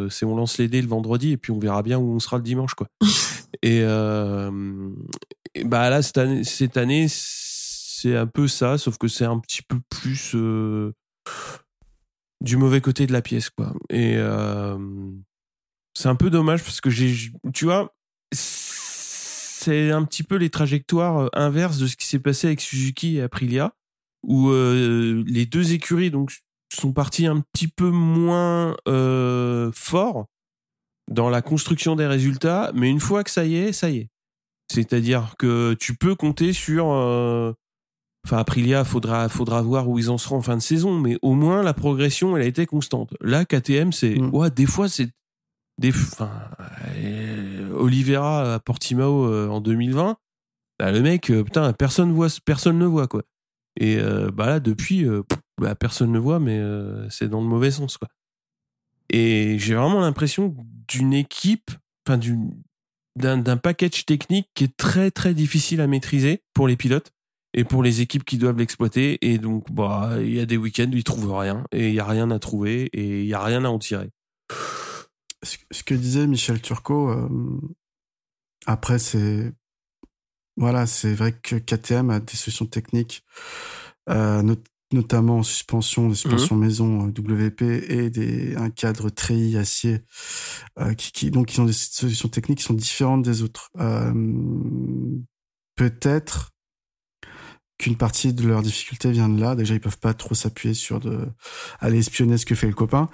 c'est on lance les dés le vendredi, et puis on verra bien où on sera le dimanche, quoi. [LAUGHS] et bah là cette année, cette année c'est un peu ça, sauf que c'est un petit peu plus euh, du mauvais côté de la pièce, quoi. Et euh, c'est un peu dommage parce que j'ai, tu vois, c'est un petit peu les trajectoires inverses de ce qui s'est passé avec Suzuki et Aprilia, où les deux écuries donc sont partis un petit peu moins forts dans la construction des résultats, mais une fois que ça y est, ça y est. C'est-à-dire que tu peux compter sur. Euh, enfin, Aprilia, faudra, faudra voir où ils en seront en fin de saison, mais au moins la progression, elle a été constante. Là, KTM, c'est. Mm. Ouais, des fois, c'est. Des, enfin, euh, Oliveira à Portimao euh, en 2020, bah, le mec, putain, personne voit, personne ne voit, quoi. Et bah là, depuis, bah, personne ne voit, mais c'est dans le mauvais sens, quoi. Et j'ai vraiment l'impression d'une équipe, enfin, d'un package technique qui est très très difficile à maîtriser pour les pilotes et pour les équipes qui doivent l'exploiter. Et donc, bah, il y a des week-ends où ils trouvent rien et il y a rien à trouver et il y a rien à en tirer. Ce que disait Michel Turcot, euh, après, c'est voilà, c'est vrai que KTM a des solutions techniques, euh, notamment en suspension, des suspensions mhm. maison euh, WP et des, un cadre treillis acier euh, qui, qui, donc ils ont des solutions techniques qui sont différentes des autres. Peut-être qu'une partie de leur difficulté vient de là. Déjà, ils peuvent pas trop s'appuyer sur de aller espionner ce que fait le copain,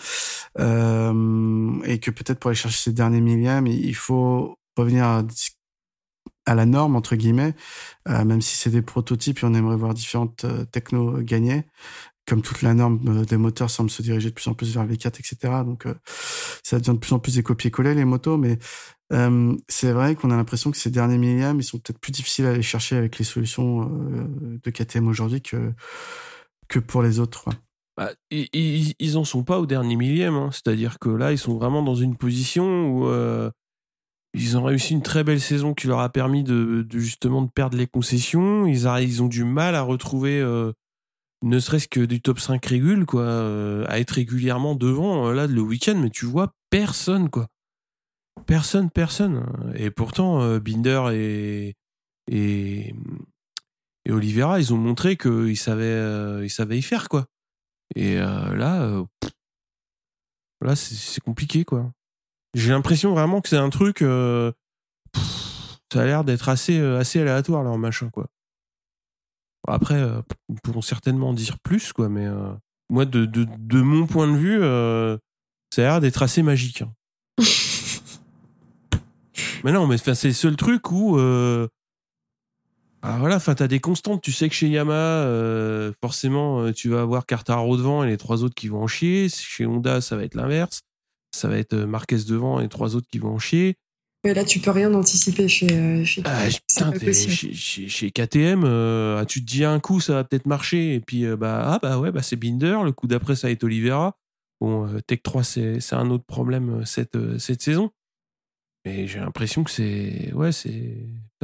euh, et que peut-être pour aller chercher ces derniers millièmes, il faut revenir à à la norme entre guillemets, euh, même si c'est des prototypes et on aimerait voir différentes euh, technos gagner. Comme toute la norme euh, des moteurs semble se diriger de plus en plus vers les 4 etc. Donc ça devient de plus en plus des copier-coller les motos, mais c'est vrai qu'on a l'impression que ces derniers millièmes, ils sont peut-être plus difficiles à aller chercher avec les solutions de KTM aujourd'hui que que pour les autres. Bah, ils, ils, en sont pas au dernier millième, hein. c'est-à-dire que là, ils sont vraiment dans une position où ils ont réussi une très belle saison qui leur a permis de, justement de perdre les concessions. Ils, ont du mal à retrouver euh, ne serait-ce que du top 5 régule, quoi, euh, à être régulièrement devant. Euh, là, le week-end, mais tu vois personne, quoi. Personne, personne. Et pourtant, Binder et, et, Oliveira, ils ont montré qu'ils savaient, ils savaient y faire, quoi. Et là, là, c'est compliqué, quoi. J'ai l'impression vraiment que c'est un truc. Euh, ça a l'air d'être assez, euh, assez aléatoire, leur machin, quoi. Après, euh, ils pourront certainement en dire plus, quoi, mais moi, de, de, de, mon point de vue, ça a l'air d'être assez magique. Hein. [LAUGHS] mais non, mais c'est le seul truc où. Ah, voilà, enfin, t'as des constantes. Tu sais que chez Yamaha, forcément, tu vas avoir Cartaro devant et les trois autres qui vont en chier. Chez Honda, ça va être l'inverse ça va être euh, Marquez devant et trois autres qui vont en chier. Mais là, tu peux rien anticiper chez, euh, chez, ah, chez, KTM. Euh, ah, tu te dis un coup, ça va peut-être marcher. Et puis, bah, ah, bah ouais, bah, c'est Binder. Le coup d'après, ça va être Oliveira. Bon, Tech 3, c'est un autre problème cette, cette saison. Mais j'ai l'impression que c'est. Ouais, c'est.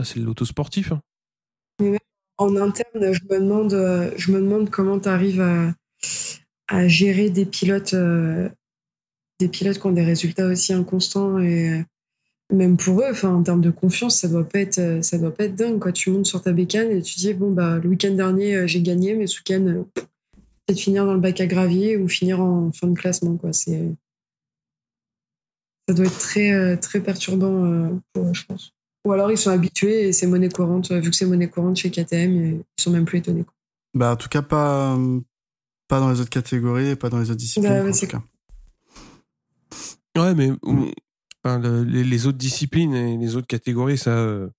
c'est l'autosportif. Hein. En interne, je me demande, je me demande comment tu arrives à, à gérer des pilotes des pilotes qui ont des résultats aussi inconstants et euh, même pour eux, enfin, en termes de confiance, ça doit pas être, euh, ça doit pas être dingue. Quoi. Tu montes sur ta bécane et tu dis bon bah le week-end dernier euh, j'ai gagné, mais ce week-end peut-être finir dans le bac à gravier ou finir en fin de classement. Quoi. C'est, ça doit être très très perturbant pour eux, je pense. Ou alors ils sont habitués et c'est monnaie courante. Vu que c'est monnaie courante chez KTM, ils sont même plus étonnés. Quoi. Bah en tout cas pas pas dans les autres catégories et pas dans les autres disciplines. Bah, Ouais, mais les, autres disciplines et les autres catégories, ça, euh,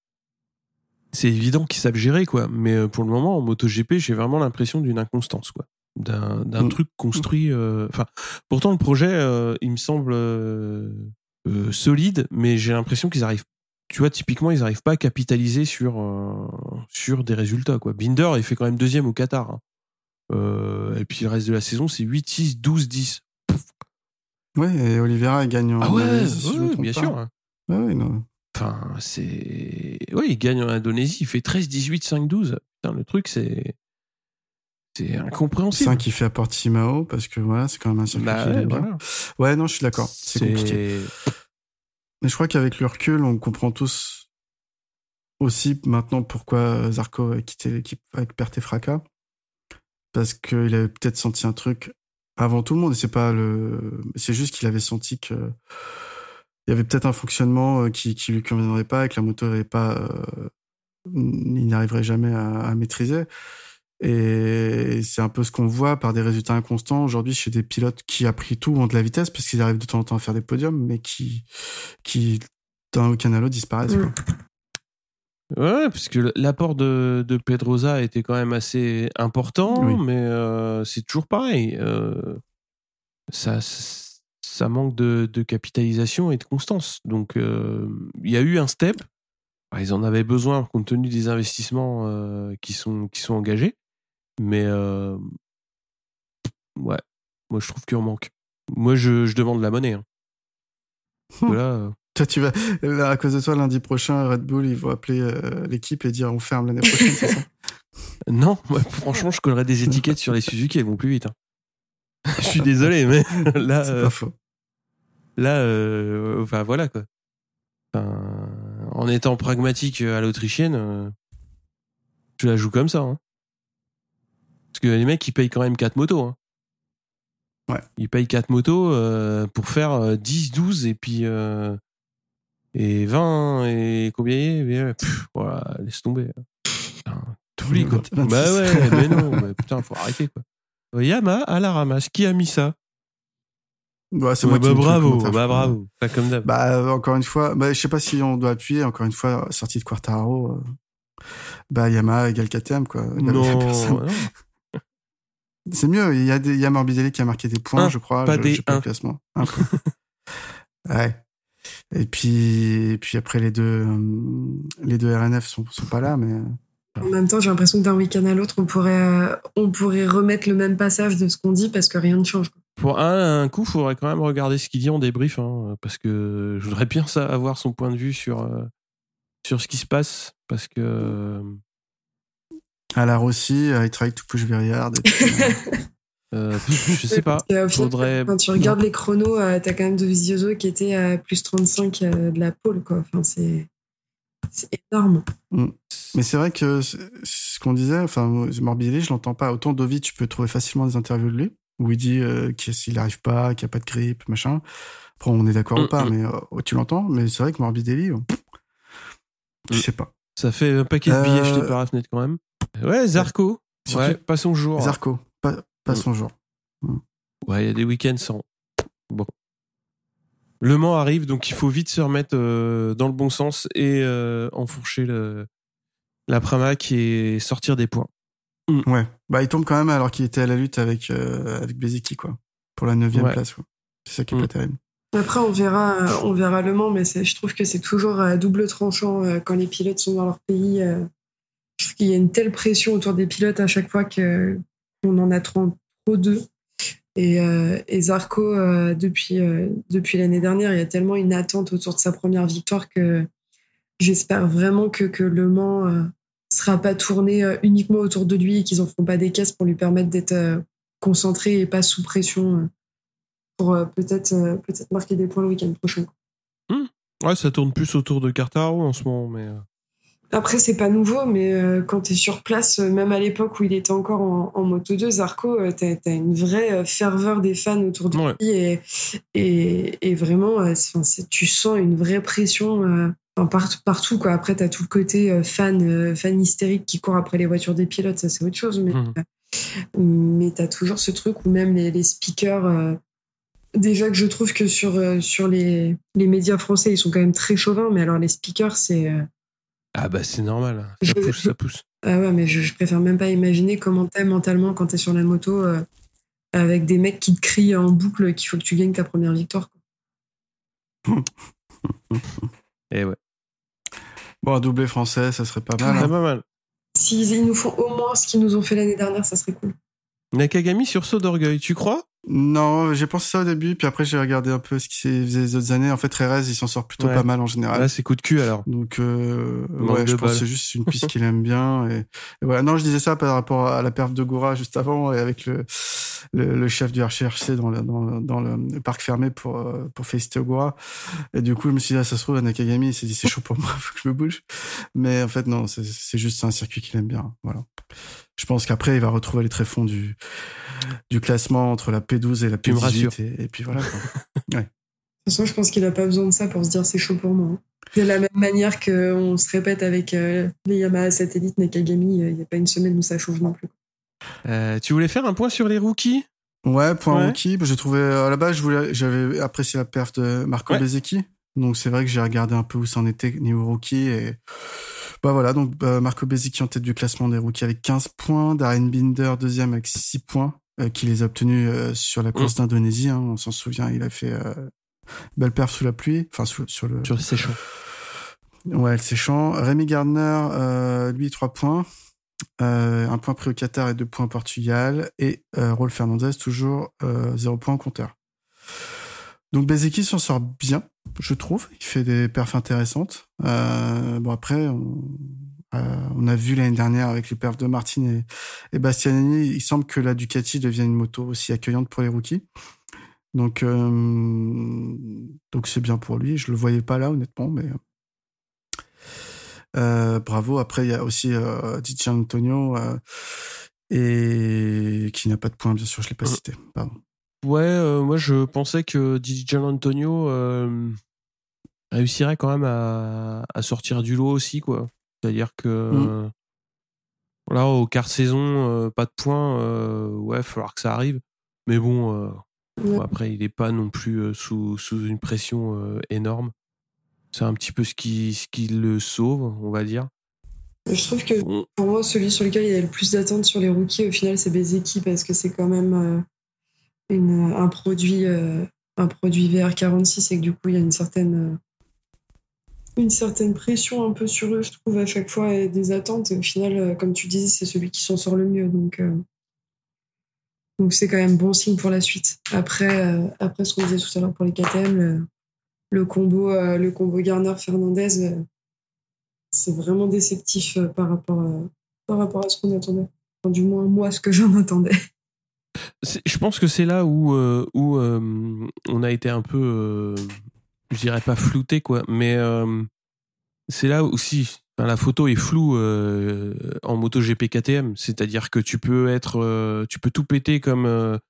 c'est évident qu'ils savent gérer, quoi. Mais euh, pour le moment, en MotoGP, j'ai vraiment l'impression d'une inconstance, quoi. D'un, mm. truc construit. Euh, enfin, pourtant, le projet, il me semble solide, mais j'ai l'impression qu'ils arrivent. Tu vois, typiquement, ils n'arrivent pas à capitaliser sur, sur des résultats, quoi. Binder, il fait quand même deuxième au Qatar. Hein. et puis le reste de la saison, c'est 8, 6, 12, 10. Ouais, et Oliveira gagne en Ah ouais, bien sûr. Hein. ouais, non. Enfin, c'est. Oui, il gagne en Indonésie, il fait 13, 18, 5, 12. Putain, le truc, c'est. C'est incompréhensible. 5 qui fait à Portimao, parce que voilà, c'est quand même un circuit bah, ouais, bien. Ouais, non, je suis d'accord. C'est compliqué. Mais je crois qu'avec le recul, on comprend tous aussi maintenant pourquoi Zarco a quitté l'équipe avec perte et fracas. Parce qu'il avait peut-être senti un truc avant tout le monde. Et c'est pas le, c'est juste qu'il avait senti que il y avait peut-être un fonctionnement qui qui lui conviendrait pas et que la moto n'avait pas il n'y arriverait jamais à, à maîtriser. Et c'est un peu ce qu'on voit par des résultats inconstants aujourd'hui chez des pilotes qui, a pris tout, ont de la vitesse parce qu'ils arrivent de temps en temps à faire des podiums, mais qui, qui d'un week-end à l'autre, disparaissent. Mmh. Ouais, parce que l'apport de, de Pedrosa était quand même assez important, mais euh, c'est toujours pareil. Euh, ça, ça manque de, de, capitalisation et de constance. Donc, euh, il y a eu un step. Ils en avaient besoin compte tenu des investissements qui, sont, qui sont engagés. Mais ouais, moi je trouve qu'il en manque. Moi je, je, demande la monnaie. Hein. Hum. Là, toi, tu vas, là, à cause de toi, lundi prochain, Red Bull, ils vont appeler euh, l'équipe et dire on ferme l'année prochaine, c'est ça? [LAUGHS] Non, franchement, je collerai des étiquettes sur les Suzuki, elles vont plus vite. Hein. je suis désolé, mais [LAUGHS] là. C'est pas faux. Là, enfin voilà quoi. Enfin, en étant pragmatique à l'autrichienne, je la joue comme ça. Hein. Parce que les mecs, ils payent quand même 4 motos. Hein. Ouais. Ils payent 4 motos euh, pour faire 10, euh, 12 et puis. Euh, et 20 et combien Pff, Voilà, laisse tomber. Tout lit, quoi. bah ouais, mais non, mais putain, faut arrêter, quoi. Yama à la ramasse. Qui a mis ça? Ouais, c'est moi bah, bravo, bah bravo, pas comme d'hab. Bah encore une fois, bah je sais pas si on doit appuyer. Encore une fois, sortie de Quartaro, bah Yama égale KTM quoi. non, [LAUGHS] non. C'est mieux. Il y a, des, il y a Morbidelli qui a marqué des points, je crois. Pas des pas le classement. [LAUGHS] ouais. Et puis, et puis après les deux, euh, les deux RNF sont, sont pas là, mais. Euh, en même temps, j'ai l'impression que d'un week-end à l'autre, on pourrait, euh, on pourrait remettre le même passage de ce qu'on dit parce que rien ne change. Pour un, un coup, il faudrait quand même regarder ce qu'il dit en débrief, hein, parce que je voudrais bien ça, avoir son point de vue sur, sur ce qui se passe, parce que à la Rossi, I try to push very hard. Euh, je sais pas. Faudrait... Quand tu regardes les chronos, euh, t'as quand même de Vizioso qui était à plus 35 euh, de la pole, quoi. Enfin, c'est, énorme. Mm. Mais c'est vrai que ce qu'on disait, enfin, Morbidelli, je l'entends pas. Autant Dovi, tu peux trouver facilement des interviews de lui, où il dit euh, qu'il n'arrive pas, qu'il n'y a pas de grippe, machin. Après, on est d'accord ou pas, mm, mm. mais euh, tu l'entends. Mais c'est vrai que Morbidelli, je sais pas. Ça fait un paquet de billets jetés par la fenêtre quand même. Ouais, Zarco. Ouais, pas son jour. Zarco, pas, pas son jour. Mm. Ouais, il y a des week-ends sans. Bon. Le Mans arrive, donc il faut vite se remettre euh, dans le bon sens et euh, enfourcher le, la Pramac et sortir des points. Mm. Ouais, bah il tombe quand même alors qu'il était à la lutte avec euh, avec Beziki quoi, pour la neuvième place. Quoi. C'est ça qui est pas mm. terrible. Après, on verra, on verra le Mans, mais je trouve que c'est toujours à double tranchant quand les pilotes sont dans leur pays je trouve qu'il y a une telle pression autour des pilotes à chaque fois qu'on en a trop, d'eux. Et, euh, Zarco, euh, depuis, euh, depuis l'année dernière, il y a tellement une attente autour de sa première victoire que j'espère vraiment que, Le Mans ne sera pas tourné uniquement autour de lui et qu'ils n'en feront pas des caisses pour lui permettre d'être concentré et pas sous pression pour peut-être peut-être marquer des points le week-end prochain. Mmh. Ouais, ça tourne plus autour de Cartaro en ce moment, mais. Après, c'est pas nouveau, mais euh, quand tu es sur place, euh, même à l'époque où il était encore en, Moto 2, Zarco, euh, tu as, une vraie ferveur des fans autour de lui et, et, vraiment, tu sens une vraie pression partout, partout. Quoi. Après, tu as tout le côté fan, fan hystérique qui court après les voitures des pilotes, ça c'est autre chose, mais, mmh. mais tu as toujours ce truc où même les, les speakers. Déjà que je trouve que sur, sur les, les médias français, ils sont quand même très chauvins, mais alors les speakers, c'est ah bah c'est normal, ça pousse, ça pousse. Ah ouais, mais je, préfère même pas imaginer comment t'es mentalement quand t'es sur la moto euh, avec des mecs qui te crient en boucle qu'il faut que tu gagnes ta première victoire. Et [LAUGHS] eh ouais. Bon, un doublé français, ça serait pas mal. Hein. Pas mal. S'ils nous font au moins ce qu'ils nous ont fait l'année dernière, ça serait cool. Nakagami sur saut d'orgueil, tu crois? Non, j'ai pensé ça au début, puis après j'ai regardé un peu ce qui s'est fait les autres années. En fait, Rerez, il s'en sort plutôt pas mal en général. Là, c'est coup de cul alors. Donc, euh, ouais, je pense que c'est juste une piste [LAUGHS] qu'il aime bien. Et, voilà. Non, je disais ça par rapport à la perf de Goura juste avant et avec le, le, chef du RCRC dans le, dans, dans le parc fermé pour, euh, pour féliciter. Et du coup, je me suis dit, ah, ça se trouve, Nakagami, il s'est dit, c'est chaud pour [LAUGHS] moi, faut que je me bouge. Mais en fait, non, c'est juste un circuit qu'il aime bien. Voilà je pense qu'après, il va retrouver les tréfonds du, du classement entre la P12 et la P18. Et, et, puis voilà. Quoi. [LAUGHS] ouais. toute façon, je pense qu'il n'a pas besoin de ça pour se dire c'est chaud pour moi. hein. De la même manière qu'on se répète avec euh, les Yamaha satellites Nakagami, euh, il n'y a pas une semaine où ça chauffe non plus. Euh, tu voulais faire un point sur les rookies? Ouais, point Ouais. rookie. J'ai trouvé à la base, j'avais apprécié la perf de Marco Ouais. Donc c'est vrai que j'ai regardé un peu où ça en était niveau rookie et bah voilà. Donc bah, Marco Bezzecchi en tête du classement des rookies avec 15 points, Darren Binder deuxième avec 6 points, euh, qui les a obtenus euh, sur la course d'Indonésie. hein. on s'en souvient, il a fait euh, belle perf sous la pluie, enfin sous- sur le Sur Séchant. Ouais, c'est chiant. Rémi Gardner, euh, lui, 3 points. Euh, un point pris au Qatar et deux points au Portugal. Et euh, Rolf Fernandez, toujours euh, 0 points au compteur. Donc Bezeki s'en sort bien, je trouve. Il fait des perfs intéressantes. Euh, bon, après, on, a vu l'année dernière avec les perfs de Martin et, Bastianini, il semble que la Ducati devienne une moto aussi accueillante pour les rookies. Donc, donc c'est bien pour lui. Je le voyais pas là, honnêtement, mais euh, bravo. Après, il y a aussi euh, DJ Antonio euh, et qui n'a pas de points, bien sûr, je l'ai pas Euh. cité. Pardon. Ouais, euh, moi je pensais que DJ Antonio euh, réussirait quand même à, à sortir du lot aussi, quoi. C'est-à-dire que euh, là, au quart de saison, euh, pas de points, euh, ouais, il va falloir que ça arrive. Mais bon, euh, Ouais. bon, après, il n'est pas non plus sous, sous une pression euh, énorme. C'est un petit peu ce qui, ce qui le sauve, on va dire. Je trouve que Bon, pour moi, celui sur lequel il y a le plus d'attentes sur les rookies, au final, c'est Bezeki parce que c'est quand même euh, une, un produit, euh, un produit VR46 et que du coup, il y a une certaine, euh, une certaine pression un peu sur eux, je trouve, à chaque fois, et des attentes. Et au final, comme tu disais, c'est celui qui s'en sort le mieux. Donc, euh, donc c'est quand même bon signe pour la suite. Après, euh, après ce qu'on disait tout à l'heure pour les KTM, le, combo, euh, le combo Garner-Fernandez. euh, c'est vraiment déceptif euh, par rapport à, par rapport à ce qu'on attendait. Du moins, moi, ce que j'en attendais. [LAUGHS] je pense que c'est là où, où on a été un peu, euh, je dirais pas flouté, quoi, mais c'est là aussi, enfin, la photo est floue en MotoGP KTM, c'est-à-dire que tu peux être, tu peux tout péter comme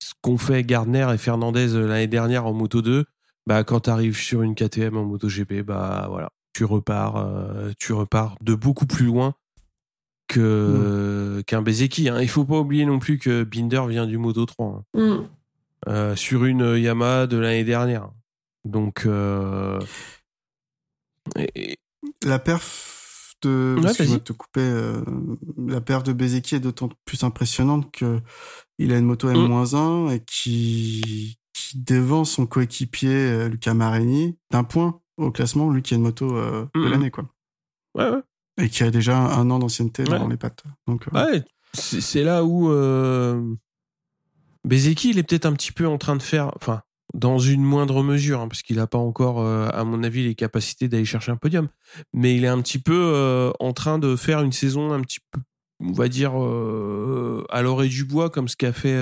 ce qu'ont fait Gardner et Fernandez l'année dernière en Moto 2. Bah, quand tu arrives sur une KTM en MotoGP, bah voilà, tu repars, euh, tu repars de beaucoup plus loin que qu'un Bezeki. Hein. Il faut pas oublier non plus que Binder vient du Moto 3 hein, Mm. euh, sur une Yamaha de l'année dernière. Donc euh, et- La perf de, Ouais, te couper, euh, la perf de Bezeki est d'autant plus impressionnante que il a une moto Mm. M-1 et qui, qui devance son coéquipier euh, Luca Marini d'un point au classement, lui qui a une moto euh, de Mm. l'année, quoi. ouais, ouais. Et qui a déjà un an d'ancienneté Ouais. dans les pattes. Donc, euh, Ouais, c'est là où euh, Bezeki, il est peut-être un petit peu en train de faire, enfin, dans une moindre mesure, hein, parce qu'il n'a pas encore, euh, à mon avis, les capacités d'aller chercher un podium, mais il est un petit peu en train de faire une saison un petit peu, on va dire, à l'orée du bois, comme ce qu'a fait,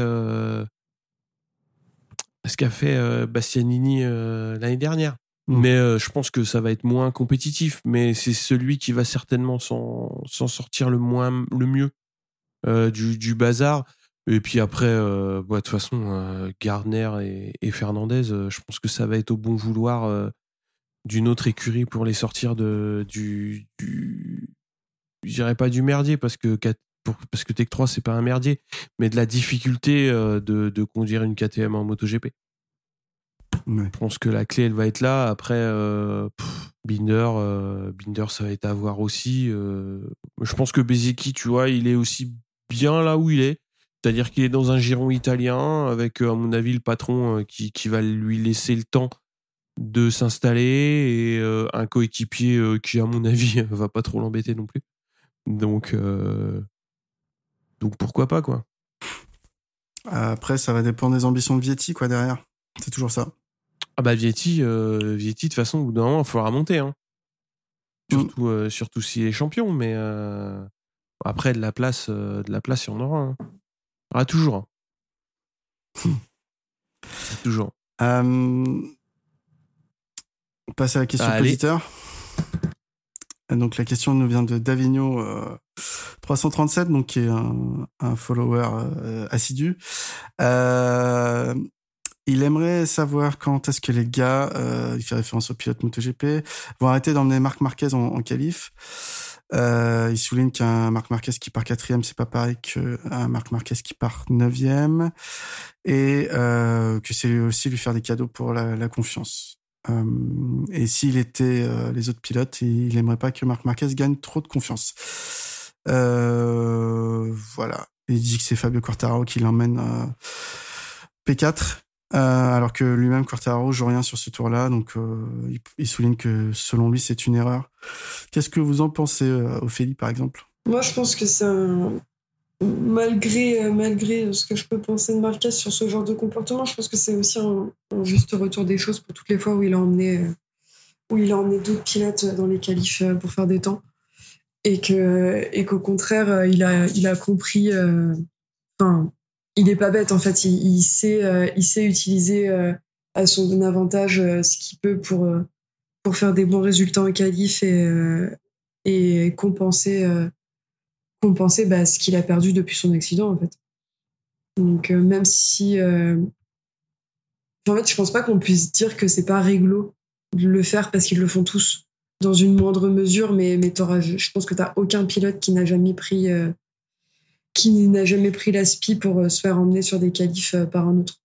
ce qu'a fait euh, Bastianini euh, l'année dernière. Mm. Mais euh, je pense que ça va être moins compétitif, mais c'est celui qui va certainement s'en sortir le moins, le mieux du, du bazar. Et puis après, bah, de toute façon, Gardner et, et Fernandez, je pense que ça va être au bon vouloir d'une autre écurie pour les sortir de du, du je dirais pas du merdier parce que pour- parce que Tech 3 c'est pas un merdier, mais de la difficulté euh, de, de conduire une KTM en MotoGP. ouais. Je pense que la clé, elle va être là. Après, euh, pff, Binder, euh, Binder, ça va être à voir aussi. euh. je pense que Bezeki, tu vois, il est aussi bien là où il est. C'est-à-dire qu'il est dans un giron italien avec, à mon avis, le patron qui, qui va lui laisser le temps de s'installer et un coéquipier qui, à mon avis, [LAUGHS] va pas trop l'embêter non plus. Donc, donc pourquoi pas, quoi. Après, ça va dépendre des ambitions de Vietti, quoi, derrière. C'est toujours ça. Ah bah Vietti, euh, Vietti de toute façon, au bout d'un moment, il faudra monter. Hein. Surtout, euh, surtout s'il est champion, mais euh, après de la place, de la place, il y en aura. Hein. Il y en aura toujours. hein. [LAUGHS] toujours. On passe à la question auditeur. Euh, Donc la question nous vient de Davigno 337, donc qui est un, follower euh, assidu. Euh, il aimerait savoir quand est-ce que les gars, euh, il fait référence au pilote MotoGP, vont arrêter d'emmener Marc Marquez en, en qualif. Il souligne qu'un Marc Marquez qui part quatrième, c'est pas pareil qu'un Marc Marquez qui part neuvième, et que c'est aussi lui faire des cadeaux pour la, confiance. Et s'il était les autres pilotes, il aimerait pas que Marc Marquez gagne trop de confiance. Euh, voilà. Il dit que c'est Fabio Quartararo qui l'emmène P4. Euh, alors que lui-même, Quartararo, joue rien sur ce tour-là, donc euh, il, souligne que selon lui, c'est une erreur. Qu'est-ce que vous en pensez, euh, Ophélie, par exemple? Moi, je pense que c'est un... malgré, malgré ce que je peux penser de Marquez sur ce genre de comportement, je pense que c'est aussi un, un, juste retour des choses pour toutes les fois où il a emmené, où il a emmené d'autres pilotes dans les qualifs pour faire des temps, et que et qu'au contraire, il a, il a compris. Enfin, il est pas bête en fait. Il, sait, euh, il sait utiliser euh, à son avantage euh, ce qu'il peut pour pour faire des bons résultats en qualif et et compenser compenser bah, ce qu'il a perdu depuis son accident en fait. Donc même si en fait je pense pas qu'on puisse dire que c'est pas réglo de le faire parce qu'ils le font tous dans une moindre mesure mais mais je pense que t'as aucun pilote qui n'a jamais pris qui n'a jamais pris l'aspi pour euh, se faire emmener sur des qualifs euh, par un autre.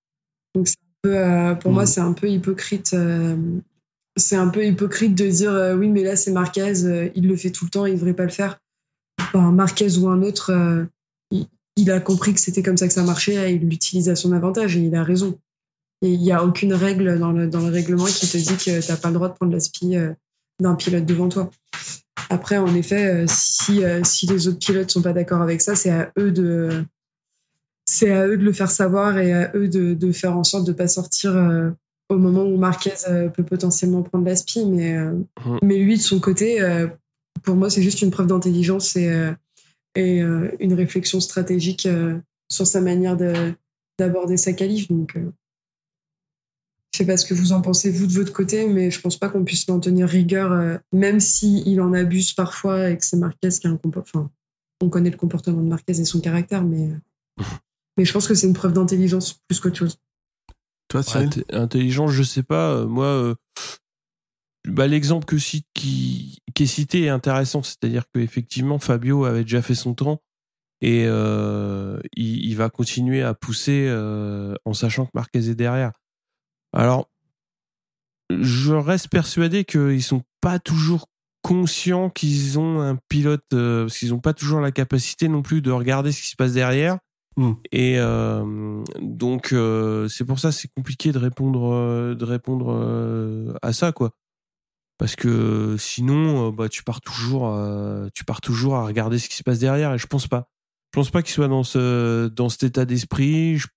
Donc un peu, euh, pour mmh. moi, c'est un peu hypocrite. c'est un peu hypocrite de dire oui, mais là c'est Marquez, il le fait tout le temps, il devrait pas le faire. Enfin, Marquez ou un autre, il, il, a compris que c'était comme ça que ça marchait, et il l'utilise à son avantage et il a raison. Et il n'y a aucune règle dans le, dans le règlement qui te dit que tu n'as pas le droit de prendre l'aspi d'un pilote devant toi. Après, en effet, euh, si, euh, si les autres pilotes sont pas d'accord avec ça, c'est à eux de c'est à eux de le faire savoir et à eux de, de faire en sorte de pas sortir euh, au moment où Marquez peut potentiellement prendre l'aspi. Mais, mmh. mais lui, de son côté, pour moi, c'est juste une preuve d'intelligence et, et une réflexion stratégique sur sa manière d'aborder sa qualif. Donc, je sais pas ce que vous en pensez vous de votre côté, mais je pense pas qu'on puisse l'en tenir rigueur, euh, même si il en abuse parfois et que c'est Marquez qui a un comportement. Enfin, on connaît le comportement de Marquez et son caractère, mais euh, [LAUGHS] mais je pense que c'est une preuve d'intelligence plus qu'autre chose. Toi, Cyril Intelligence, je sais pas. Euh, moi, bah, l'exemple que cite, qui, qui est cité est intéressant, c'est-à-dire qu'effectivement Fabio avait déjà fait son temps et il, il, va continuer à pousser en sachant que Marquez est derrière. Alors, je reste persuadé qu'ils sont pas toujours conscients qu'ils ont un pilote, euh, parce qu'ils n'ont pas toujours la capacité non plus de regarder ce qui se passe derrière. Mm. Et euh, donc euh, c'est pour ça c'est compliqué de répondre de répondre à ça quoi. Parce que sinon bah tu pars toujours tu pars toujours à regarder ce qui se passe derrière et je pense pas. Je pense pas qu'ils soient dans ce dans cet état d'esprit. Je,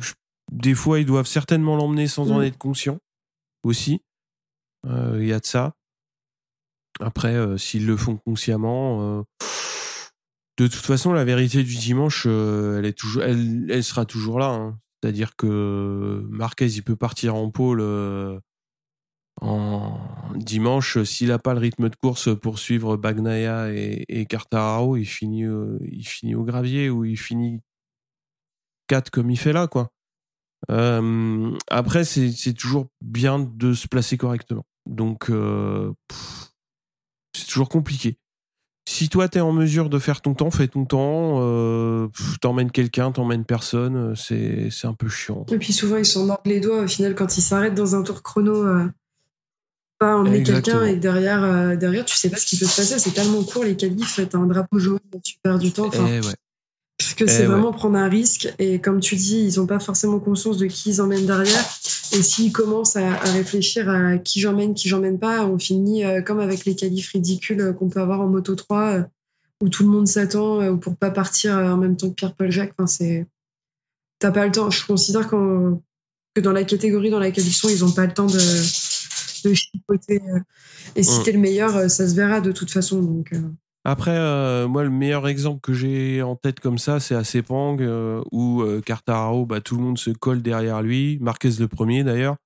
je des fois, ils doivent certainement l'emmener sans en mm. être conscient aussi. Euh, il y a de ça. Après, euh, s'ils le font consciemment, euh, de toute façon, la vérité du dimanche, elle est toujours, elle, elle sera toujours là. Hein. C'est-à-dire que Marquez, il peut partir en pôle en dimanche s'il n'a pas le rythme de course pour suivre Bagnaia et, et Cartararo, il finit, il finit au gravier ou il finit 4 comme il fait là, quoi. Euh, après, c'est toujours bien de se placer correctement. Donc, euh, c'est toujours compliqué. Si toi, tu es en mesure de faire ton temps, fais ton temps. Euh, t'emmènes quelqu'un, t'emmènes personne. C'est un peu chiant. Et puis souvent, ils sont mordent les doigts. Au final, quand ils s'arrêtent dans un tour chrono, euh, pas emmener quelqu'un et derrière, euh, derrière, tu sais pas ce qui peut se passer. C'est tellement court, les qualifs. T'as un drapeau jaune, tu perds du temps. Eh ouais. Parce que c'est eh vraiment prendre un risque. Et comme tu dis, ils n'ont pas forcément conscience de qui ils emmènent derrière. Et s'ils commencent à, à, réfléchir à qui j'emmène, qui j'emmène pas, on finit euh, comme avec les qualifs ridicules euh, qu'on peut avoir en Moto 3, euh, où tout le monde s'attend euh, pour pas partir en même temps que Pierre-Paul Jacques. Enfin, c'est... T'as pas le temps. Je considère que dans la catégorie dans laquelle ils sont, ils n'ont pas le temps de, de chipoter. Et si mmh. t'es le meilleur, ça se verra de toute façon. Donc, après, euh, moi, le meilleur exemple que j'ai en tête comme ça, c'est à Sepang, euh, où euh, Cartararo, bah, tout le monde se colle derrière lui, Marquez le premier d'ailleurs.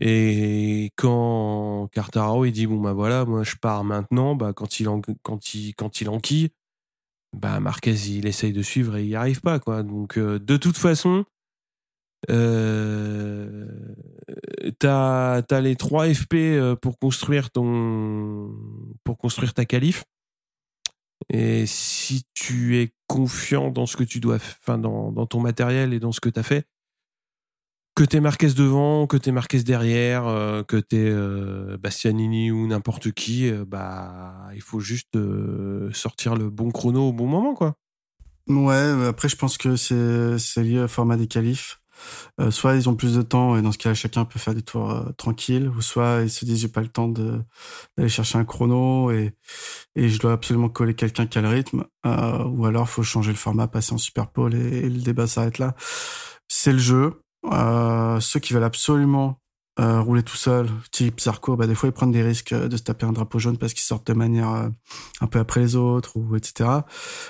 Et quand Cartararo, il dit, bon, bah voilà, moi je pars maintenant, bah, quand il, en, quand il, quand il enquille, bah, Marquez, il essaye de suivre et il n'y arrive pas, quoi. Donc, de toute façon, Euh, t'as as les 3 FP euh, pour construire ton pour construire ta qualif. Et si tu es confiant dans ce que tu dois, enfin dans, ton matériel et dans ce que tu as fait, que t'es Marquez devant, que t'es Marquez derrière, euh, que t'es euh, Bastianini ou n'importe qui, euh, bah il faut juste sortir le bon chrono au bon moment, quoi. Ouais, après je pense que c'est lié au format des qualifs. Soit ils ont plus de temps et dans ce cas chacun peut faire des tours tranquilles, ou soit ils se disent j'ai pas le temps d'aller chercher un chrono et je dois absolument coller quelqu'un qui a le rythme, ou alors faut changer le format, passer en super pole et, le débat s'arrête là. C'est le jeu. Euh, ceux qui veulent absolument euh, rouler tout seul, type Zarco, bah, des fois ils prennent des risques euh, de se taper un drapeau jaune parce qu'ils sortent de manière un peu après les autres, ou etc.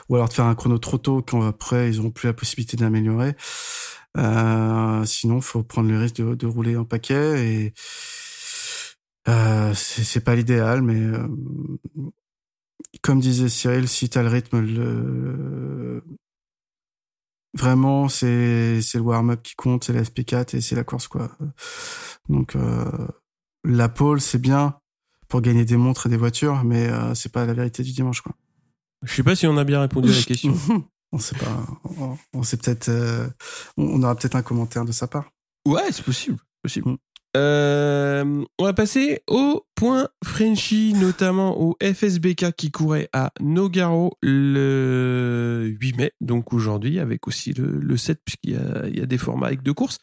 Ou alors de faire un chrono trop tôt quand après ils n'auront plus la possibilité d'améliorer. Euh, sinon, faut prendre le risque de, de rouler en paquet et euh, c'est pas l'idéal, mais comme disait Cyril, si t'as le rythme, le, vraiment c'est c'est le warm-up qui compte, c'est la FP4 et c'est la course quoi. Donc euh, la pole c'est bien pour gagner des montres et des voitures, mais euh, c'est pas la vérité du dimanche quoi. Je sais pas si on a bien répondu à la question. [LAUGHS] on sait pas. On, on sait peut-être. Euh, on aura peut-être un commentaire de sa part. Ouais, c'est possible. Possible. Mm. Euh, on va passer au point Frenchy, notamment au FSBK qui courait à Nogaro le 8 mai, donc aujourd'hui, avec aussi le, le 7, puisqu'il y a, des formats avec deux courses.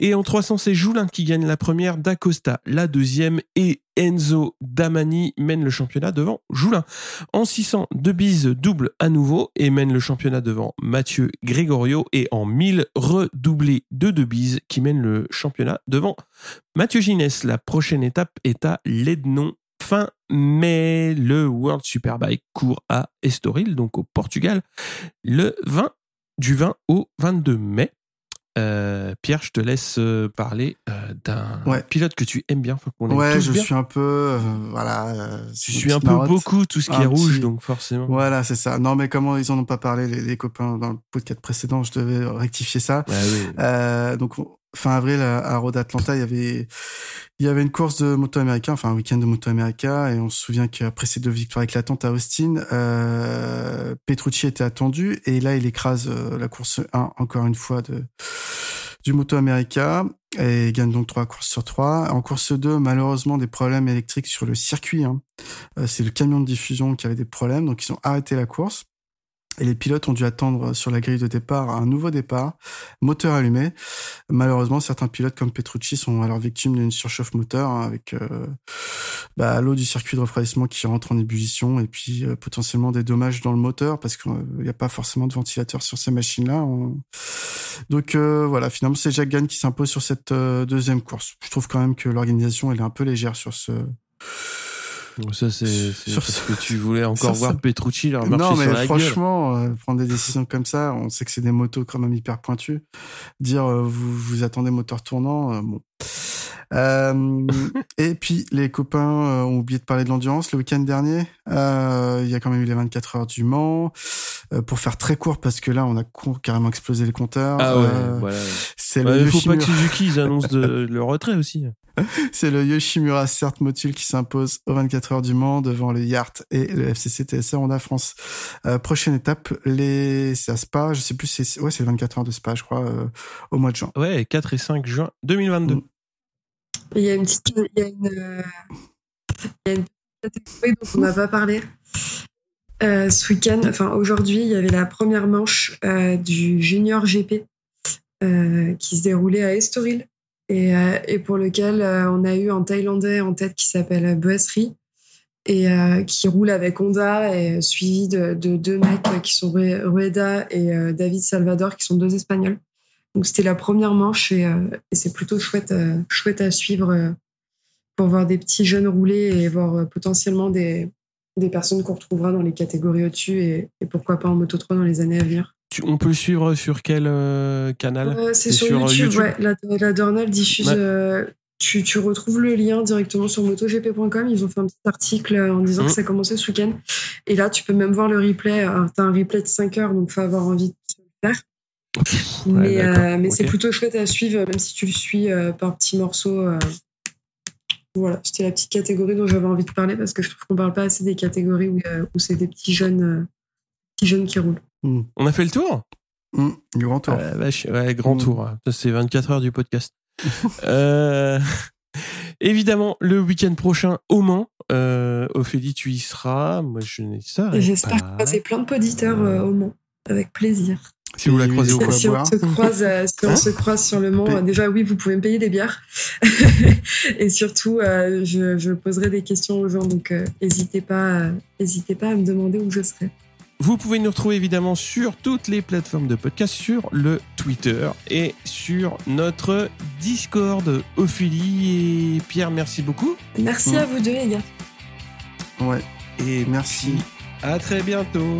Et en 300, c'est Joulin qui gagne la première, D'Acosta la deuxième, et Enzo Damani mène le championnat devant Joulin. En 600, Debise double à nouveau et mène le championnat devant Mathieu Gregorio. Et en 1000, redoublé de Debise qui mène le championnat devant Mathieu Ginès. La prochaine étape est à Lednon fin mai. Le World Superbike court à Estoril, donc au Portugal, le 20 du 20 au 22 mai. Euh, Pierre, je te laisse euh, parler euh, d'un Ouais. pilote que tu aimes bien. Enfin, qu'on aime Ouais, tous je bien. suis un peu, euh, voilà. Tu une suis un peu marotte. beaucoup tout ce qui Un est rouge, petit- donc forcément. Voilà, c'est ça. Non, mais comment ils en ont pas parlé les, les copains dans le podcast précédent, je devais rectifier ça. Ouais, oui. Donc fin avril à, à Road Atlanta, il y avait il y avait une course de moto américain, enfin un week-end de moto américain, et on se souvient qu'après ces deux victoires éclatantes à Austin, euh, Petrucci était attendu et là il écrase euh, la course 1 encore une fois de du moto américain et gagne donc trois courses sur trois. En course 2, malheureusement des problèmes électriques sur le circuit. hein. Euh, C'est le camion de diffusion qui avait des problèmes, donc ils ont arrêté la course. Et les pilotes ont dû attendre sur la grille de départ un nouveau départ, moteur allumé. Malheureusement, certains pilotes comme Petrucci sont alors victimes d'une surchauffe moteur hein, avec euh, bah, l'eau du circuit de refroidissement qui rentre en ébullition et puis euh, potentiellement des dommages dans le moteur parce qu'il n'y a pas forcément de ventilateur sur ces machines-là. On- Donc euh, voilà, finalement c'est Jack qui s'impose sur cette deuxième course. Je trouve quand même que l'organisation elle est un peu légère sur ce. Ça, c'est parce ça- que tu voulais encore voir ça. Petrucci leur marcher Non, mais sur la gueule. franchement, euh, prendre des décisions comme ça, on sait que c'est des motos quand même hyper pointues. Dire euh, vous, vous attendez moteur tournant, euh, bon. Euh, et puis les copains euh, ont oublié de parler de l'endurance le week-end dernier. Euh, il y a quand même eu les 24 heures du Mans. Euh, pour faire très court, parce que là on a carrément explosé les compteurs. Ah ouais, Euh, voilà. C'est Ouais, le il faut pas que Suzuki ils annoncent de, le retrait aussi. [LAUGHS] c'est le Yoshimura Cert Motul qui s'impose aux 24 heures du Mans devant le Yart et le FCC TSR Honda France. Euh, prochaine étape, les c'est à Spa, je sais plus si c'est ouais, c'est les 24 heures de Spa, je crois, euh, au mois de juin. Ouais, 4 et 5 juin 2022. Mm. Il y a une petite, il y a une, il y a une catégorie dont on n'a pas parlé. Euh, ce week-end, enfin aujourd'hui, il y avait la première manche euh, du Junior GP euh, qui se déroulait à Estoril et, euh, et pour lequel euh, on a eu un Thaïlandais en tête qui s'appelle Boesri et euh, qui roule avec Honda et suivi de, de deux mecs qui sont Rue- Rueda et euh, David Salvador qui sont deux Espagnols. Donc c'était la première manche et, euh, et c'est plutôt chouette, euh, chouette à suivre euh, pour voir des petits jeunes rouler et voir euh, potentiellement des, des personnes qu'on retrouvera dans les catégories au-dessus et, et pourquoi pas en Moto 3 dans les années à venir. Tu- on peut le suivre sur quel euh, canal? Euh, c'est sur, sur, euh, YouTube, YouTube? ouais. La, la Dornal diffuse. Ouais. euh, tu, tu retrouves le lien directement sur motogp.com. Ils ont fait un petit article en disant Mhm. que ça commençait ce week-end. Et là, tu peux même voir le replay. Alors, T'as un replay de 5 heures, donc faut avoir envie de le faire. mais mais c'est plutôt chouette à suivre, même si tu le suis par petits morceaux. Voilà, c'était la petite catégorie dont j'avais envie de parler parce que je trouve qu'on parle pas assez des catégories où, où c'est des petits jeunes, petits jeunes qui roulent. Hmm. On a fait le tour? Mmh, Du grand tour. ouais, grand mmh. tour. C'est 24 heures du podcast. [LAUGHS] [LAUGHS] Évidemment, le week-end prochain au Mans. Ophélie, tu y seras. Moi, je n'ai ça. J'espère croiser plein de poditeurs au Mans. Avec plaisir. Si vous la croisez au Si on, se croise, euh, si on hein se croise sur le Mans, déjà oui, vous pouvez me payer des bières. [LAUGHS] et surtout, euh, je, je, poserai des questions aux gens, donc n'hésitez pas, n'hésitez pas à me demander où je serai. Vous pouvez nous retrouver évidemment sur toutes les plateformes de podcast, sur le Twitter et sur notre Discord. Ophélie et Pierre, merci beaucoup. Merci à vous deux, les gars. Ouais. Et merci. À très bientôt.